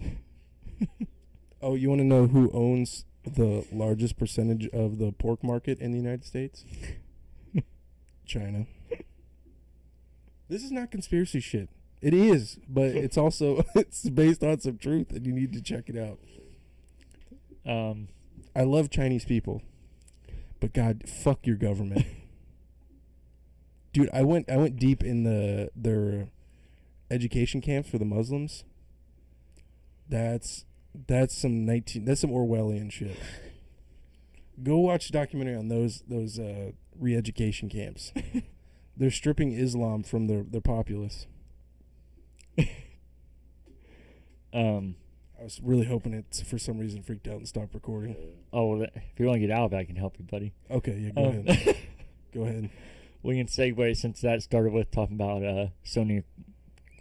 oh, you want to know who owns the largest percentage of the pork market in the United States? China. This is not conspiracy shit. It is, but it's also it's based on some truth, and you need to check it out. Um, I love Chinese people, but God, fuck your government, dude. I went I went deep in the their education camps for the Muslims. That's that's some nineteen that's some Orwellian shit. Go watch a documentary on those those uh, re-education camps. They're stripping Islam from their their populace. um, I was really hoping it for some reason freaked out and stopped recording. oh, well, if you want to get out of it, I can help you, buddy. Okay, yeah, go Um, ahead. Go ahead. we can segue since that started with talking about uh, Sony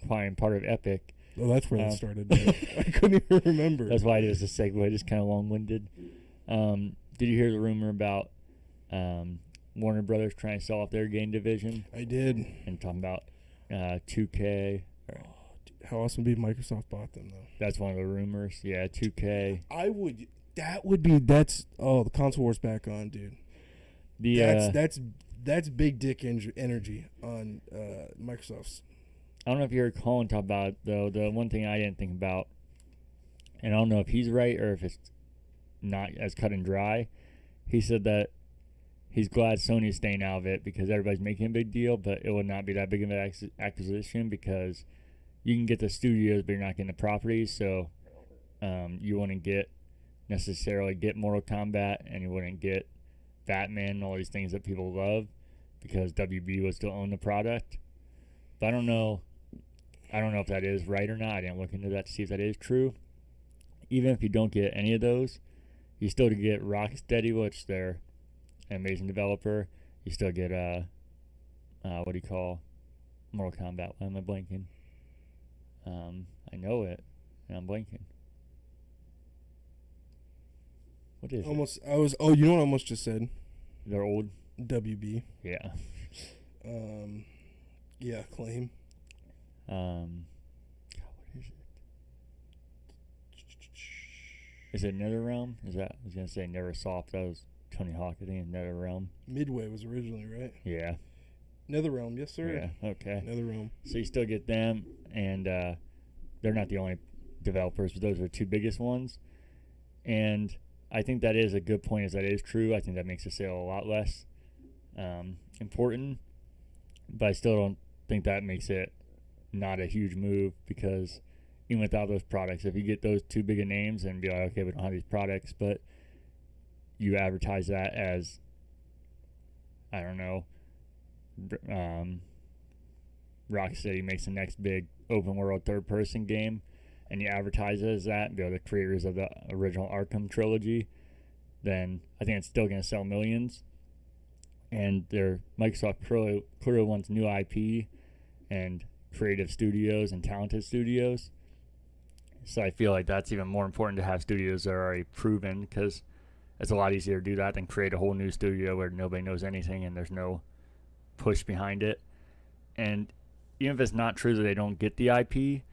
acquiring part of Epic. Oh, that's where Uh, it started. I couldn't even remember. That's why it is a segue, just kind of long-winded. Um, did you hear the rumor about um, Warner Brothers trying to sell off their game division I did. and talking about uh, 2K? How awesome would be Microsoft bought them though. That's one of the rumors. Yeah, 2K. I would. That would be. That's oh, the console war's back on, dude. The That's uh, that's that's big dick en- energy on uh, Microsoft's. I don't know if you heard Colin talk about it, though. The one thing I didn't think about, and I don't know if he's right or if it's not as cut and dry. He said that he's glad Sony's staying out of it because everybody's making a big deal, but it would not be that big of an acquisition because you can get the studios, but you're not getting the properties. So um, you wouldn't get necessarily get Mortal Kombat, and you wouldn't get Batman and all these things that people love because WB would still own the product. But I don't know. I don't know if that is right or not. I didn't look into that to see if that is true. Even if you don't get any of those, you still get Rocksteady, which they're an amazing developer. You still get uh, uh what do you call Mortal Kombat? Why am I blanking? Um, I know it, and I'm blanking. What is it? Almost. I was. Oh, you know what I almost just said. They're old. WB. Yeah. Um. Yeah. Claim. Um, God, what is it? Is it NetherRealm? Is that I was gonna say NeverSoft? That was Tony Hawk. I think it's NetherRealm. Midway was originally right. Yeah. Netherrealm. Yes, sir. Yeah. Okay. Netherrealm. So you still get them, and uh, they're not the only developers, but those are the two biggest ones. And I think that is a good point. Is that is true? I think that makes the sale a lot less um, important, but I still don't think that makes it not a huge move because even without those products, if you get those two bigger names and be like, okay, we don't have these products, but you advertise that as I don't know, um, Rocksteady makes the next big open world third person game, and you advertise it as that, be the creators of the original Arkham trilogy, then I think it's still going to sell millions. And their Microsoft clearly, clearly wants new IP and creative studios and talented studios. So I feel like that's even more important to have studios that are already proven because it's a lot easier to do that than create a whole new studio where nobody knows anything and there's no push behind it. And even if it's not true that they don't get the IP,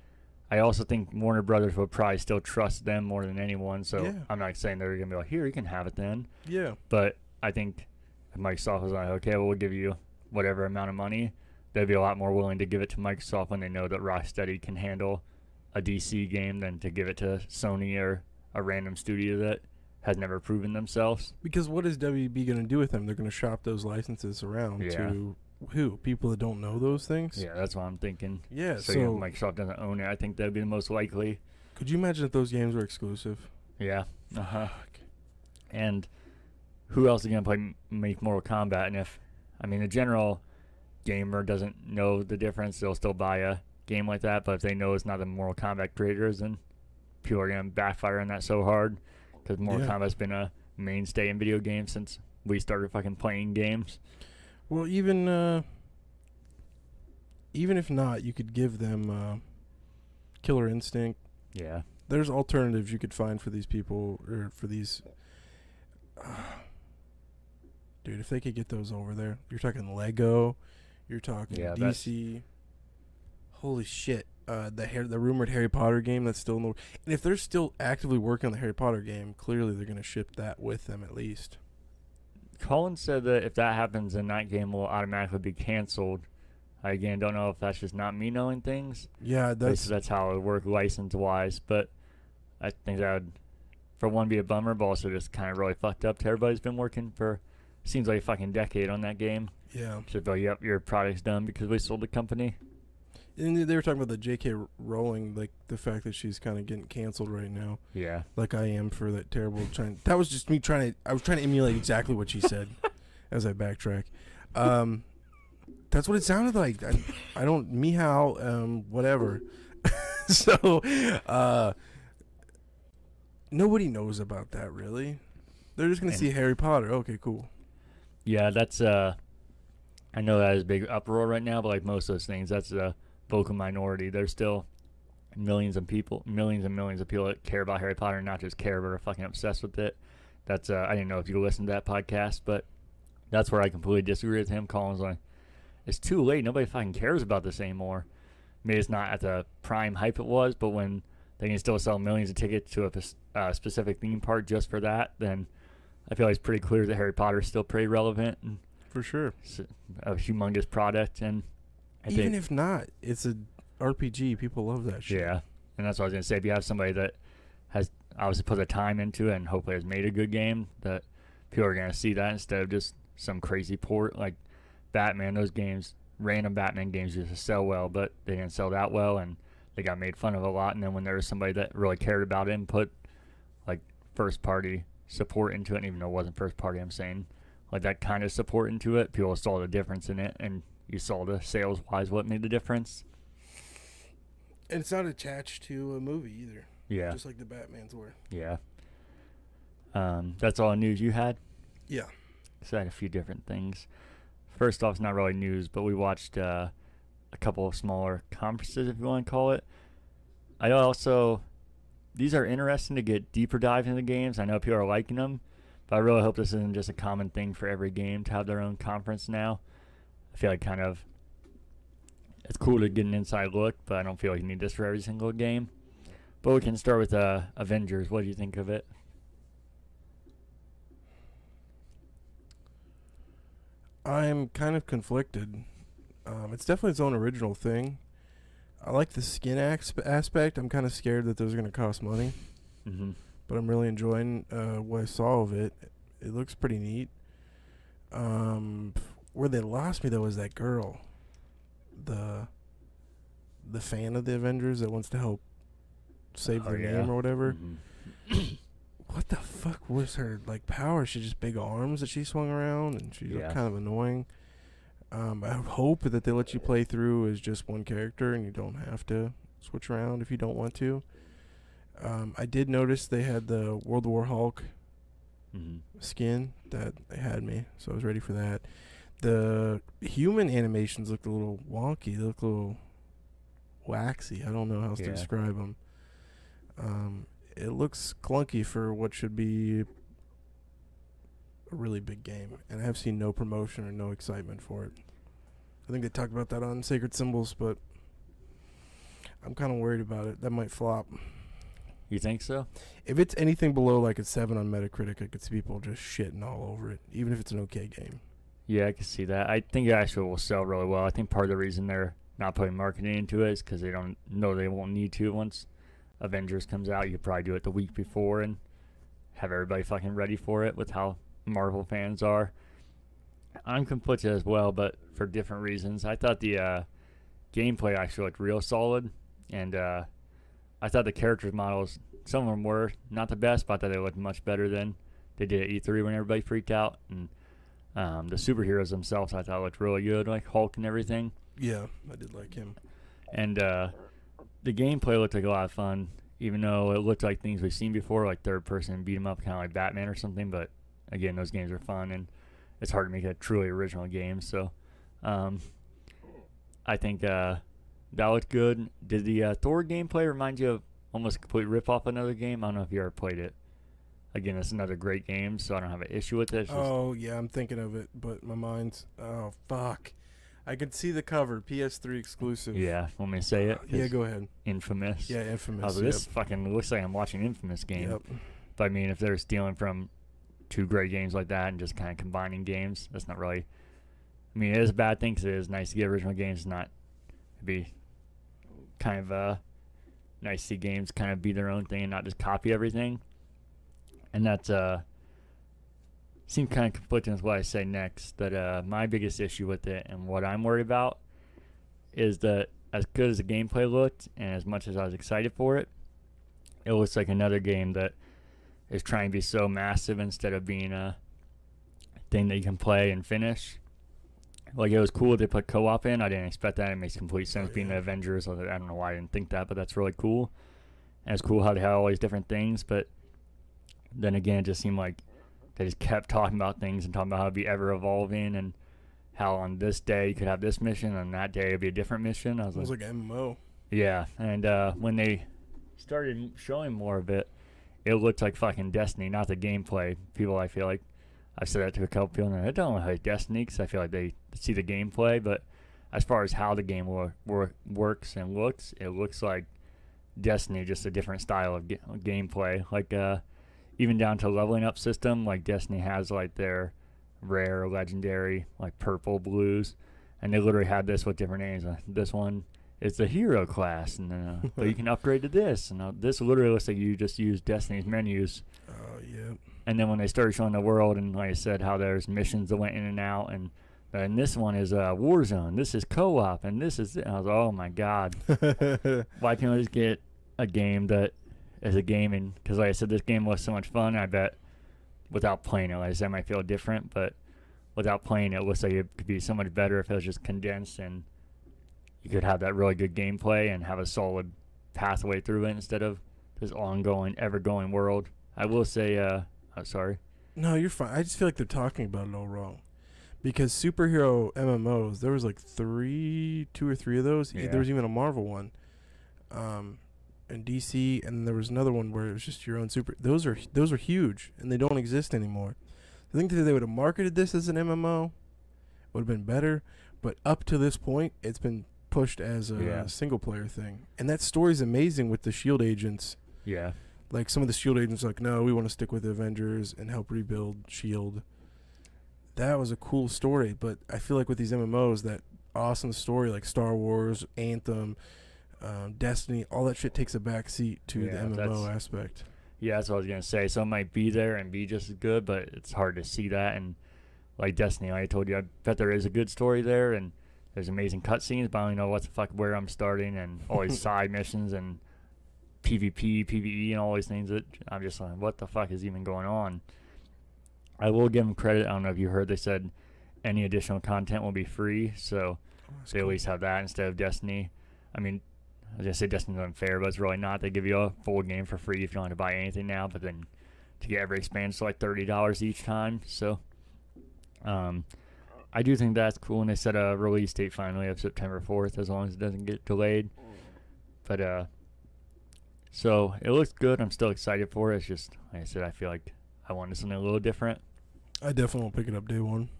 I also think Warner Brothers would probably still trust them more than anyone. So Yeah. I'm not saying they're gonna be like, here, you can have it then. Yeah. But I think if Microsoft was like, okay, well, we'll give you whatever amount of money. They'd be a lot more willing to give it to Microsoft when they know that Rocksteady can handle a DC game than to give it to Sony or a random studio that has never proven themselves. Because what is WB going to do with them? They're going to shop those licenses around Yeah. to who? People that don't know those things? Yeah, that's what I'm thinking. Yeah. So, So, you know, Microsoft doesn't own it. I think that'd be the most likely. could you imagine if those games were exclusive? Yeah. Uh huh. And who else is gonna play make Mortal Kombat? And if I mean the general gamer doesn't know the difference, they'll still buy a game like that. But if they know it's not the Mortal Kombat creators, then people are gonna backfire on that so hard because Mortal Yeah. Kombat's been a mainstay in video games since we started fucking playing games. Well, even uh, even if not, you could give them uh, Killer Instinct. Yeah. There's alternatives you could find for these people or for these. dude, if they could get those over there, you're talking Lego, you're talking Yeah, DC. Holy shit! Uh, the Har- the rumored Harry Potter game that's still in the and if they're still actively working on the Harry Potter game, clearly they're gonna ship that with them at least. Colin said that if that happens, then that game will automatically be canceled. I again don't know if that's just not me knowing things. Yeah, That's that's how it would work license wise, but I think that would, for one, be a bummer, but also just kind of really fucked up to everybody's been working for seems like a fucking decade on that game. yeah. Just go, yep, your product's done because we sold the company. And they were talking about the J.K. Rowling, like the fact that she's kind of getting canceled right now, Yeah, like I am for that terrible trying. That was just me trying to. I was trying to emulate exactly what she said, as I backtrack. Um, that's what it sounded like. I, I don't meow, um, whatever. so, uh, nobody knows about that really. They're just gonna And- see Harry Potter. Okay, cool. yeah, that's uh, I know that is big uproar right now, but like most of those things, that's a vocal minority. There's still millions of people, millions and millions of people that care about Harry Potter, and not just care, but are fucking obsessed with it. That's uh, I didn't know if you listened to that podcast, but that's where I completely disagree with him. Colin's like, it's too late. Nobody fucking cares about this anymore. Maybe it's not at the prime hype it was, but when they can still sell millions of tickets to a uh, specific theme park just for that, then I feel like it's pretty clear that Harry Potter is still pretty relevant and For sure. a humongous product. And I Even think, if not, it's a RPG. People love that shit. yeah, and that's what I was gonna say. If you have somebody that has obviously put the time into it and hopefully has made a good game, that people are gonna see that instead of just some crazy port like Batman. Those games, random Batman games, used to sell well, but they didn't sell that well, and they got made fun of a lot. And then when there was somebody that really cared about it and put like first party support into it, and even though it wasn't first party, I'm saying like that kind of support into it, people saw the difference in it, and you saw the sales wise what made the difference. And it's not attached to a movie either. Yeah. Just like the Batman's were. Yeah. Um, that's all the news you had. Yeah. So I had a few different things. First off, it's not really news, but we watched uh, a couple of smaller conferences, if you want to call it. I also, these are interesting to get deeper dive into the games. I know people are liking them, but I really hope this isn't just a common thing for every game to have their own conference now. I feel like kind of, it's cool to get an inside look, but I don't feel like you need this for every single game. But we can start with uh, Avengers. What do you think of it? I'm kind of conflicted. Um, it's definitely its own original thing. I like the skin asp- aspect. I'm kind of scared that those are going to cost money, Mm-hmm. but I'm really enjoying uh, what I saw of it. It looks pretty neat. Um, where they lost me though was that girl, the the fan of the Avengers that wants to help save Oh, their yeah. name or whatever. Mhm. What the fuck was her like power? She just big arms that she swung around, and she Yeah. looked kind of annoying. Um, I hope that they let you play through as just one character, and you don't have to switch around if you don't want to. Um, I did notice they had the World War Hulk Mhm. skin that they had me, so I was ready for that. The human animations looked a little wonky. They look a little waxy. I don't know how else Yeah. to describe them. Um, it looks clunky for what should be a really big game, and I have seen no promotion or no excitement for it. I think they talked about that on Sacred Symbols, but I'm kind of worried about it. That might flop. You think so? If it's anything below like a seven on Metacritic, I could see people just shitting all over it, even if it's an okay game. Yeah, I can see that. I think it actually will sell really well. I think part of the reason they're not putting marketing into it is because they don't know they won't need to once Avengers comes out. You could probably do it the week before and have everybody fucking ready for it with how Marvel fans are. I'm conflicted as well, but for different reasons. I thought the uh, gameplay actually looked real solid, and uh, I thought the characters models, some of them were not the best, but I thought they looked much better than they did at E3 when everybody freaked out. And um, the superheroes themselves, I thought looked really good, like Hulk and everything. Yeah, I did like him. And uh, the gameplay looked like a lot of fun, even though it looked like things we've seen before, like third person beat 'em up, kind of like Batman or something. But again, those games are fun, and it's hard to make a truly original game. So um, I think uh, that looked good. Did the uh, Thor gameplay remind you of almost a complete rip off another game? I don't know if you ever played it. Again, it's another great game, so I don't have an issue with it. Just- Oh yeah, I'm thinking of it, but my mind's oh fuck. I can see the cover, PS3 exclusive. yeah, want me to say it? Yeah, go ahead. Infamous. Yeah, infamous. Like, this fucking looks like I'm watching Infamous yep. game. Yep. But I mean, if they're stealing from two great games like that and just kind of combining games, that's not really. I mean, it is a bad thing 'cause it is nice to get original games. Not it'd be kind of uh, nice to see games kind of be their own thing and not just copy everything. And that uh, seems kind of conflicting with what I say next. That uh, my biggest issue with it and what I'm worried about is that as good as the gameplay looked and as much as I was excited for it, it looks like another game that is trying to be so massive instead of being a thing that you can play and finish. Like it was cool they put co-op in. I didn't expect that. It makes complete sense Oh, being the yeah. Avengers. I I don't know why I didn't think that, but that's really cool. And it's cool how they had all these different things, but then again, it just seemed like they just kept talking about things and talking about how it'd be ever evolving and how on this day you could have this mission and on that day it'd be a different mission. I was It was like, like MMO. yeah, and uh, when they started showing more of it, it looked like fucking Destiny, not the gameplay. People, I feel like, I've said that to a couple people, and it don't like Destiny because I feel like they see the gameplay. But as far as how the game wor- wor- works and looks, it looks like Destiny, just a different style of ga- gameplay. Like uh, even down to leveling up system, like Destiny has like their rare, legendary, like purple, blues, and they literally had this with different names. Uh, this one is the hero class, and then uh, but you can upgrade to this, and uh, this literally looks like you just use Destiny's menus. Oh yeah. And then when they started showing the world, and like I said, how there's missions that went in and out, and and this one is uh, Warzone, this is co-op, and this is I was oh my god, why can't we just get a game that is a gaming? Because like I said, this game was so much fun. I bet without playing it, like I said, might feel different, but without playing it, it looks like it could be so much better if it was just condensed and you could have that really good gameplay and have a solid pathway through it instead of this ongoing, ever-going world. I will say, uh, oh, sorry. no, you're fine. I just feel like they're talking about it all wrong. Because superhero MMOs, there was like three, two or three of those. Yeah. There was even a Marvel one, um, and DC, and there was another one where it was just your own super. Those are those are huge, and they don't exist anymore. I think that they would have marketed this as an MMO, would have been better. But up to this point, it's been pushed as a Yeah. single player thing, and that story's amazing with the Shield agents Yeah. like some of the shield agents like no we want to stick with the avengers and help rebuild shield that was a cool story but i feel like with these mmos that awesome story like star wars anthem um, destiny all that shit takes a backseat to Yeah, the mmo aspect Yeah, that's what I was gonna say. So it might be there and be just as good, but it's hard to see that. And like Destiny, like I told you, I bet there is a good story there, and there's amazing cutscenes, but I don't know what the fuck where I'm starting, and all these side missions and PvP, PvE, and all these things that I'm just like, what the fuck is even going on? I will give them credit. I don't know if you heard they said any additional content will be free, so they at least have that instead of Destiny. I mean, I was gonna say Destiny's unfair, but it's really not. They give you a full game for free if you don't have to buy anything now, but then to get every expansion, it's like thirty dollars each time. So, um, I do think that's cool, and they set a release date finally of September fourth, as long as it doesn't get delayed. But uh, so it looks good. I'm still excited for it. It's just like I said, I feel like I wanted something a little different. I definitely won't pick it up day one.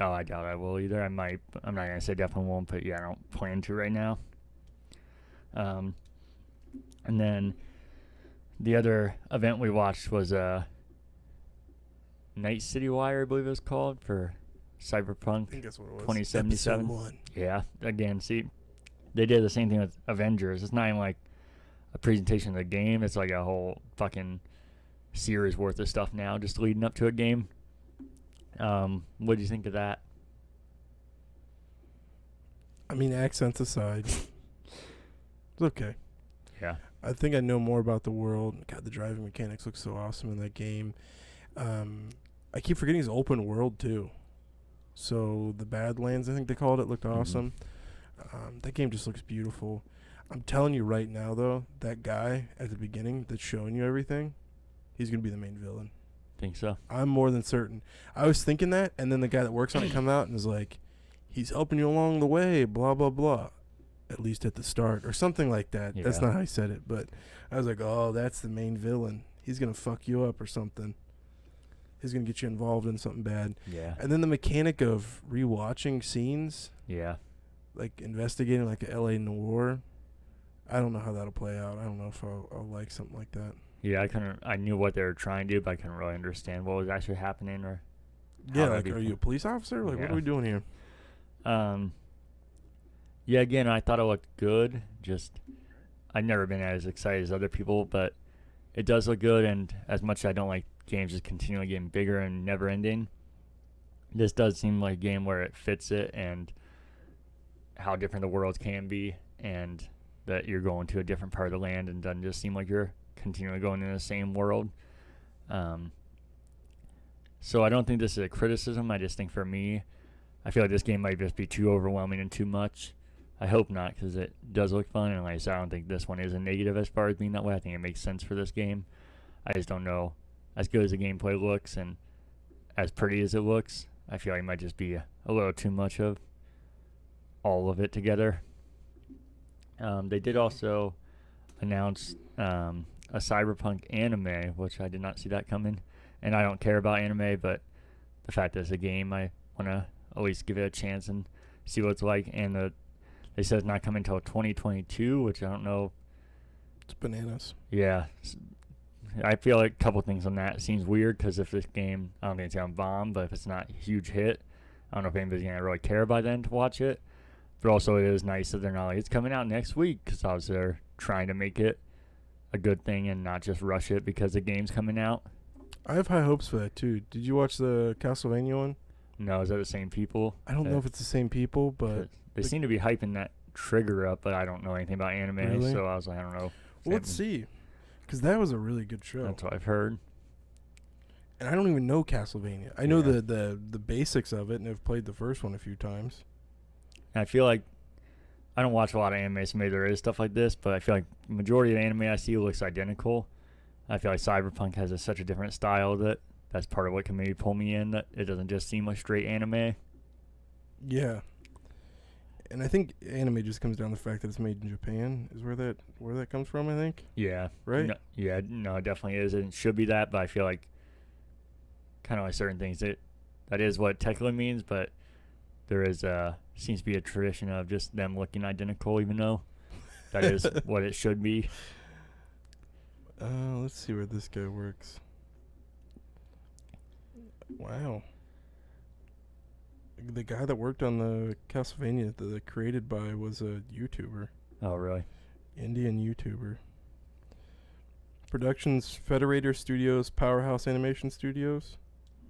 Oh, I doubt I will either. I might. I'm not gonna say definitely won't, but yeah, I don't plan to right now. Um, and then the other event we watched was uh, Night City Wire, I believe it was called for I Cyberpunk. think that's what it was. 2077. One. Yeah, again, see, they did the same thing with Avengers. It's not even like a presentation of the game. It's like a whole fucking series worth of stuff now, just leading up to a game. Um, what do you think of that? I mean, accents aside, it's okay. Yeah. I think I know more about the world. God, the driving mechanics look so awesome in that game. Um, I keep forgetting it's open world too. So the Badlands, I think they called it, looked Mhm. awesome. Um, that game just looks beautiful. I'm telling you right now, though, that guy at the beginning that's showing you everything, he's gonna be the main villain. Think so? I'm more than certain. I was thinking that, and then the guy that works on it come out and is like, "He's helping you along the way." Blah blah blah. At least at the start, or something like that. That's not how he said it, but I was like, "Oh, that's the main villain. He's gonna fuck you up or something. He's gonna get you involved in something bad." Yeah. And then the mechanic of rewatching scenes, Yeah. like investigating like a L.A. Noire. I don't know how that'll play out. I don't know if I'll, I'll like something like that. Yeah, I couldn't. I knew what they were trying to do, but I couldn't really understand what was actually happening. Or, Yeah, like, are you a police officer? Like, what are we doing here? um, yeah, again, I thought it looked good. Just, I've never been as excited as other people, but it does look good. And as much as I don't like games just continually getting bigger and never ending, this does seem like a game where it fits it and how different the worlds can be, and that you're going to a different part of the land and doesn't just seem like you're continually going in the same world. Um, so I don't think this is a criticism. I just think for me, I feel like this game might just be too overwhelming and too much. I hope not, because it does look fun, and like I said, I don't think this one is a negative as far as being that way. I think it makes sense for this game. I just don't know, as good as the gameplay looks and as pretty as it looks, I feel like it might just be a, little too much of all of it together. Um, they did also announce um, a cyberpunk anime, which I did not see that coming. And I don't care about anime, but the fact that it's a game, I want to least give it a chance and see what it's like. And the, they said it's not coming until 2022, which I don't know. It's bananas. Yeah, I feel like a couple things on that It seems weird because if this game, I don't think it's gonna bomb, but if it's not a huge hit, I don't know if anybody's gonna really care by then to watch it. But also, it is nice that they're not like it's coming out next week because I was there trying to make it a good thing and not just rush it because the game's coming out. I have high hopes for that too. Did you watch the Castlevania one? No, is that the same people? I don't know if it's the same people, but they the- seem to be hyping that trigger up, but I don't know anything about anime, Really? so I was like, I don't know. well, let's see. Because that was a really good show. That's what I've heard. and I don't even know Castlevania. I know Yeah. the, the the basics of it, and I've played the first one a few times. And I feel like I don't watch a lot of anime, so maybe there is stuff like this, but I feel like the majority of anime I see looks identical. I feel like Cyberpunk has a, such a different style that that's part of what can maybe pull me in. That it doesn't just seem like straight anime. Yeah. And I think anime just comes down to the fact that it's made in Japan is where that where that comes from. I think. Yeah. Right? No, yeah. No, it definitely is, and it should be that. But I feel like kind of like certain things that that is what technically means, but there is uh seems to be a tradition of just them looking identical, even though that is what it should be. Uh, let's see where this guy works. Wow. The guy that worked on the Castlevania that they created by was a YouTuber, Oh, really? Indian YouTuber. Productions Frederator Studios, Powerhouse Animation Studios.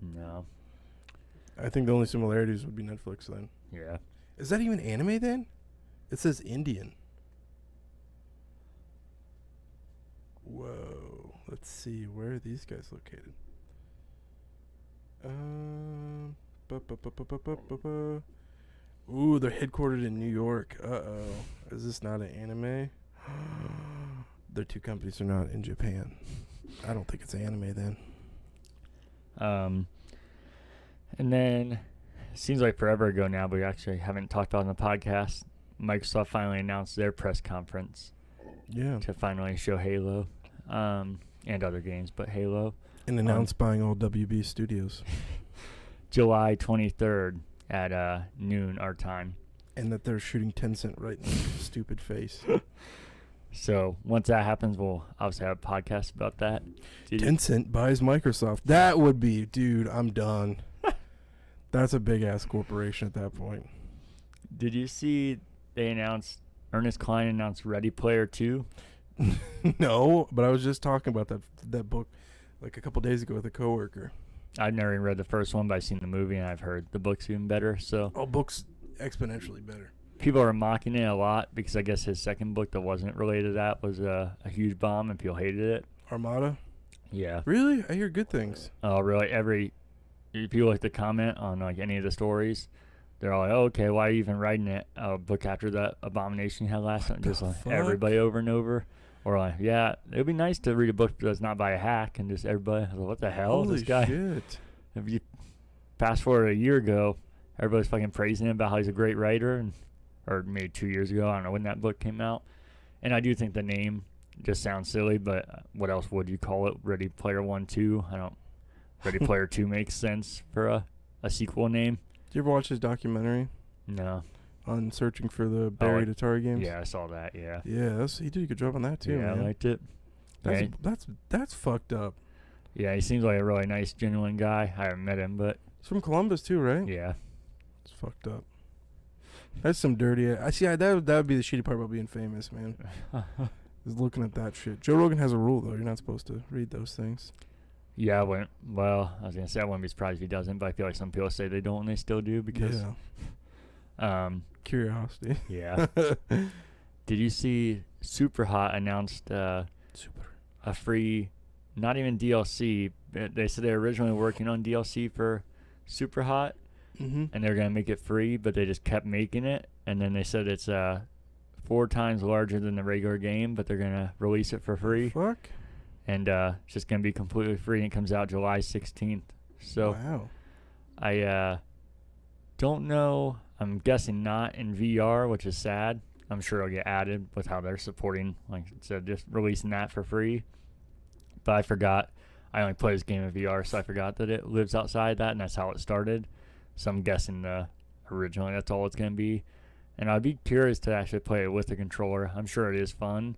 No. I think the only similarities would be Netflix then. Yeah. Is that even anime then? It says Indian. Whoa. Let's see. Where are these guys located? Um. Ooh, they're headquartered in New York. Uh oh. Is this not an anime? Their two companies are not in Japan. I don't think it's anime then. Um, and then it seems like forever ago now, but we actually haven't talked about it on the podcast. Microsoft finally announced their press conference Yeah. to finally show Halo, um, and other games, but Halo. And announced buying all WB studios. July 23rd at uh, noon our time. And that they're shooting Tencent right in the stupid face. So once that happens, we'll obviously have a podcast about that. You- Tencent buys Microsoft. That would be, dude, I'm done. That's a big ass corporation at that point. Did you see they announced Ernest Cline announced Ready Player 2? no, but I was just talking about that that book like a couple days ago with a coworker. I've never even read the first one, but I've seen the movie and I've heard the book's even better. So Oh, books exponentially better. people are mocking it a lot because I guess his second book that wasn't related to that was a, a huge bomb and people hated it. Armada? Yeah. Really? I hear good things. Oh, really? Every if you like to comment on like any of the stories, they're all like, oh, "Okay, why are you even writing it a book after that abomination you had last time?" Just like fuck? everybody over and over, or like, "Yeah, it'd be nice to read a book that's not by a hack," and just everybody, like, "What the hell, Holy this guy?" shit. If you fast forward a year ago, everybody's fucking praising him about how he's a great writer, and or maybe two years ago, I don't know when that book came out. And I do think the name just sounds silly, but uh, what else would you call it? Ready Player One, Two? I don't. Ready Player Two makes sense for a, a sequel name. Did you ever watch his documentary No. On searching for the oh, buried Atari games? Yeah, I saw that. Yeah. Yeah, that's, he did a good job on that too, yeah, man. I liked it. that's, yeah. that's that's fucked up. Yeah, he seems like a really nice, genuine guy. I haven't met him, but It's from Columbus too, right? yeah. It's fucked up. That's some dirty. I see. I, that would- that would be the shitty part about being famous, man. Is looking at that shit. Joe Rogan has a rule though. You're not supposed to read those things. yeah, I wouldn't. Well, I was gonna say I wouldn't be surprised if he doesn't, but I feel like some people say they don't and they still do because. yeah, Um. curiosity. Yeah. Did you see Super Hot announced uh, Super. a free, not even DLC. They said they were originally working on DLC for Super Hot, Mm-hmm. and they're gonna make it free, but they just kept making it, and then they said it's uh four times larger than the regular game, but they're gonna release it for free, Fuck. and uh, it's just gonna be completely free, and it comes out July 16th. So wow. I uh, don't know. I'm guessing not in VR, which is sad. I'm sure it'll get added with how they're supporting, like I said, just releasing that for free. But I forgot. I only play this game in VR, so I forgot that it lives outside that, and that's how it started. So I'm guessing uh, originally that's all it's going to be. And I'd be curious to actually play it with the controller. I'm sure it is fun.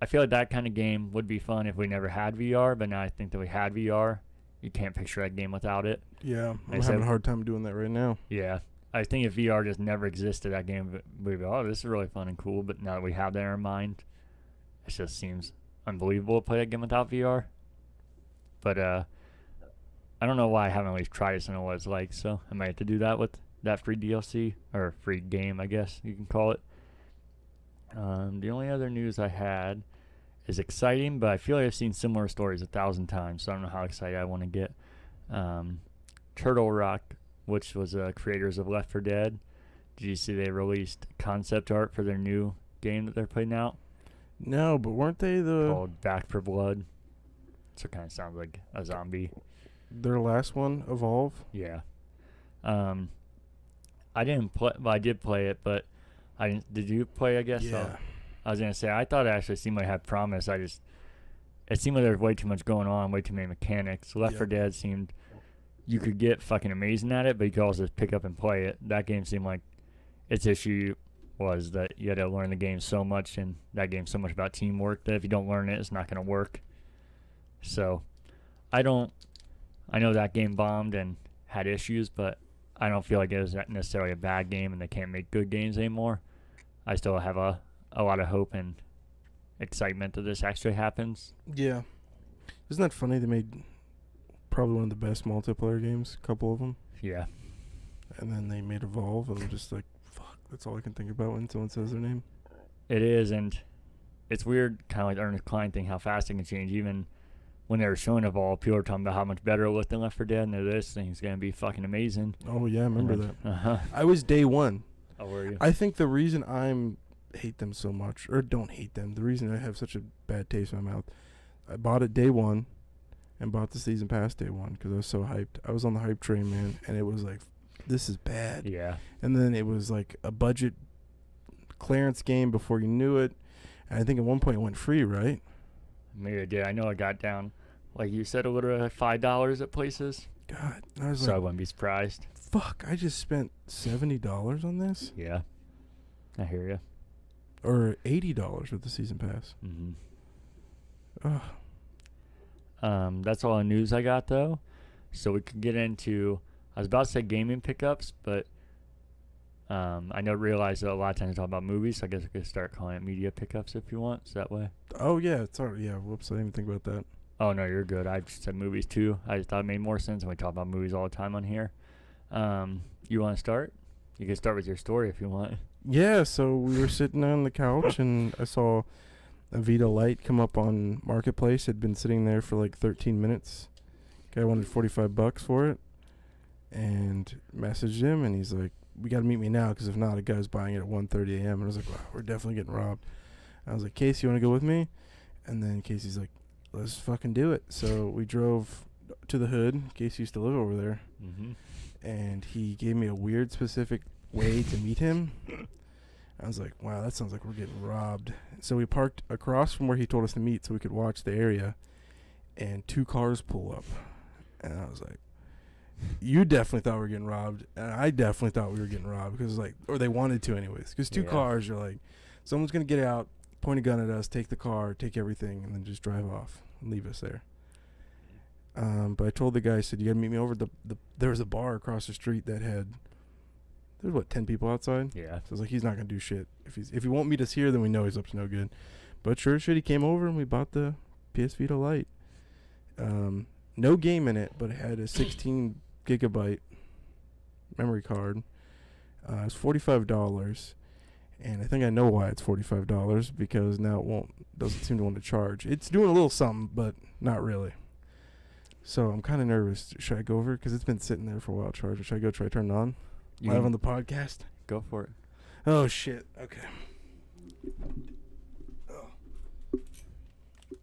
I feel like that kind of game would be fun if we never had VR, but now I think that we had VR. You can't picture that game without it. Yeah, I I'm said- having a hard time doing that right now. Yeah. I think if VR just never existed, that game would- be, oh, this is really fun and cool. But now that we have that in our mind, it just seems unbelievable to play that game without VR. But uh, I don't know why I haven't at least tried it to know what it's like. So I might have to do that with that free DLC or free game, I guess you can call it. Um, the only other news I had is exciting, but I feel like I've seen similar stories a thousand times, so I don't know how excited I want to get. Um, Turtle Rock which was uh, creators of Left 4 Dead. Did you see they released concept art for their new game that they're putting out No, but weren't they the called Back 4 Blood? So it kind of sounds like a zombie. their last one? Evolve. Yeah. Um, I didn't play. Well, I did play it, but I didn't. Did you play? I guess. so. Yeah. I was gonna say I thought it actually seemed like it had promise. I just it seemed like there was way too much going on, way too many mechanics. Left Yep. 4 Dead seemed you could get fucking amazing at it, but you could also just pick up and play it. That game seemed like its issue was that you had to learn the game so much, and that game's so much about teamwork that if you don't learn it, it's not gonna work. So, I don't. I know that game bombed and had issues, but I don't feel like it was necessarily a bad game, and they can't make good games anymore. I still have a a lot of hope and excitement that this actually happens. Yeah. Isn't that funny? They made probably one of the best multiplayer games, a couple of them, Yeah, and then they made Evolve, and I'm just like, fuck. That's all I can think about when someone says their name. it is, and it's weird, kind of like the Ernest Cline thing, how fast it can change. Even when they were showing Evolve, people were talking about how much better it looked than Left 4 Dead, and this thing's gonna be fucking amazing. Oh yeah, I remember that. Uh huh. I was day one. Oh, were you? I think the reason I'm hate them so much, or don't hate them, the reason I have such a bad taste in my mouth, I bought it day one, and bought the season pass day one because I was so hyped. I was on the hype train, man, and it was like, this is bad. yeah. And then it was like a budget clearance game before you knew it. And I think at one point it went free, right? Maybe I did. I know I got down like you said, a little uh, five dollars at places. God, I was So I wouldn't be surprised. fuck, I just spent seventy dollars on this, Yeah, I hear you. or eighty dollars with the season pass. hmm Ugh. Um, that's all the news I got though. So we could get into. I was about to say gaming pickups, but um, I know realize that a lot of times I talk about movies. So I guess we could start calling it media pickups if you want. Is that way? Oh yeah, it's already, yeah. Whoops, I didn't even think about that. Oh no, you're good. I said movies too. I just thought it made more sense when we talk about movies all the time on here. Um, you want to start? You can start with your story if you want. Yeah, so we were sitting on the couch and I saw a Vita Light come up on Marketplace. Had been sitting there for like 13 minutes. Guy wanted 45 bucks for it, and messaged him, and he's like, "We got to meet me now, because if not, a guy's buying it at 1:30 a.m." And I was like, "Wow, we're definitely getting robbed." I was like, "Casey, you want to go with me?" And then Casey's like, "Let's fucking do it." So we drove to the hood. Casey used to live over there Mm-hmm. and he gave me a weird specific way to meet him. I was like, wow, that sounds like we're getting robbed. So we parked across from where he told us to meet so we could watch the area, and two cars pull up. And I was like, you definitely thought we were getting robbed, and I definitely thought we were getting robbed because, like, or they wanted to, anyways. Because two Yeah. cars, you're like, someone's going to get out, point a gun at us, take the car, take everything, and then just drive off and leave us there. Um, but I told the guy, I said, "You gotta meet me over the, the." There was a bar across the street that had. There's what ten people outside. Yeah. So I was like, he's not gonna do shit. If he's if he won't meet us here, then we know he's up to no good. But sure as shit, he came over and we bought the PS Vita Lite. Um, no game in it, but it had a 16 gigabyte memory card. Uh, it's forty five dollars, and I think I know why it's forty five dollars because now it won't doesn't seem to want to charge. It's doing a little something, but not really. So I'm kind of nervous. Should I go over because it's been sitting there for a while? Charger. Should I go try to turn it on You live on the podcast? go for it. Oh shit. Okay. Oh.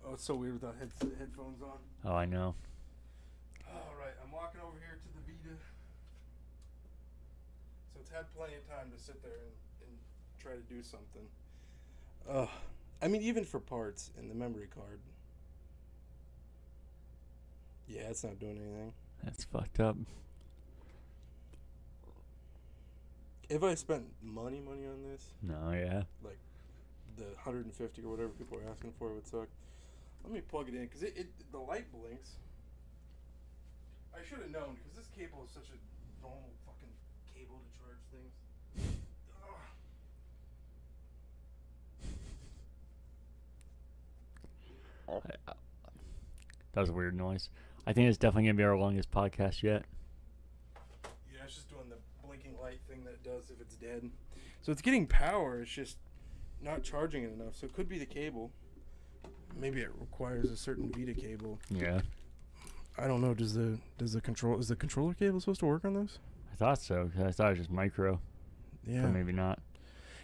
Oh, it's so weird without head- headphones on. Oh, I know. All right, I'm walking over here to the Vita. So it's had plenty of time to sit there and, and try to do something. Uh, I mean, even for parts and the memory card. Yeah, it's not doing anything. That's fucked up. If I spent money, money on this, No, yeah. Like the 150 or whatever people are asking for would suck. Let me plug it in because it, it the light blinks. I should have known because this cable is such a normal fucking cable to charge things. Ugh. That was a weird noise. I think it's definitely gonna be our longest podcast yet. Yeah, it's just doing the blinking light thing that it does if it's dead. So it's getting power. It's just not charging it enough. So it could be the cable. Maybe it requires a certain Vita cable. Yeah. I don't know. Does the does the control is the controller cable supposed to work on this? I thought so. 'cause I thought it was just micro, Yeah. but maybe not.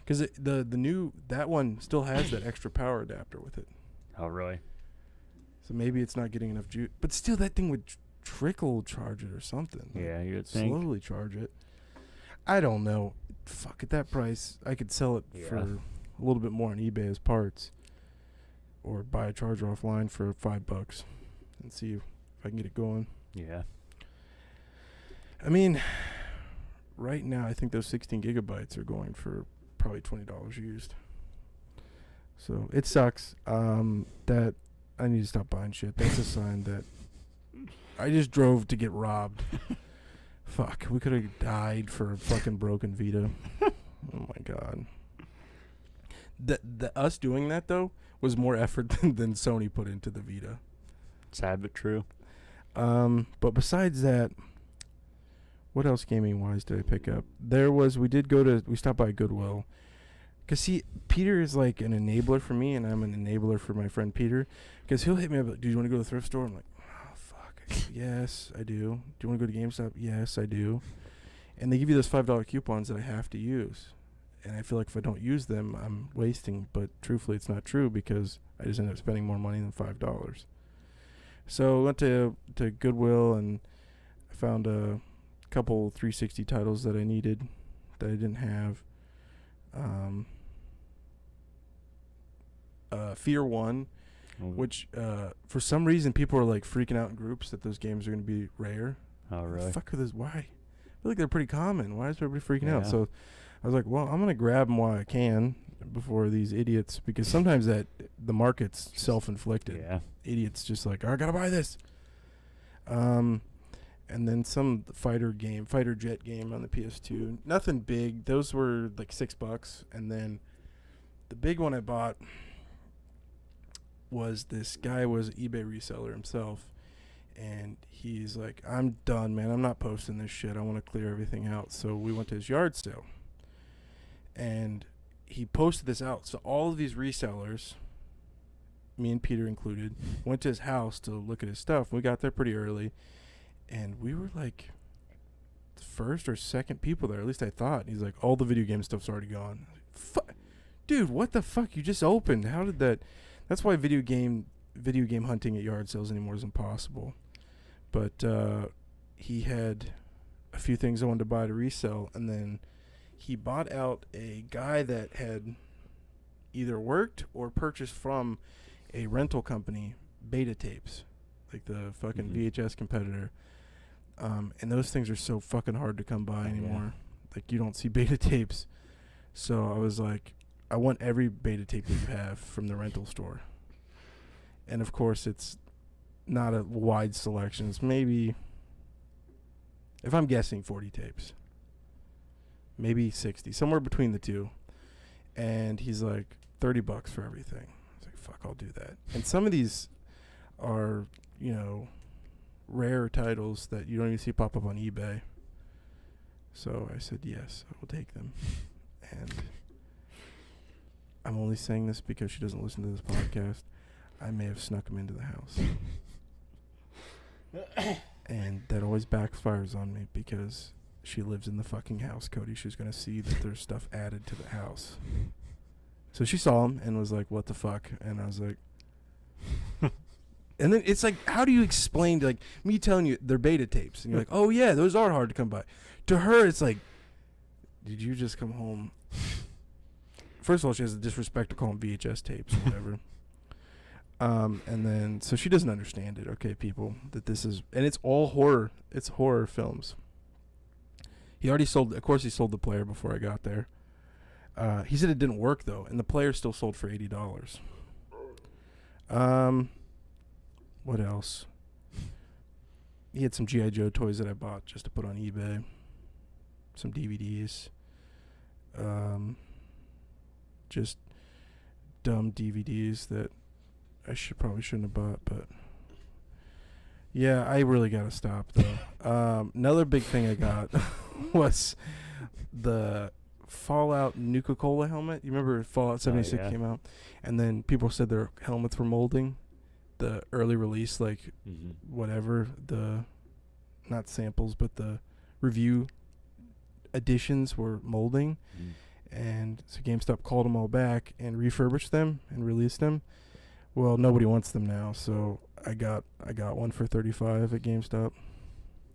Because the the new that one still has that extra power adapter with it, Oh, really? so maybe it's not getting enough juice. But still, that thing would tr- trickle charge it or something. Yeah, you would think. slowly charge it. I don't know. Fuck at that price, I could sell it Yeah. for a little bit more on eBay as parts, or buy a charger offline for five bucks, and see if I can get it going. Yeah. I mean, right now I think those 16 gigabytes are going for probably twenty dollars used. So it sucks. Um, that I need to stop buying shit. That's a sign that I just drove to get robbed. Fuck, we could have died for a fucking broken Vita. oh my god. The the us doing that though was more effort than, than Sony put into the Vita. Sad but true. Um, but besides that, what else gaming wise did I pick up? There was we did go to we stopped by Goodwill. Cause see, Peter is like an enabler for me, and I'm an enabler for my friend Peter. Cause he'll hit me up like, "Do you want to go to the thrift store?" I'm like, "Oh fuck, yes, I do." Do you want to go to GameStop? Yes, I do. And they give you those five dollar coupons that I have to use, and I feel like if I don't use them, I'm wasting. But truthfully, it's not true because I just end up spending more money than five dollars. So I went to to Goodwill and I found a couple 360 titles that I needed that I didn't have. Um, uh, Fear One Mm. which uh, for some reason people are like freaking out in groups that those games are going to be rare. Oh, really? Fuck are those? Why? I feel like they're pretty common. Why is everybody freaking out? So I was like, well, I'm gonna grab them while I can before these idiots, because sometimes that the market's self-inflicted. Yeah. Idiots just like, oh, I gotta buy this. Um, and then some fighter game, fighter jet game on the PS2. Nothing big. Those were like six bucks, and then the big one I bought was this guy was eBay reseller himself, and he's like, "I'm done, man. I'm not posting this shit. I want to clear everything out." So we went to his yard sale, and he posted this out. So all of these resellers, me and Peter included, went to his house to look at his stuff. We got there pretty early, and we were like first or second people there. At least I thought. He's like, all the video game stuff's already gone. Fu- Dude, what the fuck? You just opened. How did that? That's why video game video game hunting at yard sales anymore is impossible. But uh, he had a few things I wanted to buy to resell, and then he bought out a guy that had either worked or purchased from a rental company beta tapes, like the fucking Mhm. VHS competitor. Um, and those things are so fucking hard to come by Oh, yeah. anymore. Like you don't see beta tapes. So I was like, I want every beta tape that you have from the rental store. And of course, it's not a wide selection. It's maybe, if I'm guessing, 40 tapes. Maybe 60, somewhere between the two. And he's like, 30 bucks for everything. I was like, fuck, I'll do that. And some of these are, you know, rare titles that you don't even see pop up on eBay. So I said, yes, I will take them. And I'm only saying this because she doesn't listen to this podcast. I may have snuck them into the house. and that always backfires on me because she lives in the fucking house, Cody. She's going to see that there's stuff added to the house. So she saw them and was like, what the fuck? And I was like, and then it's like, how do you explain to like me telling you they're beta tapes? And you're like, oh yeah, those are hard to come by. To her, it's like, did you just come home? First of all, she has the disrespect to call them VHS tapes or whatever. um, and then so she doesn't understand it. Okay, people, that this is and it's all horror. It's horror films. He already sold. Of course, he sold the player before I got there. Uh, he said it didn't work though, and the player still sold for eighty dollars. Um, what else? He had some GI Joe toys that I bought just to put on eBay. Some DVDs. Um, just dumb DVDs that I should probably shouldn't have bought, but yeah, I really gotta stop though. um, another big thing I got was the Fallout Nuka Cola helmet. You remember Fallout 76 yeah. came out, and then people said their helmets were molding. The early release, like hmm whatever the, not samples, but the review editions were molding Mm. And so GameStop called them all back and refurbished them and released them. Well, nobody wants them now, so I got I got one for 35 at GameStop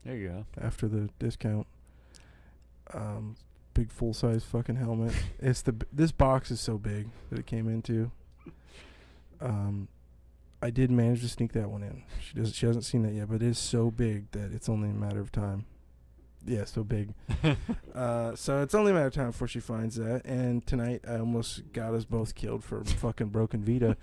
There you go. after the discount. Um big full-size fucking helmet. it's the b- this box is so big that it came into. Um I did manage to sneak that one in. She does she hasn't seen that yet, but it is so big that it's only a matter of time. Yeah, so big. Uh, so it's only a matter of time before she finds that. And tonight, I almost got us both killed for fucking broken Vita.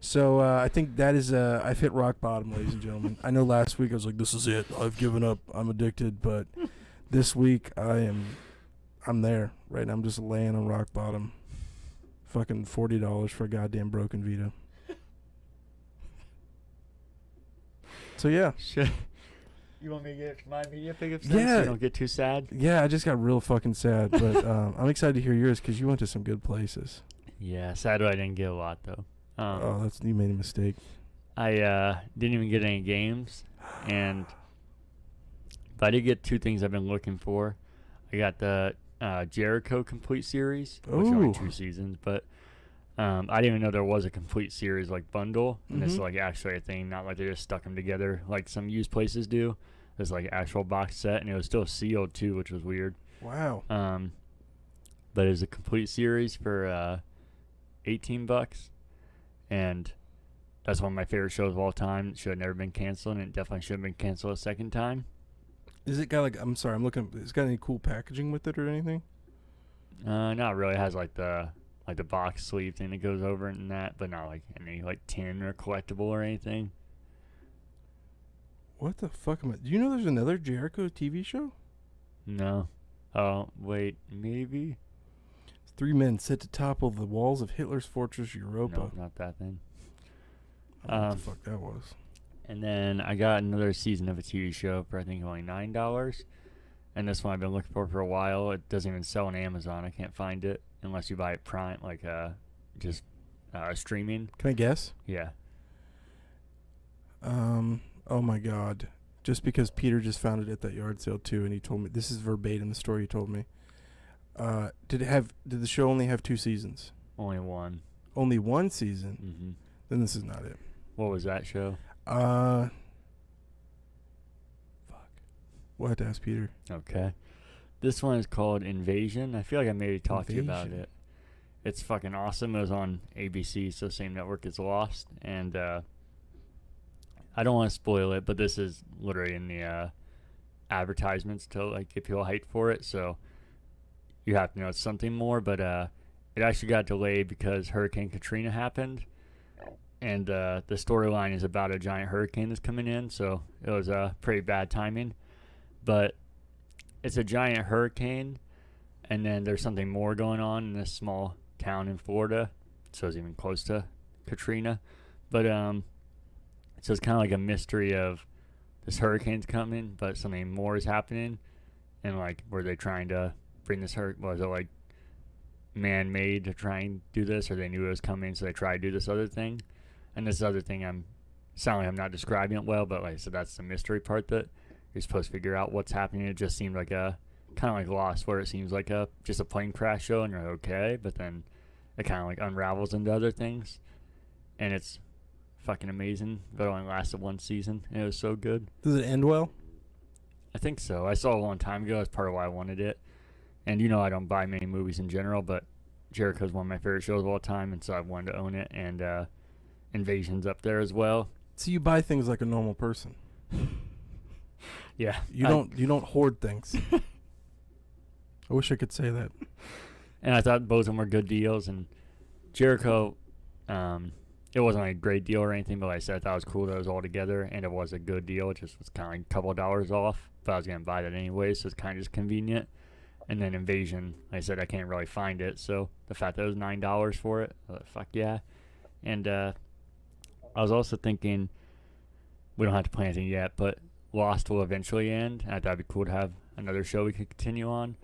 So uh, I think that is uh, I've hit rock bottom, ladies and gentlemen. I know last week I was like, "This is it. I've given up. I'm addicted." But this week, I am, I'm there right now. I'm just laying on rock bottom. Fucking forty dollars for a goddamn broken Vita. So yeah, Shit. You want me to get my media pickups? Yeah. So you don't get too sad. yeah. I just got real fucking sad, but um, I'm excited to hear yours because you went to some good places. Yeah, sad I didn't get a lot though. Um, oh, that's you made a mistake. I uh, didn't even get any games, and but I did get two things I've been looking for. I got the uh, Jericho complete series, which are Ooh. only two seasons, but um, I didn't even know there was a complete series like bundle, and it's Mhm. like actually a thing, not like they just stuck them together like some used places do. It's like actual box set, and it was still sealed too, which was weird. Wow. Um, but it's a complete series for uh, 18 bucks, and that's one of my favorite shows of all time. It should have never been canceled, and it definitely should have been canceled a second time. Is it got like? I'm sorry, I'm looking. It's got any cool packaging with it or anything? Uh, not really. It has like the like the box sleeve thing that goes over it and that, but not like any like tin or collectible or anything. What the fuck am I? Do you know there's another Jericho TV show? No. Oh wait, maybe. Three men set to topple the walls of Hitler's fortress Europa. No, not that then. I don't know what Um, the fuck that was. And then I got another season of a TV show for I think only nine dollars. And this one I've been looking for for a while. It doesn't even sell on Amazon. I can't find it unless you buy it Prime, like uh, just uh, streaming. Can I guess? Yeah. Um. Oh my God. Just because Peter just found it at that yard sale too, and he told me this is verbatim the story he told me. Uh, did it have? Did the show only have two seasons? Only one. Only one season. hmm Then this is not it. What was that show? Uh. Fuck. We'll have to ask Peter. Okay. This one is called Invasion. I feel like I maybe talked to you about it. It's fucking awesome. It was on ABC, so same network as Lost. And uh, I don't want to spoil it, but this is literally in the uh, advertisements to like get people hyped for it. So you have to know it's something more. But uh, it actually got delayed because Hurricane Katrina happened. And uh, the storyline is about a giant hurricane that's coming in, so it was uh, pretty bad timing. But it's a giant hurricane, and then there's something more going on in this small town in Florida. So it's even close to Katrina, but um, so it's kind of like a mystery of this hurricane's coming, but something more is happening, and like were they trying to bring this hurricane? Was it like man-made to try and do this, or they knew it was coming, so they tried to do this other thing? And this other thing, I'm sound like I'm not describing it well, but like so that's the mystery part that you're supposed to figure out what's happening. It just seemed like a kind of like Lost, where it seems like a just a plane crash show, and you're like, okay, but then it kind of like unravels into other things, and it's fucking amazing. But it only lasted one season, and it was so good. Does it end well? I think so. I saw it a long time ago. That's part of why I wanted it. And you know, I don't buy many movies in general, but Jericho's one of my favorite shows of all time, and so I wanted to own it. And uh, Invasion's up there as well. So you buy things like a normal person. Yeah, You I- don't. You don't hoard things. I wish I could say that. and I thought both of them were good deals. And Jericho, um, it wasn't like a great deal or anything, but like I said, I thought it was cool that it was all together, and it was a good deal. It just was kind of like a couple of dollars off, but I was gonna buy that anyway, so it's kind of just convenient. And then Invasion, like I said, I can't really find it, so the fact that it was nine dollars for it, I was fuck yeah. And uh, I was also thinking, we don't have to play anything yet, but Lost will eventually end, and I thought it'd be cool to have another show we could continue on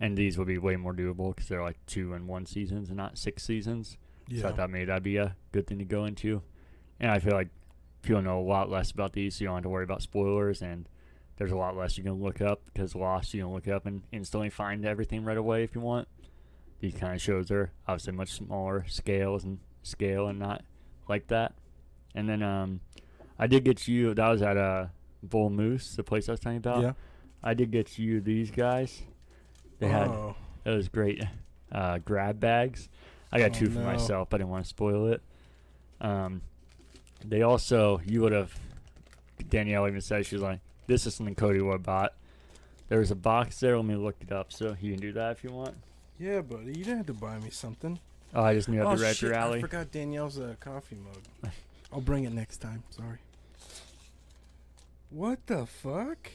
and these will be way more doable because they're like two and one seasons and not six seasons. So I thought maybe that'd be a good thing to go into. And I feel like people know a lot less about these, so you don't have to worry about spoilers. And there's a lot less you can look up because Lost, you can look up and instantly find everything right away if you want. These kind of shows are obviously much smaller scales and scale and not like that. And then um, I did get you. That was at uh, Bull Moose, the place I was telling you about. yeah. I did get you these guys. They had oh, those great uh, grab bags. I got Oh, two for no. myself. I didn't want to spoil it. Um, they also, you would have, Danielle even said, she was like, this is something Cody would have bought. There was a box there. Let me look it up so you can do that if you want. yeah, buddy. You didn't have to buy me something. Oh, I just knew oh I'd be right up shit! your I forgot Danielle's uh, coffee mug. I'll bring it next time. Sorry. What the fuck?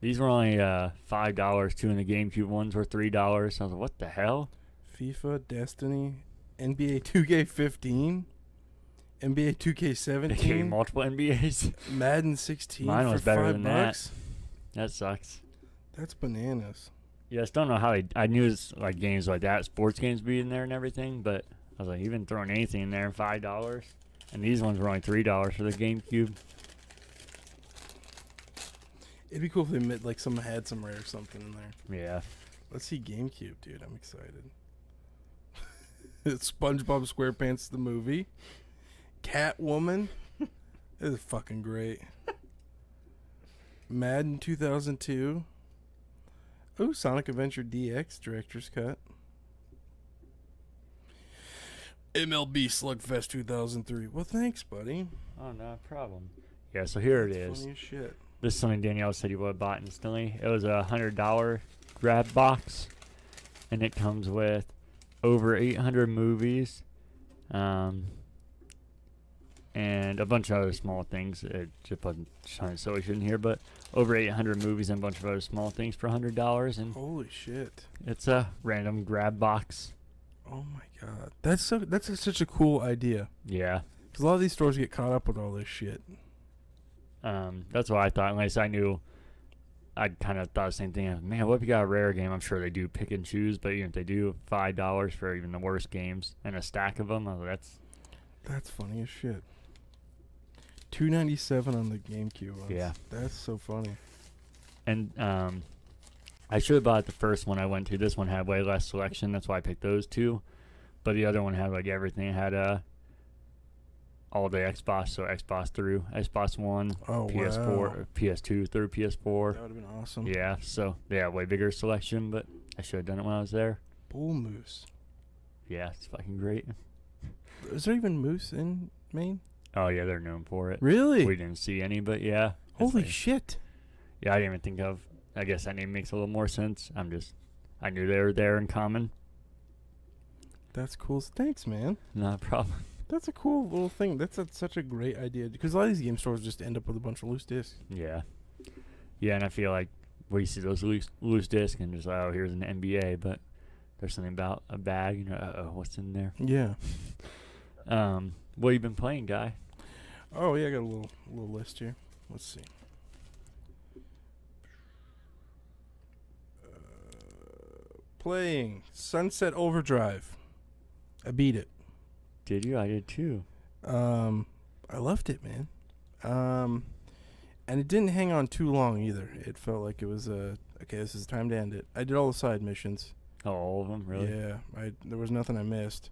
These were only uh, $5. Two in the GameCube ones were $3. I was like, what the hell? FIFA, Destiny, NBA 2K15, NBA They 2K17, multiple NBAs. Madden 16 Mine for was better five than that. bucks. that sucks. That's bananas. Yeah, I just don't know how they. I knew it's like games like that, sports games be in there and everything, but I was like, even throwing anything in there, five dollars, and these ones were only three dollars for the GameCube. It'd be cool if they made, like some had some rare something in there. Yeah, Let's see GameCube, dude. I'm excited. SpongeBob SquarePants the movie. Catwoman. this is fucking great. Madden 2002. Oh, Sonic Adventure DX Director's Cut. MLB Slugfest 2003. Well, thanks, buddy. Oh, no problem. Yeah, so here it is. Funny as shit. This is something Danielle said you would have bought instantly. It was a hundred dollar grab box, and it comes with over eight hundred movies, um, and a bunch of other small things. It just wasn't showing so we shouldn't hear, but over eight hundred movies and a bunch of other small things for hundred dollars, and Holy shit. it's a random grab box. Oh my god. That's so. That's a, such a cool idea. Yeah, Because a lot of these stores get caught up with all this shit. Um, that's what I thought. Unless I knew. I kind of thought the same thing. Man, what if you got a rare game? I'm sure they do pick and choose, but even if they do, five dollars for even the worst games and a stack of them, oh, that's That's funny as shit. Two ninety seven on the GameCube. ones. Yeah. That's so funny. and um, I should have bought the first one I went to. This one had way less selection, that's why I picked those two. But the other one had like everything. It had uh, all the Xbox, so Xbox through Xbox One, Oh PS4, wow. PS2 uh, through PS4. That would have been awesome. Yeah, so yeah, way bigger selection, but I should have done it when I was there. Bull moose. Yeah, it's fucking great. Is there even moose in Maine? Oh yeah, they're known for it. Really? We didn't see any, but yeah. Holy like- shit. Yeah, I didn't even think of. I guess that name makes a little more sense. I'm just, I knew they were there in common. That's cool. Thanks, man. Not a problem. That's a cool little thing. That's a, such a great idea because a lot of these game stores just end up with a bunch of loose discs. Yeah, yeah, and I feel like we see those loose loose discs and just oh here's an NBA, but there's something about a bag. You know, uh oh, what's in there? Yeah. Um, what you been playing, guy? Oh yeah, I got a little little list here. Let's see. Uh, playing Sunset Overdrive. I beat it. Did you? I did too. Um, I loved it, man. Um, and it didn't hang on too long either. It felt like it was uh, okay. This is time to end it. I did all the side missions. Oh, all of them, really? Yeah, I there was nothing I missed.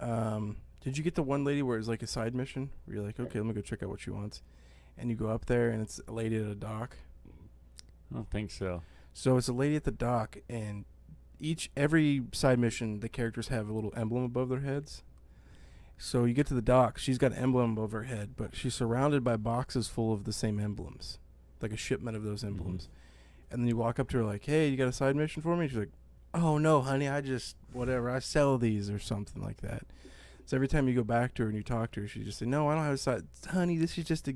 Um, did you get the one lady where it's like a side mission? Where you're like, okay, let me go check out what she wants, and you go up there and it's a lady at a dock. I don't think so. So it's a lady at the dock, and each every side mission, the characters have a little emblem above their heads. So you get to the dock, she's got an emblem above her head, but she's surrounded by boxes full of the same emblems, like a shipment of those mm-hmm. emblems. And then you walk up to her like, "Hey, you got a side mission for me?" She's like, "Oh no, honey, I just whatever, I sell these or something like that." So every time you go back to her and you talk to her, she just say, "No, I don't have a side, honey. This is just a,"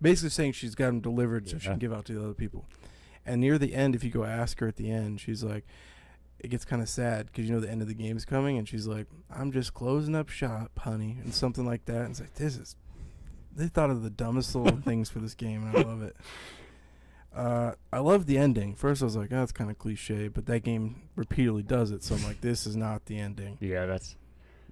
basically saying she's got them delivered so she can give out to the other people. And near the end, if you go ask her at the end, she's like, it gets kind of sad because you know the end of the game's coming, and she's like, "I'm just closing up shop, honey," and something like that. And it's like, this is, they thought of the dumbest little things for this game, and I love it. Uh, I love the ending. First, I was like, "Oh, that's kind of cliche," but that game repeatedly does it, so I'm like, "This is not the ending." Yeah, that's.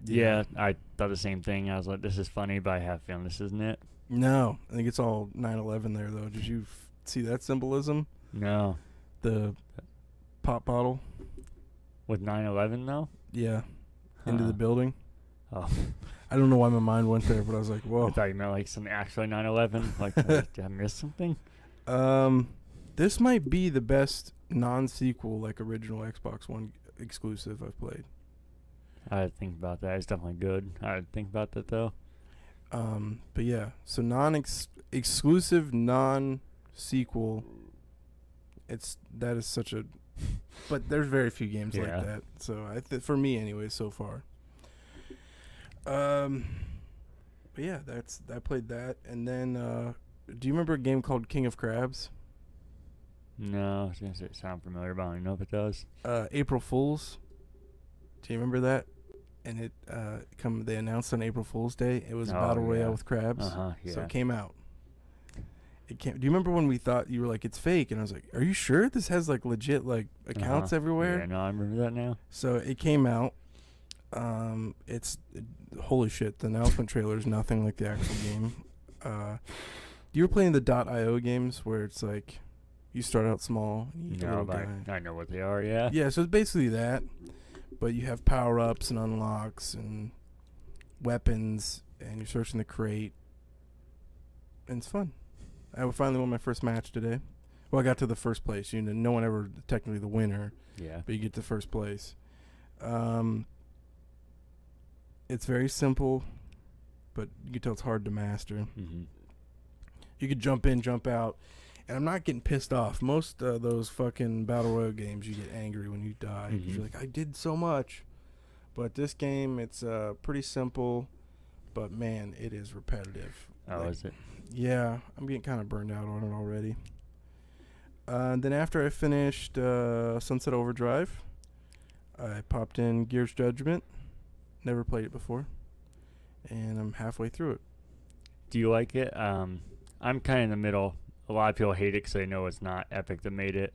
Yeah, I thought the same thing. I was like, this is funny, but I have a feeling this isn't it. No, I think it's all 9/11 there though. Did you f- see that symbolism? No. The pop bottle. With 9 11, though? Yeah, into Huh. the building. Oh, I don't know why my mind went there, but I was like, Whoa, I "Whoa." thought you meant like some actually 9 11. Like, did I miss something? Um, this might be the best non-sequel like original Xbox One exclusive I've played. I think about that. It's definitely good. I think about that, though. Um, but yeah, so non-exclusive, non-sequel. It's that is such a, but there's very few games Yeah. like that. So I th- for me anyway so far. Um, but yeah, that's I played that, and then uh, do you remember a game called King of Crabs? No, I was going to it sound familiar, but I don't know if it does. uh, April Fools. Do you remember that? And it uh, come they announced on April Fool's Day it was a Oh, battle royale with crabs. Uh huh, So it came out. It came. Do you remember when we thought you were like it's fake? And I was like, Are you sure this has like legit like accounts Uh-huh. everywhere? Yeah, no, I remember that now. So it came out. Um, it's holy shit. The announcement trailer is nothing like the actual game. Uh, you were playing the Dot .io games where it's like you start out small. And you No, but guy. I, I know what they are, yeah. Yeah, so it's basically that, but you have power ups and unlocks and weapons, and you're searching the crate, and it's fun. I finally won my first match today. Well, I got to the first place. You know, no one ever technically the winner, Yeah. but you get to first place. Um, It's very simple, but you can tell it's hard to master. Mm-hmm. You could jump in, jump out, and I'm not getting pissed off. Most uh, those fucking battle royale games, you get angry when you die. Mhm. You're like, I did so much, but this game, it's uh, pretty simple, but man, it is repetitive. Oh, Like, is it? Yeah, I'm getting kind of burned out on it already. Uh, then after I finished uh, Sunset Overdrive, I popped in Gears Judgment. Never played it before, and I'm halfway through it. Do you like it? Um, I'm kind of in the middle. A lot of people hate it because they know it's not Epic that made it,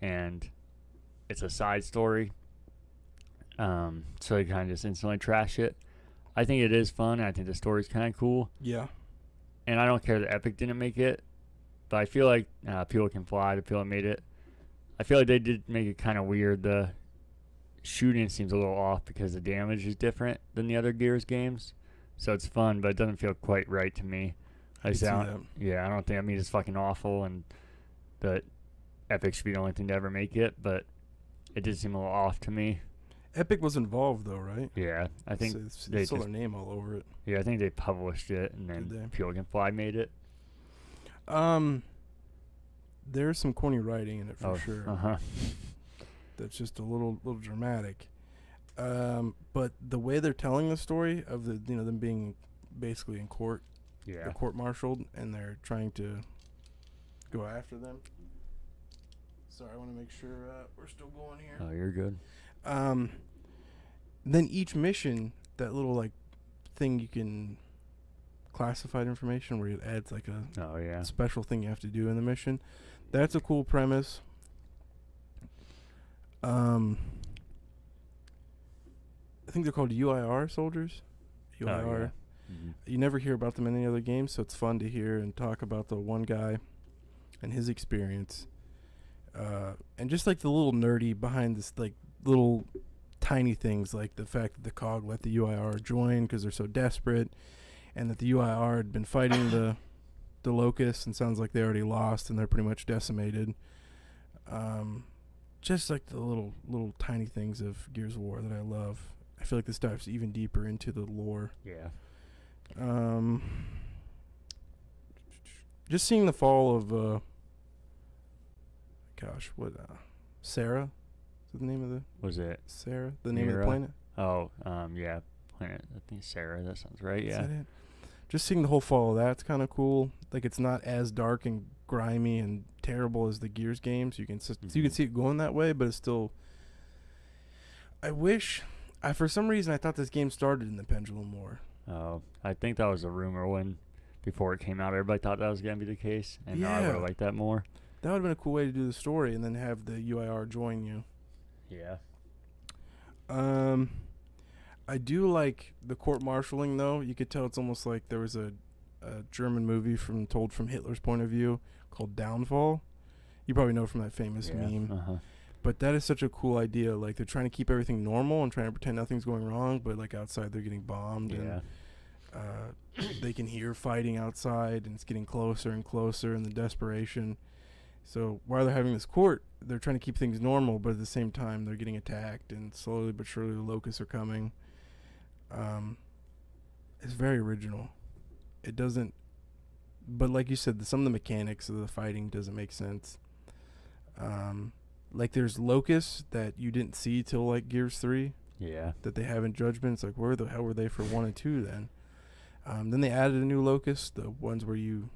and it's a side story. Um, so they kind of just instantly trash it. I think it is fun. I think the story's kind of cool, Yeah, and I don't care that Epic didn't make it, but I feel like uh, people can fly. The people made it, I feel like they did make it kind of weird. The shooting seems a little off because the damage is different than the other Gears games, so it's fun, but it doesn't feel quite right to me. I sound, that. yeah, I don't think I mean it's fucking awful, and that Epic should be the only thing to ever make it, but it did seem a little off to me. Epic was involved though, right? Yeah, I think so it's, they saw just- their name all over it. yeah, I think they published it, and then they? Can Fly made it. Um, there's some corny writing in it for oh, sure. Uh huh. That's just a little little dramatic. Um, but the way they're telling the story of the you know them being basically in court, Yeah. they're court martialed, and they're trying to go after them. Sorry, I want to make sure uh, we're still going here. Oh, you're good. Um, then each mission, that little like thing you can classified information where it adds like a Oh yeah. special thing you have to do in the mission. That's a cool premise. Um, I think they're called UIR soldiers. Oh, UIR. yeah. Mhm. You never hear about them in any other games, so it's fun to hear and talk about the one guy and his experience. Uh, and just like the little nerdy behind this, like little tiny things, like the fact that the COG let the UIR join because they're so desperate, and that the UIR had been fighting the the locusts, and sounds like they already lost and they're pretty much decimated. Um, just like the little little tiny things of Gears of War that I love. I feel like this dives even deeper into the lore. Yeah. Um, just seeing the fall of, uh, gosh, what, uh, Sera? The name of the Was it? Sera? The name of the planet? Oh, um, yeah. Planet. I think Sera. That sounds right. Is Yeah. that it? Just seeing the whole fall of that's kind of cool. Like it's not as dark and grimy and terrible as the Gears games. You can s- you can Mhm. see it going that way, but it's still. I wish, I for some reason I thought this game started in the Pendulum War. Oh, I think that was a rumor when before it came out. Everybody thought that was gonna be the case, and now I would Yeah. have liked that more. That would have been a cool way to do the story, and then have the UIR join you. Yeah. Um, I do like the court martialing though. You could tell it's almost like there was a, a German movie from told from Hitler's point of view called Downfall. You probably know from that famous yeah. meme. Uh huh. But that is such a cool idea. Like they're trying to keep everything normal and trying to pretend nothing's going wrong, but like outside they're getting bombed Yeah. and uh, they can hear fighting outside and it's getting closer and closer and the desperation. So while they're having this court, they're trying to keep things normal, but at the same time they're getting attacked and slowly but surely the locusts are coming. Um, it's very original. It doesn't, but like you said, the, some of the mechanics of the fighting doesn't make sense. Um, like there's locusts that you didn't see till like Gears Three Yeah. that they have in Judgment. It's like where the hell were they for one and two then? Um, then they added a new locust, the ones where you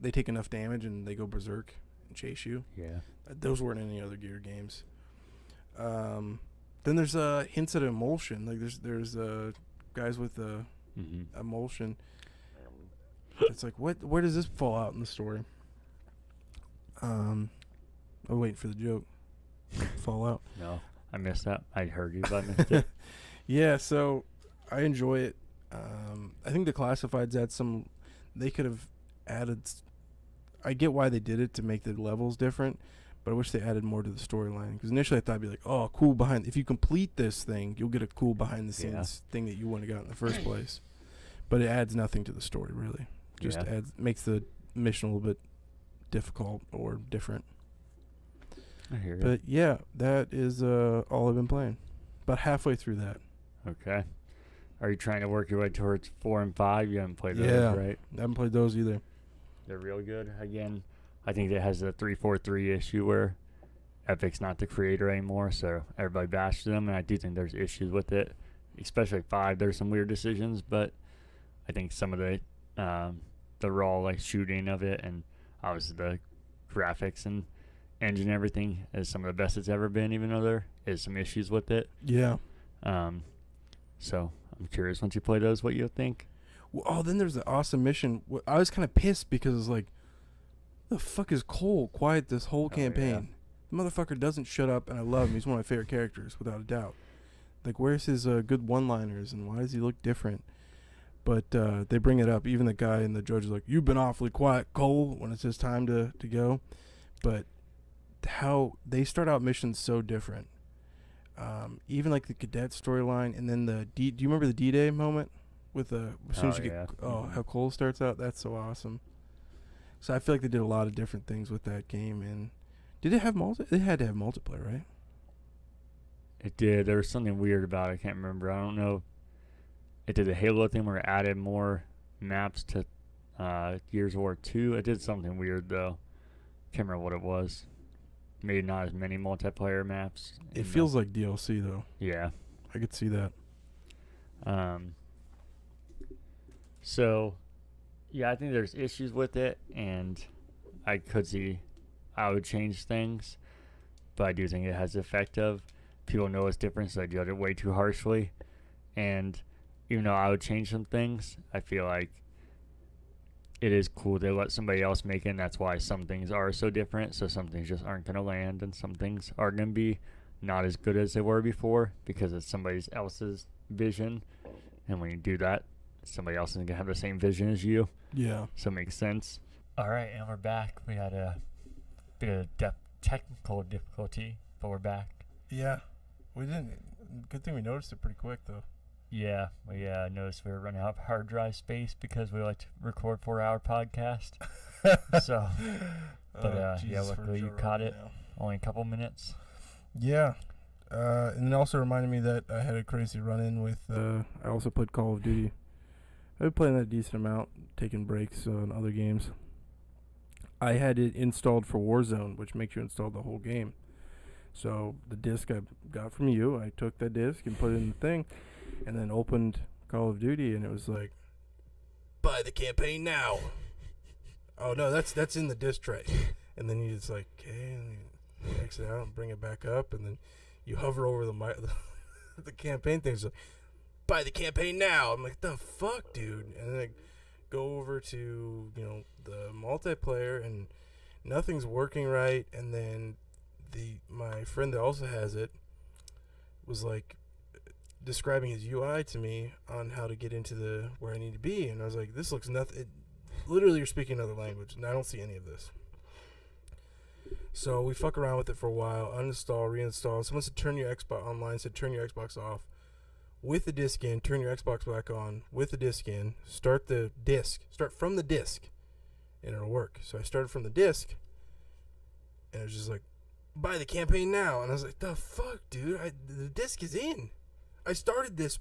they take enough damage and they go berserk chase you. Yeah. Uh, Those weren't in any other Gear games. Um, then there's uh, hints at Imulsion. Like there's there's uh, guys with uh, Mm-hmm. Imulsion. It's like what where does this fall out in the story? Um, I'm waiting for the joke. fall out. No, I missed that. I heard you, but I missed it. Yeah, so I enjoy it. Um, I think the classifieds add some. They could have added. s- I get why they did it to make the levels different, but I wish they added more to the storyline. Because initially I thought it'd be like, oh, cool behind. If you complete this thing, you'll get a cool behind the scenes Yeah. thing that you wouldn't have got in the first place. But it adds nothing to the story really. Just Yeah. adds makes the mission a little bit difficult or different. I hear you. But yeah, that is uh, all I've been playing. About halfway through that. Okay. Are you trying to work your way towards four and five? You haven't played those, Yeah. right? I haven't played those either. They're real good. Again, I think it has a three four three issue where Epic's not the creator anymore, so everybody bashes them, and I do think there's issues with it, especially five. There's some weird decisions, but I think some of the um, the raw like shooting of it, and obviously the graphics and engine and everything is some of the best it's ever been, even though there is some issues with it. Yeah. Um, so I'm curious once you play those, what you'll think. Oh, then there's the awesome mission. I was kind of pissed because it's like, the fuck is Cole quiet this whole Oh, yeah. campaign? The motherfucker doesn't shut up, and I love him. He's one of my favorite characters, without a doubt. Like, where's his uh, good one-liners, and why does he look different? But uh, they bring it up. Even the guy and the judge is like, "You've been awfully quiet, Cole," when it's his time to to go. But how they start out missions so different. Um, even like the cadet storyline, and then the D. Do you remember the D-Day moment with the as soon as Oh, you yeah. get oh Mhm. how Cole starts out? That's so awesome. So I feel like they did a lot of different things with that game. And did it have multi? It had to have multiplayer, right? It did. There was something weird about it. I can't remember. I don't know. It did the Halo thing where it added more maps to uh, Gears of War 2. It did something weird, though. Can't remember what it was. Maybe not as many multiplayer maps. It the- feels like DLC though. Yeah. I could see that. Um, so, yeah, I think there's issues with it, and I could see I would change things, but I do think it has the effect of people know it's different, so they judge it way too harshly. And even though I would change some things, I feel like it is cool to let somebody else make it, and that's why some things are so different. So some things just aren't going to land, and some things are going to be not as good as they were before because it's somebody else's vision. And when you do that, somebody else is going to have the same vision as you. Yeah. So it makes sense. All right, and we're back. We had a bit of def- technical difficulty, but we're back. Yeah. We didn't. Good thing we noticed it pretty quick though. Yeah, we uh, noticed we were running out of hard drive space because we like to record four hour podcast. so But, uh, yeah, Jesus, luckily you caught Rogan it. now. only a couple minutes. Yeah. Uh, and it also reminded me that I had a crazy run in with. Uh, I also played Call of Duty. I've been playing that decent amount, taking breaks on other games. I had it installed for Warzone, which makes you install the whole game. So the disc I got from you, I took that disc and put it in the thing, and then opened Call of Duty, and it was like, "Buy the campaign now." Oh no, that's that's in the disc tray, and then you just like, okay, exit out and bring it back up, and then you hover over the the, the campaign thing. It's like, buy the campaign now. I'm like, the fuck, dude, and then I go over to you know the multiplayer, and nothing's working right, and then the my friend that also has it was like describing his UI to me on how to get into the where I need to be, and I was like, this looks nothing. It, literally, you're speaking another language, and I don't see any of this. So we fuck around with it for a while, uninstall, reinstall. Someone said turn your Xbox online, said turn your Xbox off. With the disc in, turn your Xbox back on. With the disc in, start the disc. Start from the disc, and it'll work. So I started from the disc, and it was just like, buy the campaign now. And I was like, the fuck, dude? I, the disc is in. I started this.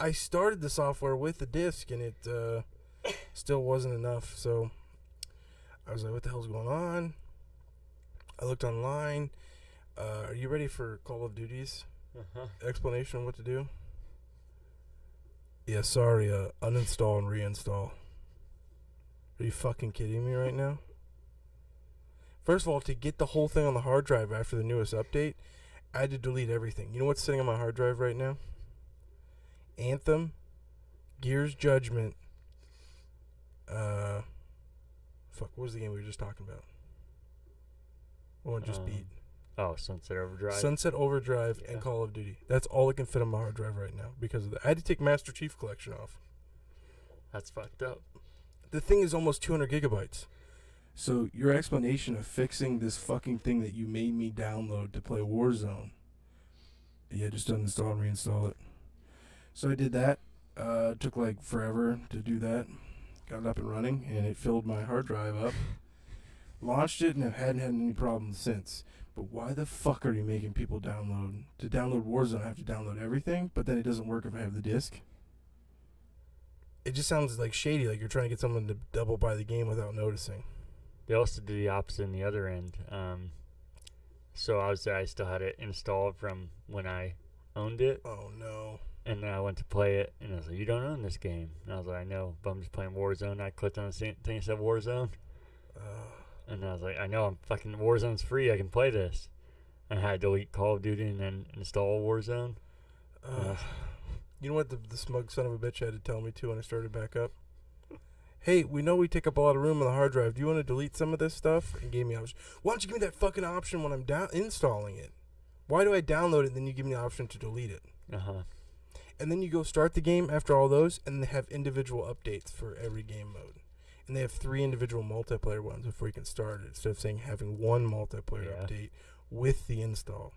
I started the software with the disc, and it uh, still wasn't enough. So I was like, what the hell's going on? I looked online. Uh, are you ready for Call of Duty's explanation on what to do? Yeah, sorry. Uh, uninstall and reinstall. Are you fucking kidding me right now? First of all, to get the whole thing on the hard drive after the newest update, I had to delete everything. You know what's sitting on my hard drive right now? Anthem, Gears Judgment. Uh, fuck. What was the game we were just talking about? One just Um, beat. Oh, Sunset Overdrive. Sunset Overdrive Yeah. and Call of Duty. That's all that can fit on my hard drive right now because of that. I had to take Master Chief Collection off. That's fucked up. The thing is almost 200 gigabytes. So your explanation of fixing this fucking thing that you made me download to play Warzone. Yeah, just uninstall and reinstall it. So I did that. Uh, it took like forever to do that. Got it up and running, and it filled my hard drive up. Launched it, and I hadn't had any problems since. But why the fuck are you making people download? To download Warzone, I have to download everything, but then it doesn't work if I have the disc. it just sounds like shady. Like you're trying to get someone to double buy the game without noticing. They also do the opposite on the other end. Um, so I was there. I still had it installed from when I owned it, Oh no. and then I went to play it, and I was like, "You don't own this game." And I was like, "I know, but I'm just playing Warzone." I clicked on the thing that said Warzone, Uh, and I was like, "I know, I'm fucking Warzone's free. I can play this." I had to delete Call of Duty and then install Warzone. uh, you know what the, the smug son of a bitch had to tell me too when I started back up? Hey, we know we take up a lot of room on the hard drive. Do you want to delete some of this stuff? And gave me option. Why don't you give me that fucking option when I'm down installing it? Why do I download it and then you give me the option to delete it? Uh huh. And then you go start the game after all those, and they have individual updates for every game mode. And they have three individual multiplayer ones before you can start it, instead of saying having one multiplayer Yeah. update with the install.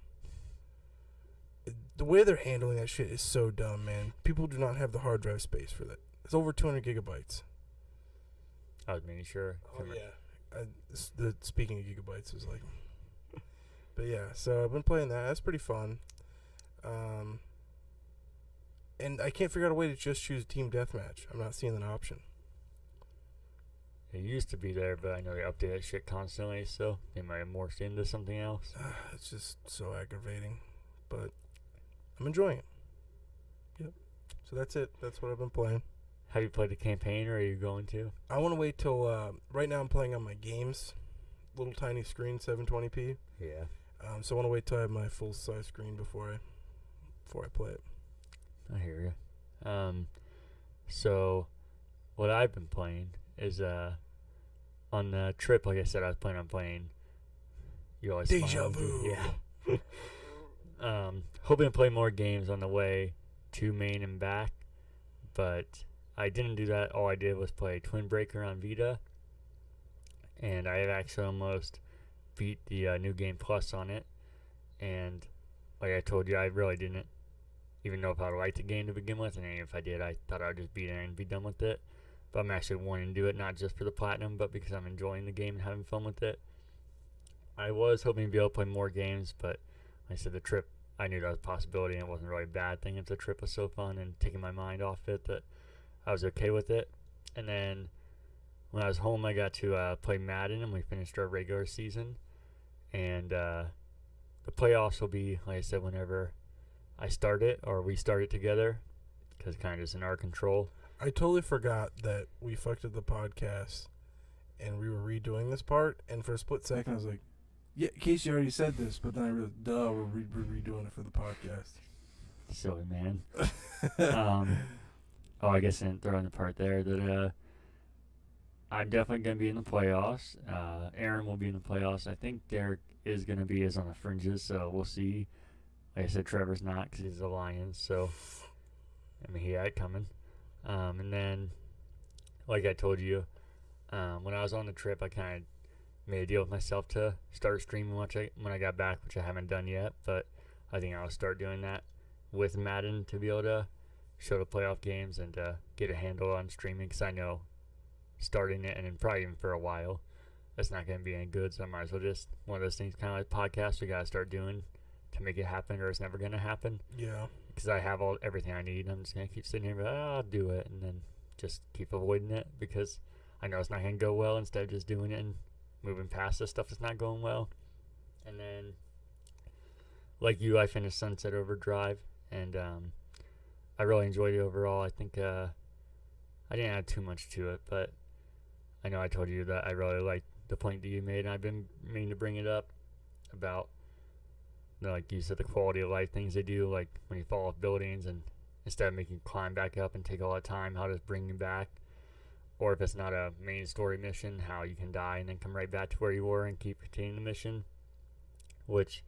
The way they're handling that shit is so dumb, man. People do not have the hard drive space for that. It's over 200 gigabytes. I was making sure. Couldn't re- I, the speaking of gigabytes was like, but yeah. So I've been playing that. That's pretty fun. Um, and I can't figure out a way to just choose team deathmatch. I'm not seeing an option. It used to be there, but I know they update that shit constantly, so they might have morphed into something else. it's just so aggravating, but I'm enjoying it. Yep. So that's it. That's what I've been playing. Have you played the campaign, or are you going to? I want to wait till. Uh, right now, I'm playing on my games, little tiny screen, 720p. Yeah. Um, so I want to wait till I have my full size screen before I, before I play it. I hear you. Um, so what I've been playing is uh on the trip. Like I said, I was planning on playing. You always Deja smile. vu. Yeah. um, hoping to play more games on the way to Maine and back, but I didn't do that. All I did was play Twin Breaker on Vita, and I have actually almost beat the uh, new game plus on it. And like I told you, I really didn't even know if I would like the game to begin with, and if I did, I thought I would just beat it and be done with it. But I'm actually wanting to do it not just for the platinum, but because I'm enjoying the game and having fun with it. I was hoping to be able to play more games, but like I said the trip, I knew that was a possibility, and it wasn't really a bad thing if the trip was so fun and taking my mind off it that I was okay with it. And then when I was home, I got to uh, play Madden, and we finished our regular season. And uh, the playoffs will be, like I said, whenever I start it or we start it together, because kind of just in our control. I totally forgot that we fucked up the podcast, and we were redoing this part. And for a split second, I was like, "Yeah, Casey already said this," but then I realized, "Duh, we're, re- redoing it for the podcast." Silly man. um, oh, I guess I didn't throw in the part there that uh, I'm definitely going to be in the playoffs. Uh, Aaron will be in the playoffs. I think Derek is going to be is on the fringes, so we'll see. Like I said, Trevor's not because he's the Lions, so I mean he had it coming. Um, and then, like I told you, um, when I was on the trip, I kind of made a deal with myself to start streaming once I, when I got back, which I haven't done yet, but I think I'll start doing that with Madden to be able to show the playoff games and uh, get a handle on streaming because I know starting it and probably even for a while that's not going to be any good. So I might as well just one of those things, kind of like podcasts, we got to start doing to make it happen, or it's never going to happen Yeah, because I have all everything I need. I'm just to keep sitting here, but oh, I'll do it, and then just keep avoiding it because I know it's not to go well. Instead of just doing it and moving past the stuff that's not going well, and then like you, I finished Sunset Overdrive, and um, I really enjoyed it overall. I think uh, I didn't add too much to it, but I know I told you that I really liked the point that you made, and I've been meaning to bring it up about, like you said, the quality of life things they do, like when you fall off buildings, and instead of making you climb back up and take all that time, how to bring you back, or if it's not a main story mission, how you can die and then come right back to where you were and keep continuing the mission, which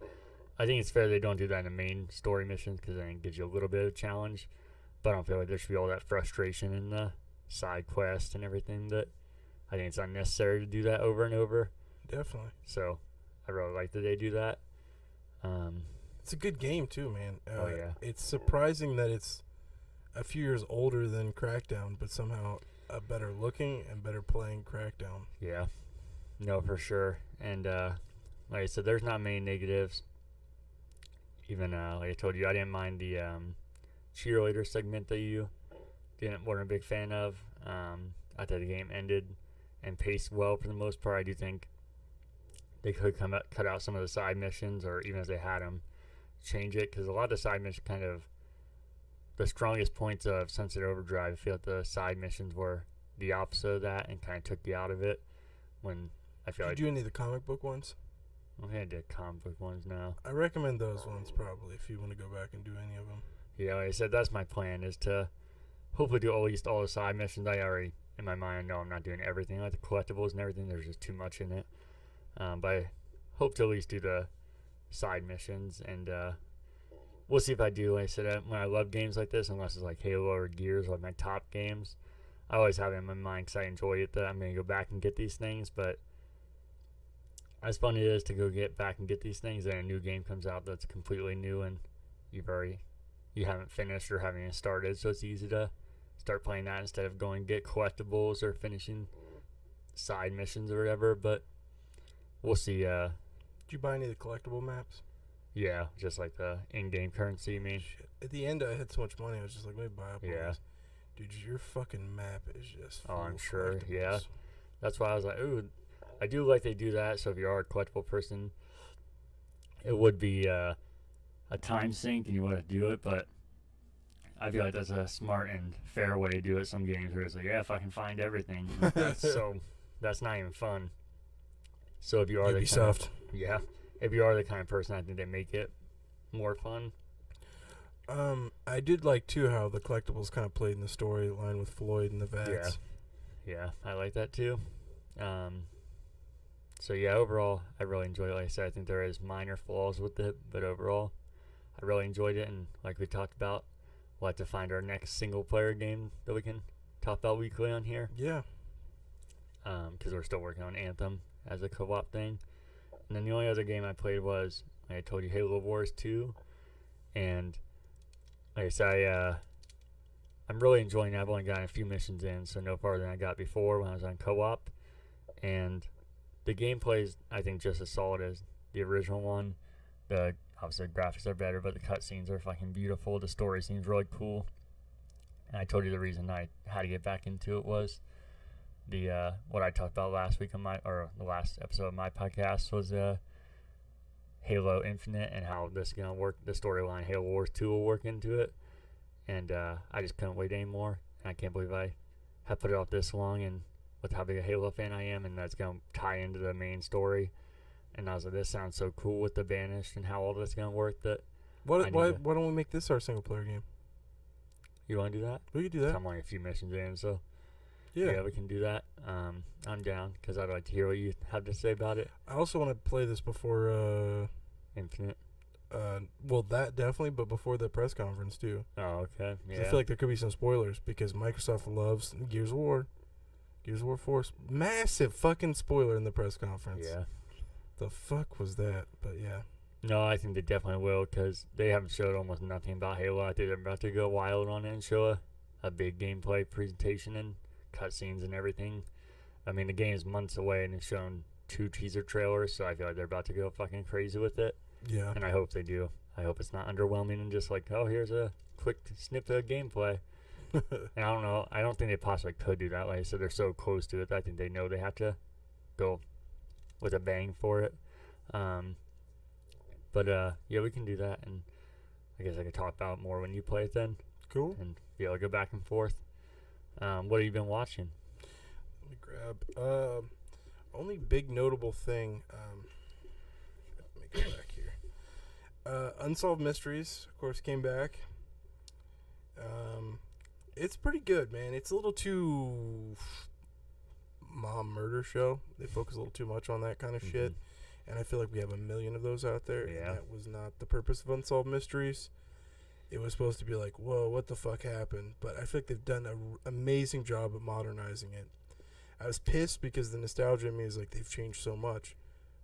I think it's fair they don't do that in the main story missions because then it gives you a little bit of challenge. But I don't feel like there should be all that frustration in the side quest and everything that I think it's unnecessary to do that over and over. definitely. So I really like that they do that. Um, It's a good game too, man. Uh, Oh, yeah. It's surprising that it's a few years older than Crackdown, but somehow a better looking and better playing Crackdown. yeah, no, for sure. And uh, like I said, there's not many negatives. Even uh, like I told you, I didn't mind the um, cheerleader segment that you didn't wasn't a big fan of. Um, I thought the game ended and paced well for the most part. I do think they could come out, cut out some of the side missions, or even if they had them, change it because a lot of the side missions kind of the strongest points of Sunset Overdrive. I feel like the side missions were the opposite of that and kind of took you out of it. When I feel Did like you do any of the comic book ones? I think I did comic book ones now. I recommend those ones probably if you want to go back and do any of them. Yeah, like I said, that's my plan is to hopefully do at least all the side missions. I already in my mind know I'm not doing everything like the collectibles and everything. There's just too much in it. Um, but I hope to at least do the side missions and uh, we'll see if I do. Like I said, when I love games like this, unless it's like Halo or Gears, like my top games, I always have it in my mind because I enjoy it that I'm going to go back and get these things. But as fun as it is to go get back and get these things, and a new game comes out that's completely new and you've already you haven't finished or haven't even started, so it's easy to start playing that instead of going get collectibles or finishing side missions or whatever. But we'll see. Uh, Did you buy any of the collectible maps? yeah, just like the in-game currency. I mean, Shit. At the end, I had so much money. I was just like, let me buy up. all Yeah. these. Dude, your fucking map is just. Oh, full I'm of sure, yeah. collectibles. that's why I was like, ooh, I do like they do that. So if you are a collectible person, it would be uh, a time sink and you want to do it, but. I feel like that's a smart and fair way to do it. Some games where it's like, yeah, if I can find everything, that's so that's not even fun. So if you are the kind of, yeah, if you are the kind of person, I think they make it more fun. Um, I did like too how the collectibles kind of played in the storyline with Floyd and the vets. Yeah, yeah, I like that too. Um, so yeah, overall, I really enjoyed it. Like I said, I think there is minor flaws with it, but overall, I really enjoyed it. And like we talked about, we'll have to find our next single player game that we can talk about weekly on here. Yeah. because we're still working on Anthem as a co-op thing. And then the only other game I played was like I told you Halo Wars 2, and like I said, I, uh, I'm really enjoying. it. I've only gotten a few missions in, so no farther than I got before when I was on co-op, and the gameplay is I think just as solid as the original one. The obviously graphics are better, but the cutscenes are fucking beautiful. The story seems really cool. And I told you the reason I had to get back into it was the uh, what I talked about last week on my or the last episode of my podcast was uh, Halo Infinite and how this is gonna work. The storyline Halo Wars Two will work into it, and uh, I just couldn't wait anymore. And I can't believe I have put it off this long, and with how big a Halo fan I am, and that's gonna tie into the main story. And I was like, this sounds so cool with the Banished and how all this is gonna work. That What? Why? to- Why don't we make this our single player game? you want to do that? We could do that. I'm only a few missions in, so Yeah. yeah, we can do that. Um, I'm down because I'd like to hear what you have to say about it. I also want to play this before. uh Infinite. uh, well, that definitely, but before the press conference too. Oh, okay. Yeah. I feel like there could be some spoilers because Microsoft loves Gears of War. Gears of War 4, massive fucking spoiler in the press conference. yeah. The fuck was that? But yeah. No, I think they definitely will because they haven't showed almost nothing about Halo. I think they're about to go wild on it and show a, a big gameplay presentation and cutscenes and everything. I mean, the game is months away and it's shown two teaser trailers, so I feel like they're about to go fucking crazy with it. Yeah. And I hope they do. I hope it's not underwhelming and just like, oh, here's a quick snippet of gameplay. And I don't know. I don't think they possibly could do that. Like I said, they're so close to it. that I think they know they have to go with a bang for it. Um, but uh, yeah, we can do that, and I guess I could talk about it more when you play it then, cool. and be able to go back and forth. Um, what have you been watching? Let me grab. Um, only big notable thing. Um, let me go back here. Uh, Unsolved Mysteries, of course, came back. Um, it's pretty good, man. It's a little too mom murder show. They focus a little too much on that kind of shit, and I feel like we have a million of those out there. Yeah. That was not the purpose of Unsolved Mysteries. It was supposed to be like, whoa, what the fuck happened? But I feel like they've done an amazing job of modernizing it. I was pissed because the nostalgia in me is like they've changed so much,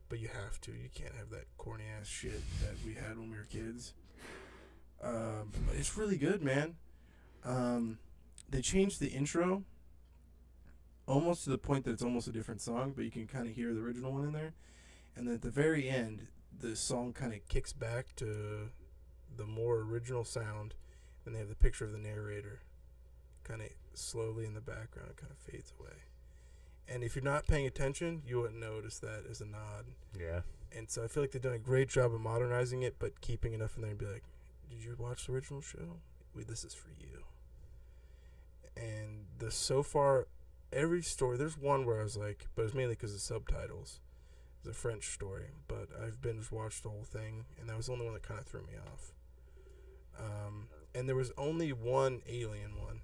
but you have to. You can't have that corny ass shit that we had when we were kids. Um, but it's really good, man. Um, they changed the intro almost to the point that it's almost a different song, but you can kind of hear the original one in there. And then at the very end, the song kind of kicks back to the more original sound, and they have the picture of the narrator kind of slowly in the background, it kind of fades away. And if you're not paying attention, you wouldn't notice that as a nod. Yeah. And so I feel like they've done a great job of modernizing it, but keeping enough in there and be like, "Did you watch the original show? We, this is for you." And the so far, every story there's one where I was like, but it's mainly because of subtitles. It's a French story, but I've binge watched the whole thing, and that was the only one that kind of threw me off. Um, and there was only one alien one,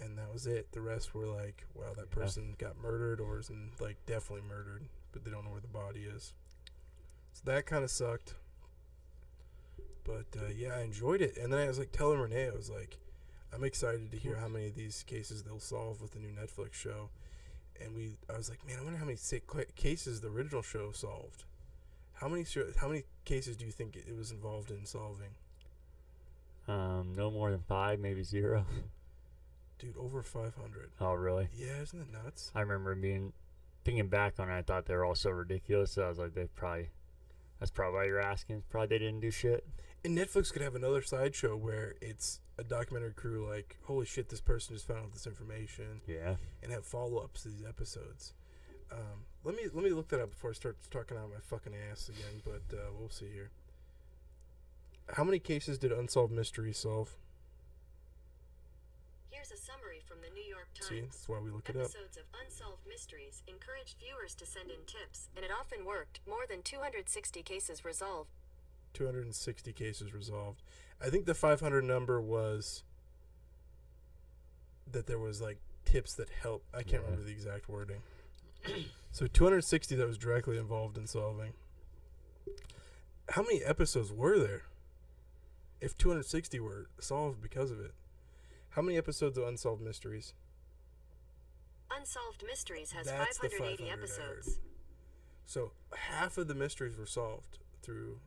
and that was it. The rest were like, "Wow, that person got murdered, or is in, like definitely murdered, but they don't know where the body is." So that kind of sucked. But uh, yeah, I enjoyed it, and then I was like telling Renee, I was like, "I'm excited to hear how many of these cases they'll solve with the new Netflix show." And we, I was like, "Man, I wonder how many cases the original show solved. How many, how many cases do you think it was involved in solving?" Um, no more than five, maybe zero. Dude, over 500. Oh, really? Yeah, isn't that nuts? I remember being thinking back on it. I thought they were all so ridiculous. So I was like, they probably. That's probably why you're asking. Probably they didn't do shit. And Netflix could have another sideshow where it's a documentary crew like, holy shit, this person just found out this information, Yeah. and have follow ups to these episodes. Um, let me let me look that up before I start talking out my fucking ass again. But uh, we'll see here. How many cases did Unsolved Mysteries solve? Here's a summary from the New York See, Times. that's why we look it up. Episodes of Unsolved Mysteries encouraged viewers to send in tips, and it often worked. More than 260 cases resolved. 260 cases resolved. I think the 500 number was that there was like tips that help. I can't Yeah. remember the exact wording. so 260 that was directly involved in solving. How many episodes were there? If 260 were solved because of it, how many episodes of Unsolved Mysteries? Unsolved Mysteries has That's 580 500 I heard. episodes. So half of the mysteries were solved through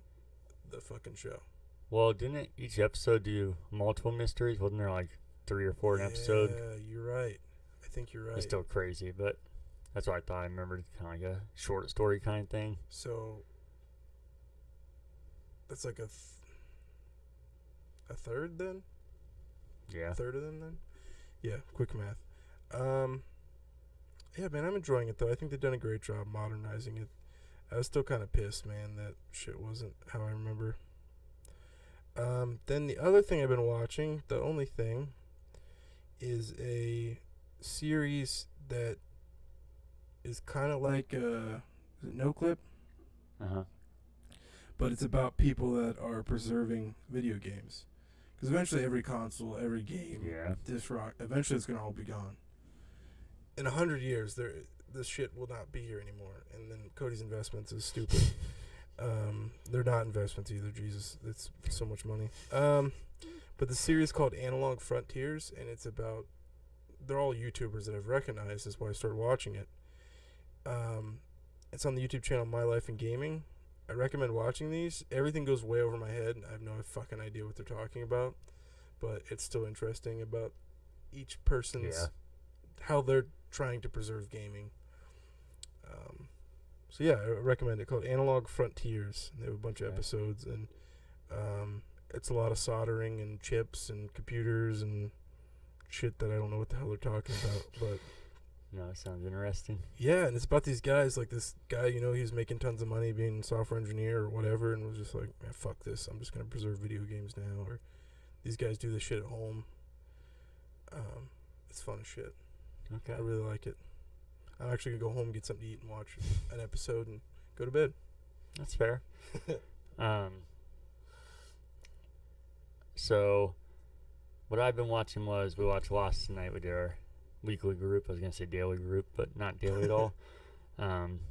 the fucking show. Well, didn't each episode do multiple mysteries? Wasn't there like three or four an episode? Yeah, you're right. I think you're right. It's still crazy, but that's what I thought. I remembered kind of like a short story kind of thing. So that's like a th- a third then, Yeah. a third of them then. Yeah, quick math. Um, yeah, man, I'm enjoying it though. I think they've done a great job modernizing it. I was still kind of pissed, man, that shit wasn't how I remember. Um, then the other thing I've been watching, the only thing, is a series that is kind of like uh, is it Noclip? Uh huh. but it's about people that are preserving video games. Because eventually, every console, every game, Yeah. this rock, eventually, it's gonna all be gone. In a hundred years, there, this shit will not be here anymore. And then Cody's investments is stupid. um, they're not investments either. Jesus, it's so much money. Um, but the series called Analog Frontiers, and it's about. They're all YouTubers that I've recognized. That's why I started watching it. Um, it's on the YouTube channel My Life in Gaming. I recommend watching these. Everything goes way over my head. I have no fucking idea what they're talking about, but it's still interesting about each person's Yeah. how they're trying to preserve gaming. Um, so yeah, I recommend it. Called Analog Frontiers. They have a bunch of episodes, and um, it's a lot of soldering and chips and computers and shit that I don't know what the hell they're talking about, but. No, it sounds interesting. Yeah, and it's about these guys. Like this guy, you know, he's making tons of money being a software engineer or whatever, and was just like, man, fuck this. I'm just gonna preserve video games now. Or these guys do this shit at home. Um, it's fun as shit. Okay. I really like it. I'm actually gonna go home, get something to eat, and watch an episode, and go to bed. That's fair. um. So, what I've been watching was we watched Lost tonight. with did our weekly group. I was gonna say daily group, but not daily at all. Um,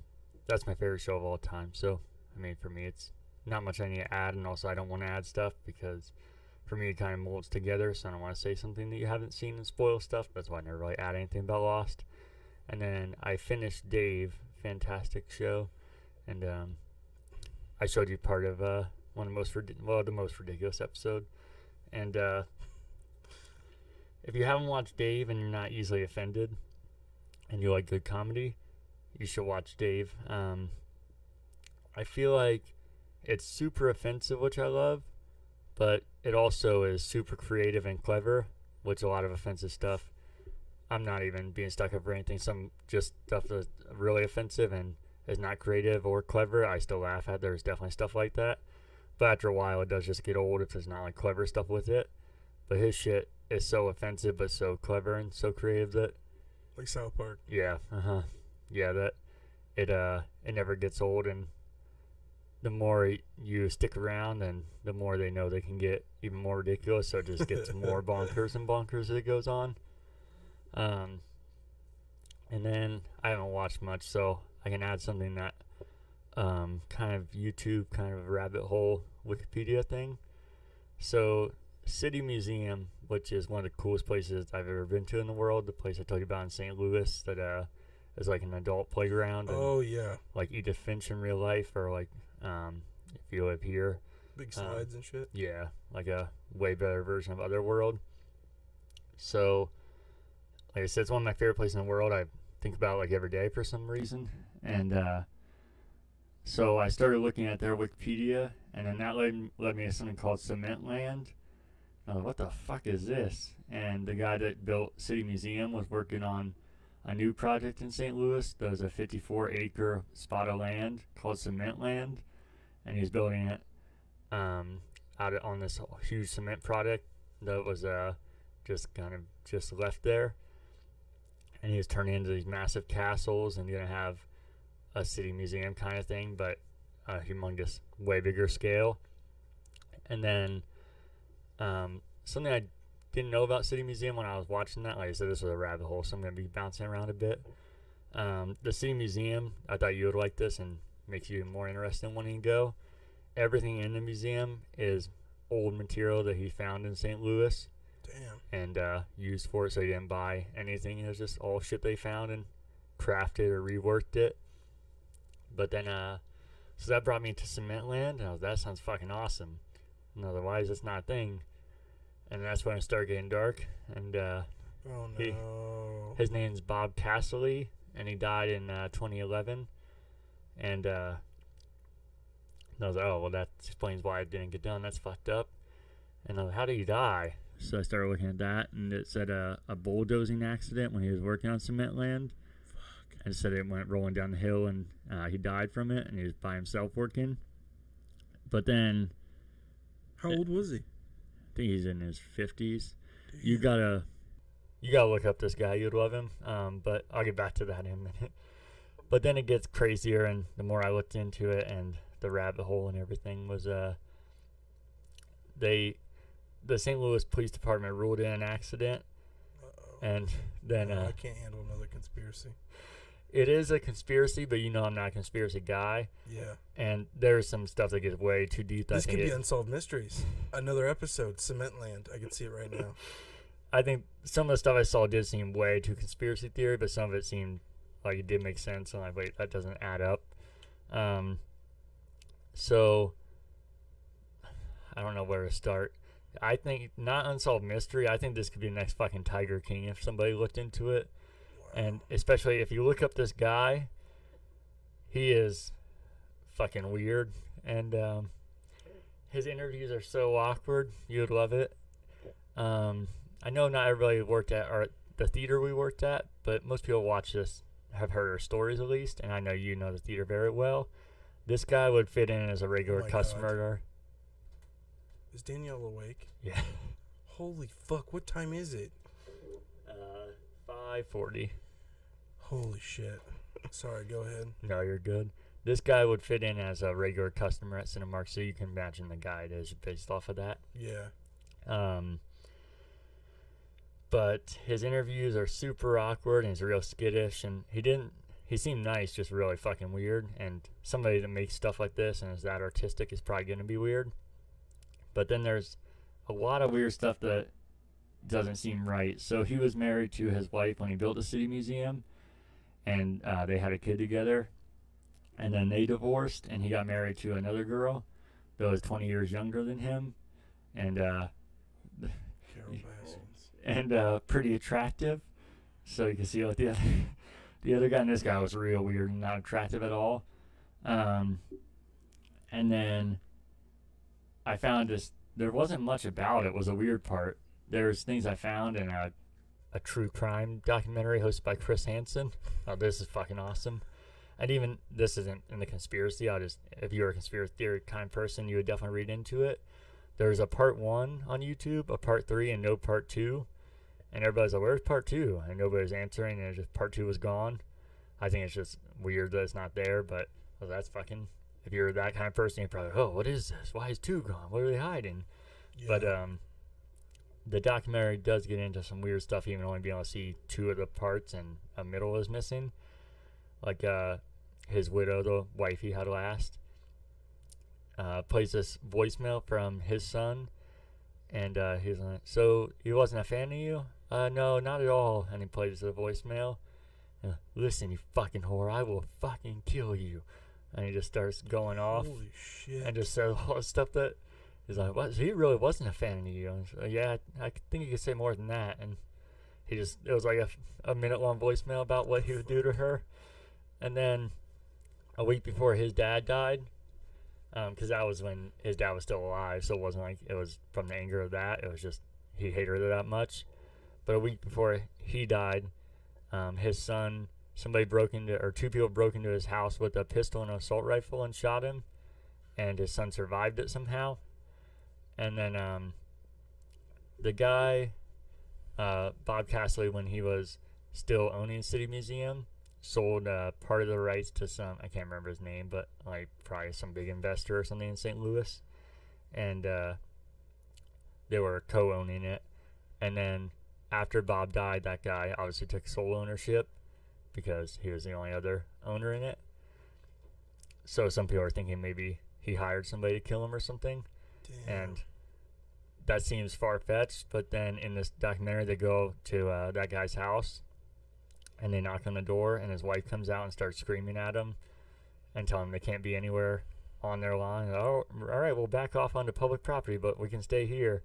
that's my favorite show of all time. So, I mean, for me, it's not much I need to add, and also I don't want to add stuff because for me it kind of molds together. So I don't want to say something that you haven't seen and spoil stuff. That's why I never really add anything about Lost. And then I finished Dave, fantastic show, and um, I showed you part of uh, one of the most well the most ridiculous episode, and uh, if you haven't watched Dave and you're not easily offended, and you like good comedy, you should watch Dave. Um, I feel like it's super offensive, which I love, but it also is super creative and clever, which a lot of offensive stuff. I'm not even being stuck up for anything. Some just stuff that's really offensive and is not creative or clever. I still laugh at. There's definitely stuff like that. But after a while, it does just get old if there's not like clever stuff with it. But his shit is so offensive, but so clever and so creative that Like South Park. yeah, uh huh, yeah, that it uh it never gets old, and the more you stick around, and the more they know they can get even more ridiculous. So it just gets more bonkers and bonkers as it goes on. Um, and then I haven't watched much, so I can add something that um kind of YouTube kind of rabbit hole Wikipedia thing. So City Museum, which is one of the coolest places I've ever been to in the world. The place I told you about in St. Louis that uh is like an adult playground and Oh yeah, like Edith Finch in real life or like um if you live here. big Um, slides and shit. Yeah, like a way better version of Otherworld. So like I said, it's one of my favorite places in the world. I think about it, like every day for some reason. And uh so I started looking at their Wikipedia and then that led, led me to something called Cement Like, what the fuck is this? And the guy that built City Museum was working on a new project in St. Louis. Was a 54 acre spot of land called Cement Land. And he's building it um, out on this huge cement project that was uh, just kind of just left there. And he was turning into these massive castles and to have a city museum kind of thing, but a humongous, way bigger scale. And then um, something I didn't know about City Museum when I was watching that, like I said, this was a rabbit hole, so I'm going to be bouncing around a bit. Um, the City Museum, I thought you would like this and makes you more interested in wanting to go. Everything in the museum is old material that he found in St. Louis Damn. and uh, used for it, so he didn't buy anything. It was just all shit they found and crafted or reworked it. But then, uh, so that brought me to Cement Land, and I was that sounds fucking awesome. And otherwise, it's not a thing. And that's when it started getting dark. And uh, Oh He- his name's Bob Cassilly, and he died in uh, 2011. And uh, I was like, oh, well, that explains why it didn't get done. That's fucked up. And I was like, how did he die? So I started looking at that, and it said uh, a bulldozing accident when he was working on cement land. Fuck. And it said it went rolling down the hill, and uh, he died from it, and he was by himself working. But then How old was he? I think he's in his 50s. You gotta, you gotta look up this guy. You'd love him. Um, but I'll get back to that in a minute. But then it gets crazier, and the more I looked into it, and the rabbit hole and everything was, uh, they, the St. Louis Police Department ruled in an accident, Uh-oh. and then uh, I can't handle another conspiracy. It is a conspiracy. But you know, I'm not a conspiracy guy, Yeah. and there's some stuff that gets way too deep. This could be it- unsolved mysteries. Another episode, Cement Land. I can see it right now. I think some of the stuff I saw did seem way too conspiracy theory, but some of it seemed like it did make sense. And I'm like, wait, that doesn't add up. Um, so I don't know where to start. I think not unsolved mystery. I think this could be the next fucking Tiger King if somebody looked into it, and especially if you look up this guy, he is fucking weird, and um, his interviews are so awkward. You'd love it. Um, I know not everybody worked at or the theater we worked at, but most people watch this have heard our stories at least, and I know you know the theater very well. This guy would fit in as a regular Oh customer. Is Danielle awake? Yeah. Holy fuck! What time is it? Uh, five forty. Holy shit! Sorry. Go ahead. No, you're good. This guy would fit in as a regular customer at Cinemark, so you can imagine the guy it is based off of that. Yeah. Um, but his interviews are super awkward and he's real skittish and he didn't he seemed nice just really fucking weird and somebody that makes stuff like this and is that artistic is probably going to be weird but then there's a lot of weird stuff that doesn't seem right so he was married to his wife when he built the city museum and uh, they had a kid together and then they divorced and he got married to another girl that was 20 years younger than him and uh, Carol and uh, pretty attractive. So you can see what the other, the other guy and this guy was real weird and not attractive at all. Um, and then I found this there wasn't much about it was a weird part. there's things I found and a, a true crime documentary hosted by Chris Hansen. Oh, this is fucking awesome. And even this isn't in the conspiracy. I just if you're a conspiracy theory kind of person, you would definitely read into it. There's a part one on YouTube, a part three, and no part two. And everybody's like, "Where's part two? And nobody's answering, and just part two was gone. I think it's just weird that it's not there, but well, that's fucking. If you're that kind of person, you're probably, oh, what is this? Why is two gone? What are they hiding? But um, the documentary does get into some weird stuff, even only being able to see two of the parts and a middle is missing. Like uh, his widow, the wife he had last, uh, plays this voicemail from his son, and uh, he's like, "So he wasn't a fan of you? Uh, no, not at all." And he plays the voicemail. Uh, Listen, you fucking whore, I will fucking kill you. And he just starts going off Holy shit. and just said all the stuff that he's like, what? So he really wasn't a fan of you. And like, yeah, I, I think he could say more than that. And he just, it was like a, a minute long voicemail about what he would do to her. And then a week before his dad died, because that was when his dad was still alive, so it wasn't like it was from the anger of that. It was just he hated her that much. But a week before he died, um, his son, somebody broke into, or two people broke into his house with a pistol and an assault rifle and shot him and his son survived it somehow. And then um, the guy, uh, Bob Cassilly, when he was still owning City Museum, sold uh, part of the rights to some I can't remember his name, but like probably some big investor or something in St. Louis, and uh, they were co-owning it. And then after Bob died, that guy obviously took sole ownership because he was the only other owner in it. So some people are thinking maybe he hired somebody to kill him or something, Damn. and that seems far fetched. But then in this documentary, they go to uh, that guy's house, and they knock on the door, and his wife comes out and starts screaming at him, and tell him they can't be anywhere on their lawn. Oh, all right, we'll back off onto public property, but we can stay here.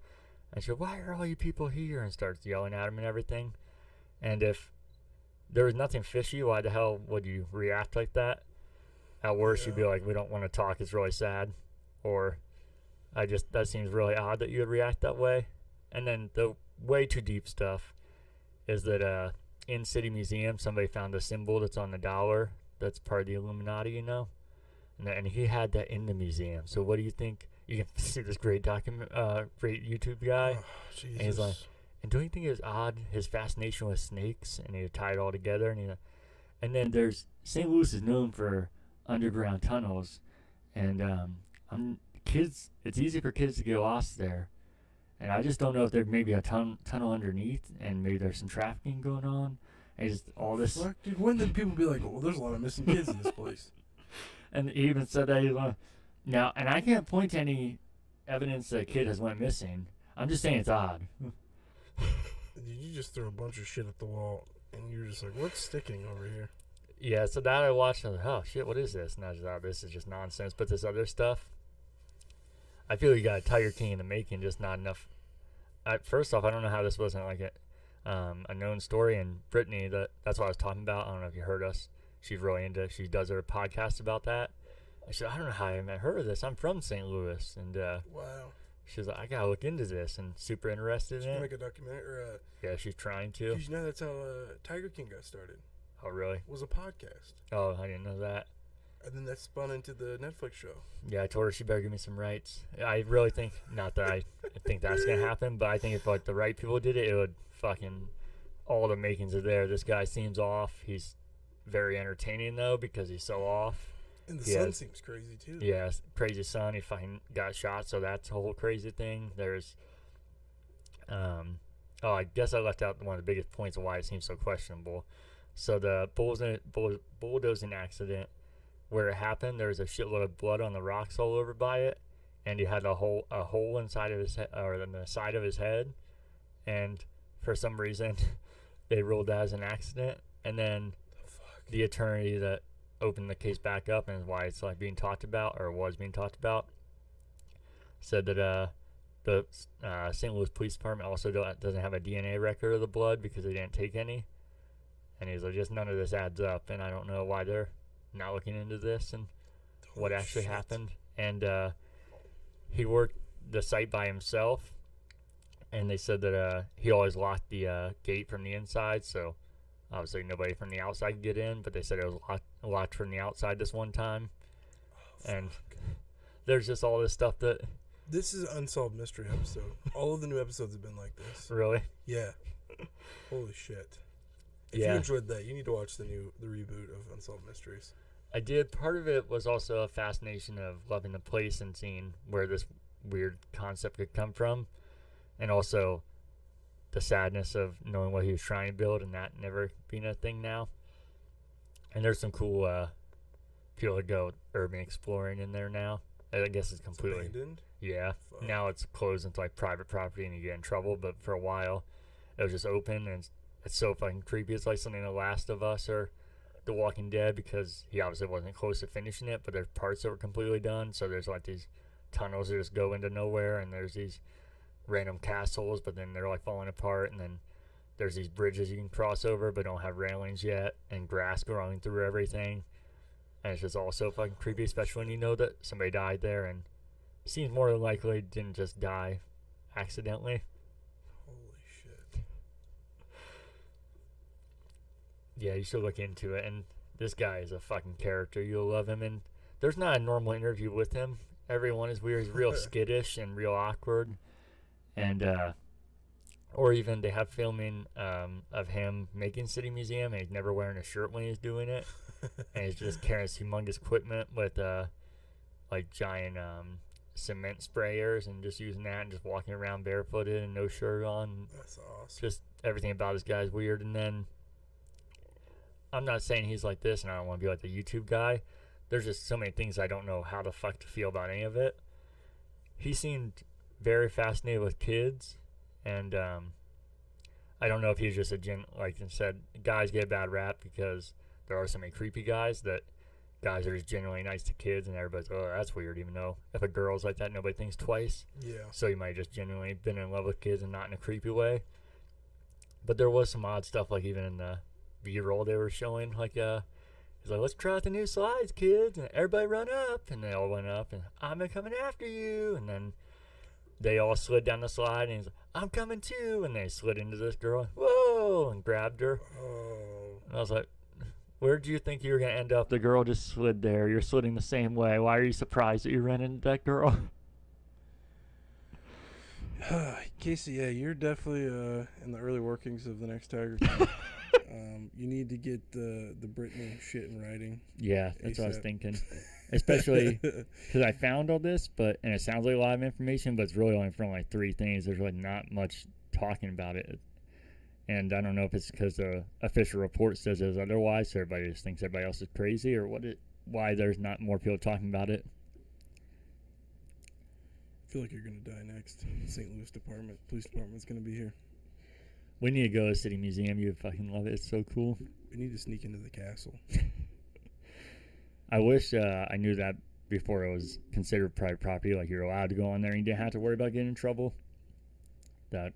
And she goes, "Why are all you people here?" And starts yelling at him and everything. And if there was nothing fishy, why the hell would you react like that? At worst, you'd be like, "We don't want to talk. It's really sad," or I just that seems really odd that you would react that way. And then the way too deep stuff is that uh, in City Museum, somebody found a symbol that's on the dollar that's part of the Illuminati, you know, and and he had that in the museum. So what do you think? You can see this great document, uh, great YouTube guy. Oh, Jesus. he's like- And don't you think it was odd his fascination with snakes and he tied it all together and he, and then there's St. Louis is known for underground tunnels, and um, I'm, kids it's easy mm-hmm. for kids to get lost there, and I just don't know if there may be a tun- tunnel underneath and maybe there's some trafficking going on, and just all this. Fuck, dude, when did people be like, well, there's a lot of missing kids in this place? And he even said that he's like, now, and I can't point to any evidence that a kid has went missing. I'm just saying it's odd. Dude, you just threw a bunch of shit at the wall, and you're just like, what's sticking over here? Yeah, so that I watched, and I was like, oh shit, what is this? And I was like, oh, this is just nonsense. But this other stuff, I feel you got a Tiger King in the making, just not enough. I, first off, I don't know how this wasn't like a, um, a known story. And Brittany, that that's what I was talking about. I don't know if you heard us. She's really into. She does her podcast about that. I said, I don't know how I haven't heard of this. I'm from St. Louis, and uh, Wow. she's like, I gotta look into this, and super interested Did in it. make a documentary? Or, uh, Yeah, she's trying to. Did you know that's how uh, Tiger King got started? Oh, really? Was a podcast, Oh, I didn't know that. And then that spun into the Netflix show. Yeah, I told her she better give me some rights. I really think not that I think that's gonna happen, but I think if like the right people did it, it would fucking all the makings are there. This guy seems off. He's very entertaining though because he's so off. And the Yeah. son seems crazy too. Yeah, crazy son. He fucking got shot, so that's a whole crazy thing. There's, um, oh, I guess I left out one of the biggest points of why it seems so questionable. So the bulldoze- bull- bulldozing accident, where it happened, there was a shitload of blood on the rocks all over by it, and he had a hole a hole inside of his head or in the side of his head, and for some reason, they ruled that as an accident, and then The the attorney that opened the case back up and why it's like being talked about or was being talked about said that uh the uh, St. Louis Police Department also don't, doesn't have a DNA record of the blood because they didn't take any, and he's like, just none of this adds up, and I don't know why they're not looking into this and what actually shit. happened. And uh, he worked the site by himself, and they said that uh, he always locked the uh, gate from the inside, so obviously nobody from the outside could get in. But they said it was locked, locked from the outside this one time, and there's just all this stuff that This is unsolved mystery episode. All of the new episodes have been like this. really, Yeah. Holy shit. If Yeah. you enjoyed that, you need to watch the new the reboot of Unsolved Mysteries. I did. Part of it was also a fascination of loving the place and seeing where this weird concept could come from, and also the sadness of knowing what he was trying to build and that never being a thing now. And there's some cool uh, people that go urban exploring in there now. I guess it's It's completely abandoned. yeah. Fuck. Now it's closed into like private property and you get in trouble. But for a while, it was just open and it's, it's so fucking creepy. It's like something The Last of Us or The Walking Dead because he obviously wasn't close to finishing it, but there's parts that were completely done. So there's like these tunnels that just go into nowhere and there's these random castles, but then they're like falling apart and then there's these bridges you can cross over but don't have railings yet and grass growing through everything. And it's just all so fucking creepy, especially when you know that somebody died there and seems more than likely didn't just die accidentally. Holy shit. Yeah, you should look into it. And this guy is a fucking character. You'll love him. And there's not a normal interview with him. Everyone is weird. He's real skittish and real awkward. And, uh, or even they have filming um, of him making City Museum and he's never wearing a shirt when he's doing it. and he's just carrying humongous equipment with, uh, like giant um, cement sprayers and just using that and just walking around barefooted and no shirt on. That's awesome. just everything about this guy is weird. And then I'm not saying he's like this, and I don't want to be like the YouTube guy. There's just so many things I don't know how the fuck to feel about any of it. He seemed very fascinated with kids, and um, I don't know if he's just a gen. Like I said, guys get a bad rap because there are so many creepy guys that guys are just generally nice to kids, and everybody's oh that's weird. Even though if a girl's like that, nobody thinks twice. Yeah. So you might just genuinely been in love with kids and not in a creepy way. But there was some odd stuff, like even in the B-roll they were showing, like uh, he's like, "Let's try out the new slides, kids!" And everybody run up, and they all went up, and I'm coming after you, and then they all slid down the slide, and he's like, "I'm coming too," and they slid into this girl, whoa, and grabbed her, Oh. and I was like. Where do you think you were gonna end up? The girl just slid there. You're sliding the same way. Why are you surprised that you ran into that girl? Casey, yeah, you're definitely uh, in the early workings of the next Tiger King. um, you need to get the the Britney shit in writing. Yeah, that's what I was thinking. Especially because I found all this, but and it sounds like a lot of information, but it's really only from like three things. There's really not much talking about it, and I don't know if it's because the official report says it's otherwise, so everybody just thinks everybody else is crazy, or what? It why there's not more people talking about it. I feel like you're gonna die next. St. Louis Department, Police Department's gonna be here. We need to go to the City Museum. You would fucking love it. It's so cool. We need to sneak into the castle. I wish uh, I knew that before it was considered private property. Like you're allowed to go on there and you didn't have to worry about getting in trouble. That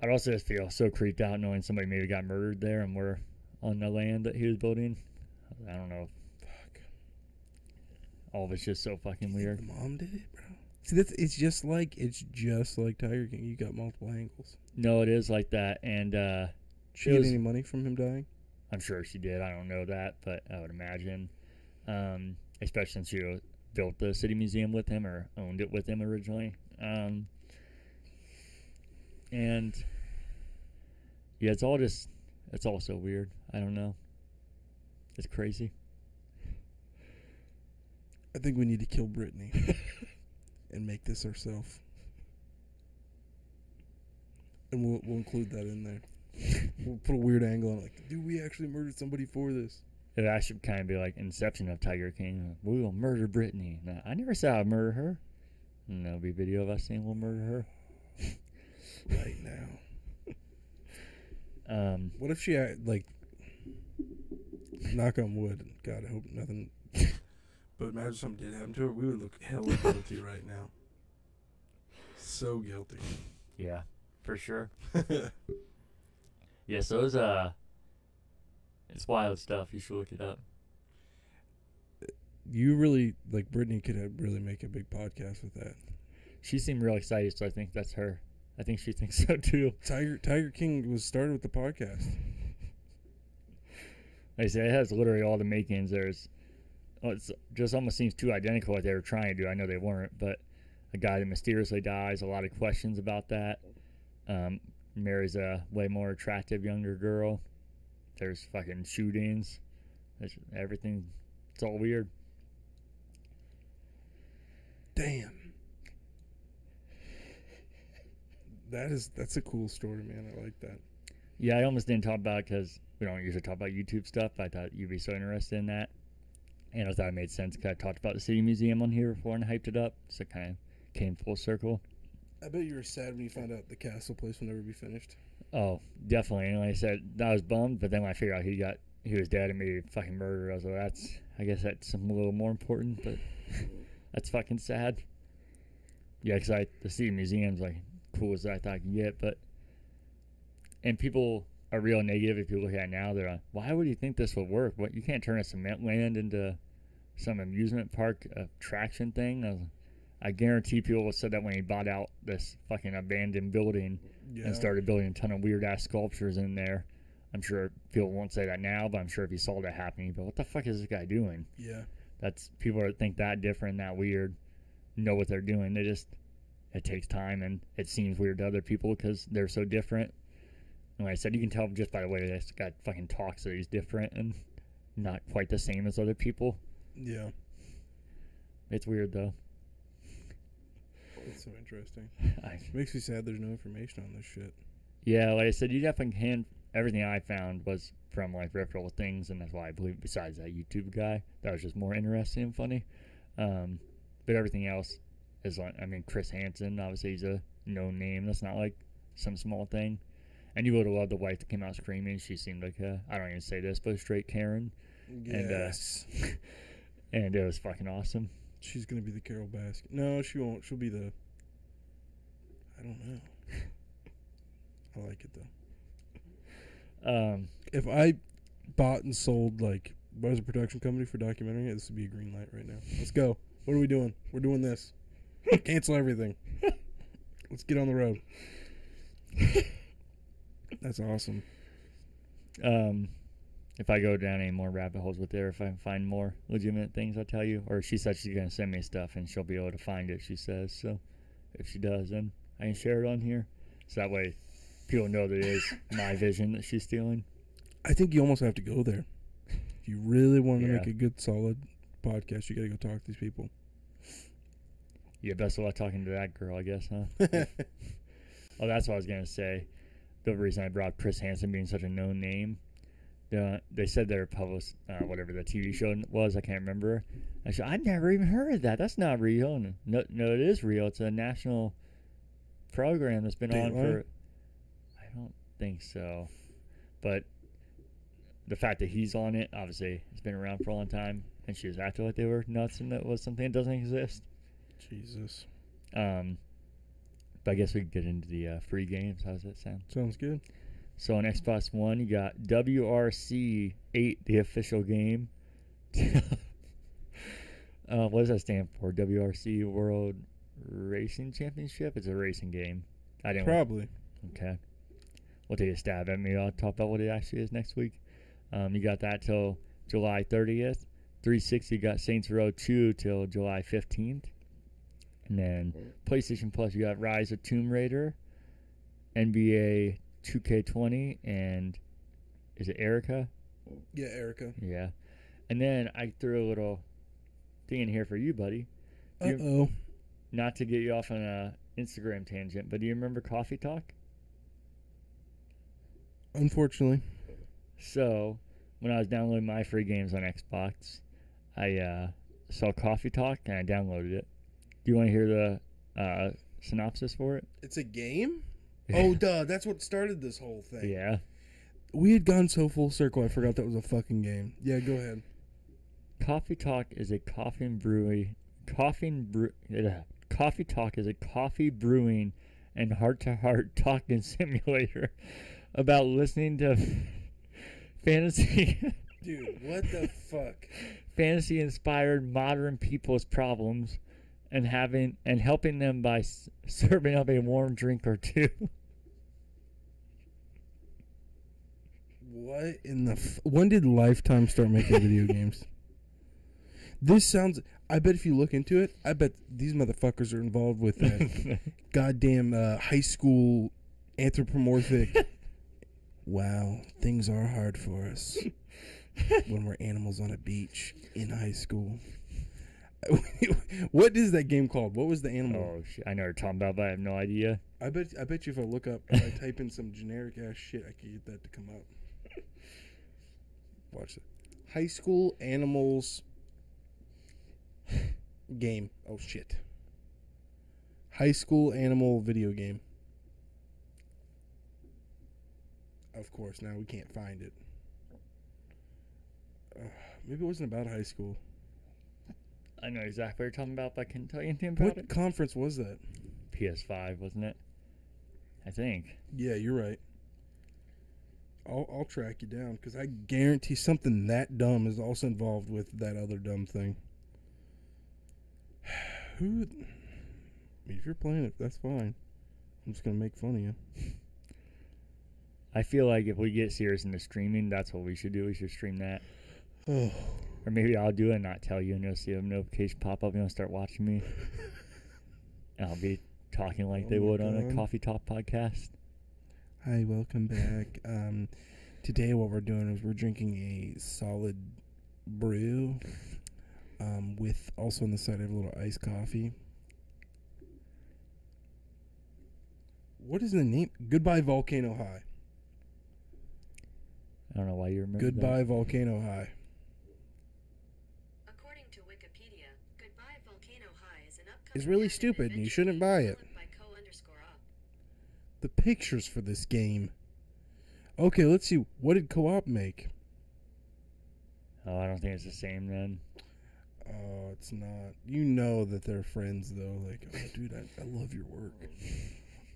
I'd also just feel so creeped out knowing somebody maybe got murdered there and we're on the land that he was building. I don't know. Fuck. All of it's just so fucking weird. Mom did it, bro. See, that's it's just like it's just like Tiger King. You got multiple angles. No, it is like that, and uh, She get any money from him dying? I'm sure she did. I don't know that, but I would imagine, um, especially since you built the city museum with him or owned it with him originally. Um, and yeah, it's all just it's all so weird. I don't know. It's crazy. I think we need to kill Brittany and make this ourselves. And we'll we'll include that in there. We'll put a weird angle on it, like, dude, we actually murdered somebody for this. It actually kind of be like Inception of Tiger King. We will murder Brittany. No, I never said I'd murder her. And there'll be video of us saying we'll murder her. Right now. Um, What if she like knock on wood? God, I hope nothing. But imagine something did happen to her. We would look hella guilty right now. So guilty. yeah, for sure. Yeah, so it's uh, it's wild stuff. You should look it up. you really like Brittany could have really make a big podcast with that. She seemed real excited, so I think that's her. I think she thinks so too. Tiger Tiger King was started with the podcast. Like I said, it has literally all the makings. There's, oh, it's just almost seems too identical what they were trying to do. I know they weren't, but a guy that mysteriously dies. A lot of questions about that. Um, marries a way more attractive younger girl. There's fucking shootings. There's everything. It's all weird. Damn. That is that's a cool story, man. I like that. Yeah, I almost didn't talk about it because we don't usually talk about YouTube stuff. I thought you'd be so interested in that. And I thought it made sense because I talked about the City Museum on here before and hyped it up. So it kind of came full circle. I bet you were sad when you found out the castle place will never be finished. Oh, definitely. And like I said, I was bummed, but then when I figured out he got he was dead and maybe fucking murdered, I was like, that's I guess that's a little more important, but that's fucking sad. Yeah, because I the City Museum's like cool as I thought I could get, but and people are real negative if you look at it now. They're like, why would you think this would work? What you can't turn a cement land into some amusement park attraction thing. I, was, I guarantee people said that when he bought out this fucking abandoned building Yeah. and started building a ton of weird ass sculptures in there. I'm sure people won't say that now, but I'm sure if you saw that happening, but what the fuck is this guy doing? Yeah. That's people that think that different, that weird, know what they're doing. They just it takes time and it seems weird to other people because they're so different. And like I said, you can tell just by the way this guy fucking talks that he's different and not quite the same as other people. Yeah. It's weird though. It's so interesting. I, Makes me sad there's no information on this shit. yeah, like I said, you definitely can. Everything I found was from like reputable things, and that's why I believe. Besides that YouTube guy, that was just more interesting and funny. Um, but everything else is like, I mean, Chris Hansen, obviously he's a known name. That's not like some small thing. And you would have loved the wife that came out screaming. She seemed like a, I don't even say this, but a straight Karen. And, uh, Yes. And it was fucking awesome. She's gonna be the Carole Baskin. No, she won't. She'll be the. I don't know. I like it though. Um, If I bought and sold like was a production company for documentary, this would be a green light right now. Let's go. What are we doing? We're doing this. Cancel everything. Let's get on the road. That's awesome. um, if I go down any more rabbit holes with her, if I find more legitimate things, I'll tell you. Or she said she's gonna send me stuff and she'll be able to find it. She says so. If she does, then I can share it on here, so that way people know that it is my vision that she's stealing. I think you almost have to go there. If you really want to Yeah. make a good, solid podcast, you got to go talk to these people. Yeah, best of luck talking to that girl, I guess, huh? Oh, that's what I was gonna say. The reason I brought Chris Hansen being such a known name, the, they said their public, uh, whatever the TV show was, I can't remember. I said I never even heard of that. That's not real. And no, no, it is real. It's a national program that's been on Dateline? for. I don't think so, but the fact that he's on it, obviously, it's been around for a long time, and she was acting like they were nuts and that was something that doesn't exist. Jesus. Um, but I guess we could get into the uh, free games. How does that sound? Sounds good. So on Xbox One, you got WRC 8, the official game. uh, what does that stand for? WRC World Racing Championship? It's a racing game. I didn't. Probably. Okay. We'll take a stab at me. I'll talk about what it actually is next week. Um, you got that till July 30th. 360 got Saints Row 2 till July 15th. And then PlayStation Plus, you got Rise of Tomb Raider, NBA 2K20, and is it Erica? Yeah, Erica. Yeah. And then I threw a little thing in here for you, buddy. Uh oh. Not to get you off on a Instagram tangent, but do you remember Coffee Talk? Unfortunately. So, when I was downloading my free games on Xbox, I uh, saw Coffee Talk and I downloaded it. Do you want to hear the uh, synopsis for it? It's a game? Oh, duh. That's what started this whole thing. Yeah. We had gone so full circle, I forgot that was a fucking game. Yeah, go ahead. Coffee Talk is a coffee brewing, coffee and brew, uh, Coffee Talk is a coffee brewing and heart-to-heart talking simulator about listening to fantasy Dude, what the fuck? fantasy inspired modern people's problems and having and helping them by s- serving up a warm drink or two. What in the? F- when did Lifetime start making video games? This sounds. I bet if you look into it, I bet these motherfuckers are involved with that goddamn uh, high school anthropomorphic. wow, things are hard for us when we're animals on a beach in high school. what is that game called? What was the animal? oh, shit. I know you're talking about, but I have no idea. I bet. I bet you if I look up, if I type in some generic ass shit, I could get that to come up. Watch it. High school animals game. Oh shit. High school animal video game. Of course, now we can't find it. Uh, maybe it wasn't about high school. I know exactly what you're talking about, but I couldn't tell you anything about it. What it. conference was that? PS5, wasn't it? I think. Yeah, you're right. I'll I'll track you down because I guarantee something that dumb is also involved with that other dumb thing. Who? I mean, if you're playing it, that's fine. I'm just gonna make fun of you. I feel like if we get serious into streaming, that's what we should do. We should stream that. Oh, Or maybe I'll do it and not tell you, and you'll see a notification pop up and you'll start watching me. And I'll be talking like Oh they would on a Coffee Talk podcast. hi, welcome back. Um, today what we're doing is we're drinking a solid brew. Um, with also on the side I have a little iced coffee. What is the name? Goodbye Volcano High. I don't know why you remember that. Goodbye Volcano High. According to Wikipedia, Goodbye Volcano High is an upcoming It's really stupid and you shouldn't buy it. developed by co underscore up. The pictures for this game. Okay, let's see. What did KO_OP make? Oh, I don't think it's the same then. Oh, it's not. You know that they're friends though. Like, oh, dude, I, I love your work.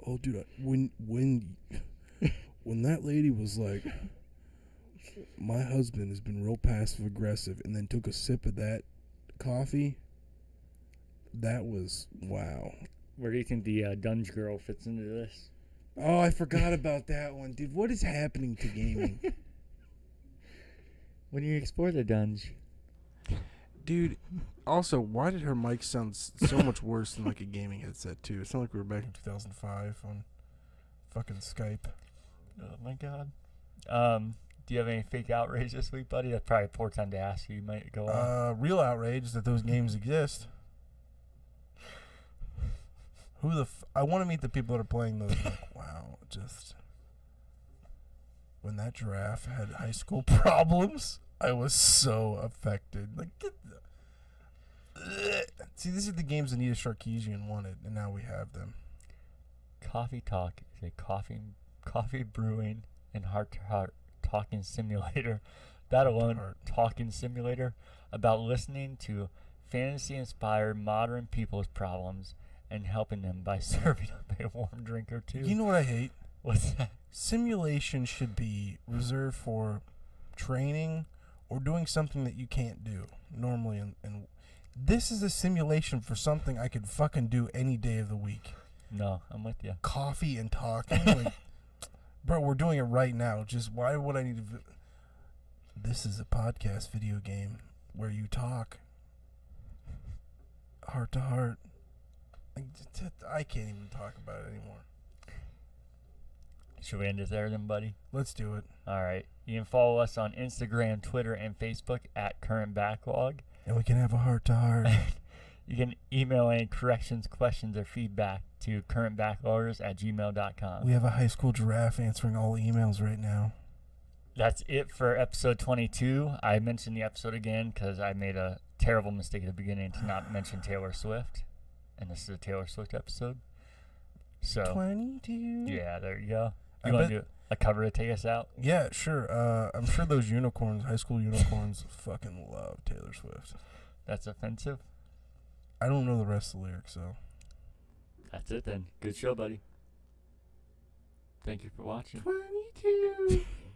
Oh, dude, I, when when when that lady was like, my husband has been real passive aggressive, and then took a sip of that coffee. That was wow. Where do you think the uh, Dunge girl fits into this? Oh, I forgot about that one, dude. What is happening to gaming? When you explore the Dunge, Dude, also, why did her mic sound s- so much worse than like a gaming headset too? It sounded like we were back in 2005 on fucking Skype. oh my god. Um, do you have any fake outrage this week, buddy? That's probably a poor time to ask you. You might go on. Uh, real outrage that those games exist. Who the f- I want to meet the people that are playing those. Like, wow, just when that giraffe had high school problems, I was so affected. Like, get the. Ugh. See, these are the games Anita Sarkeesian wanted, and now we have them. Coffee Talk is a coffee, coffee brewing and heart to heart talking simulator. That alone, talking simulator about listening to fantasy inspired modern people's problems and helping them by serving up a warm drink or two. You know what I hate? What's that? Simulation should be reserved for training or doing something that you can't do normally. And, and this is a simulation for something I could fucking do any day of the week. No, I'm with you. Coffee and talking. like, bro, we're doing it right now. Just why would I need to? Vi- this is a podcast video game where you talk heart to heart. Like, t- t- I can't even talk about it anymore. Should we end it there then, buddy? Let's do it. All right. You can follow us on Instagram, Twitter, and Facebook at Current Backlog. And we can have a heart to heart. You can email any corrections, questions, or feedback to currentbackloggers at gmail.com. We have a high school giraffe answering all emails right now. That's it for episode 22. I mentioned the episode again because I made a terrible mistake at the beginning to not mention Taylor Swift. And this is a Taylor Swift episode. So, 22. yeah, there you go. I You want to do a cover to take us out? Yeah, sure. Uh, I'm sure those unicorns, high school unicorns, fucking love Taylor Swift. That's offensive. I don't know the rest of the lyrics, so. That's it then. Good show, buddy. Thank you for watching. 22.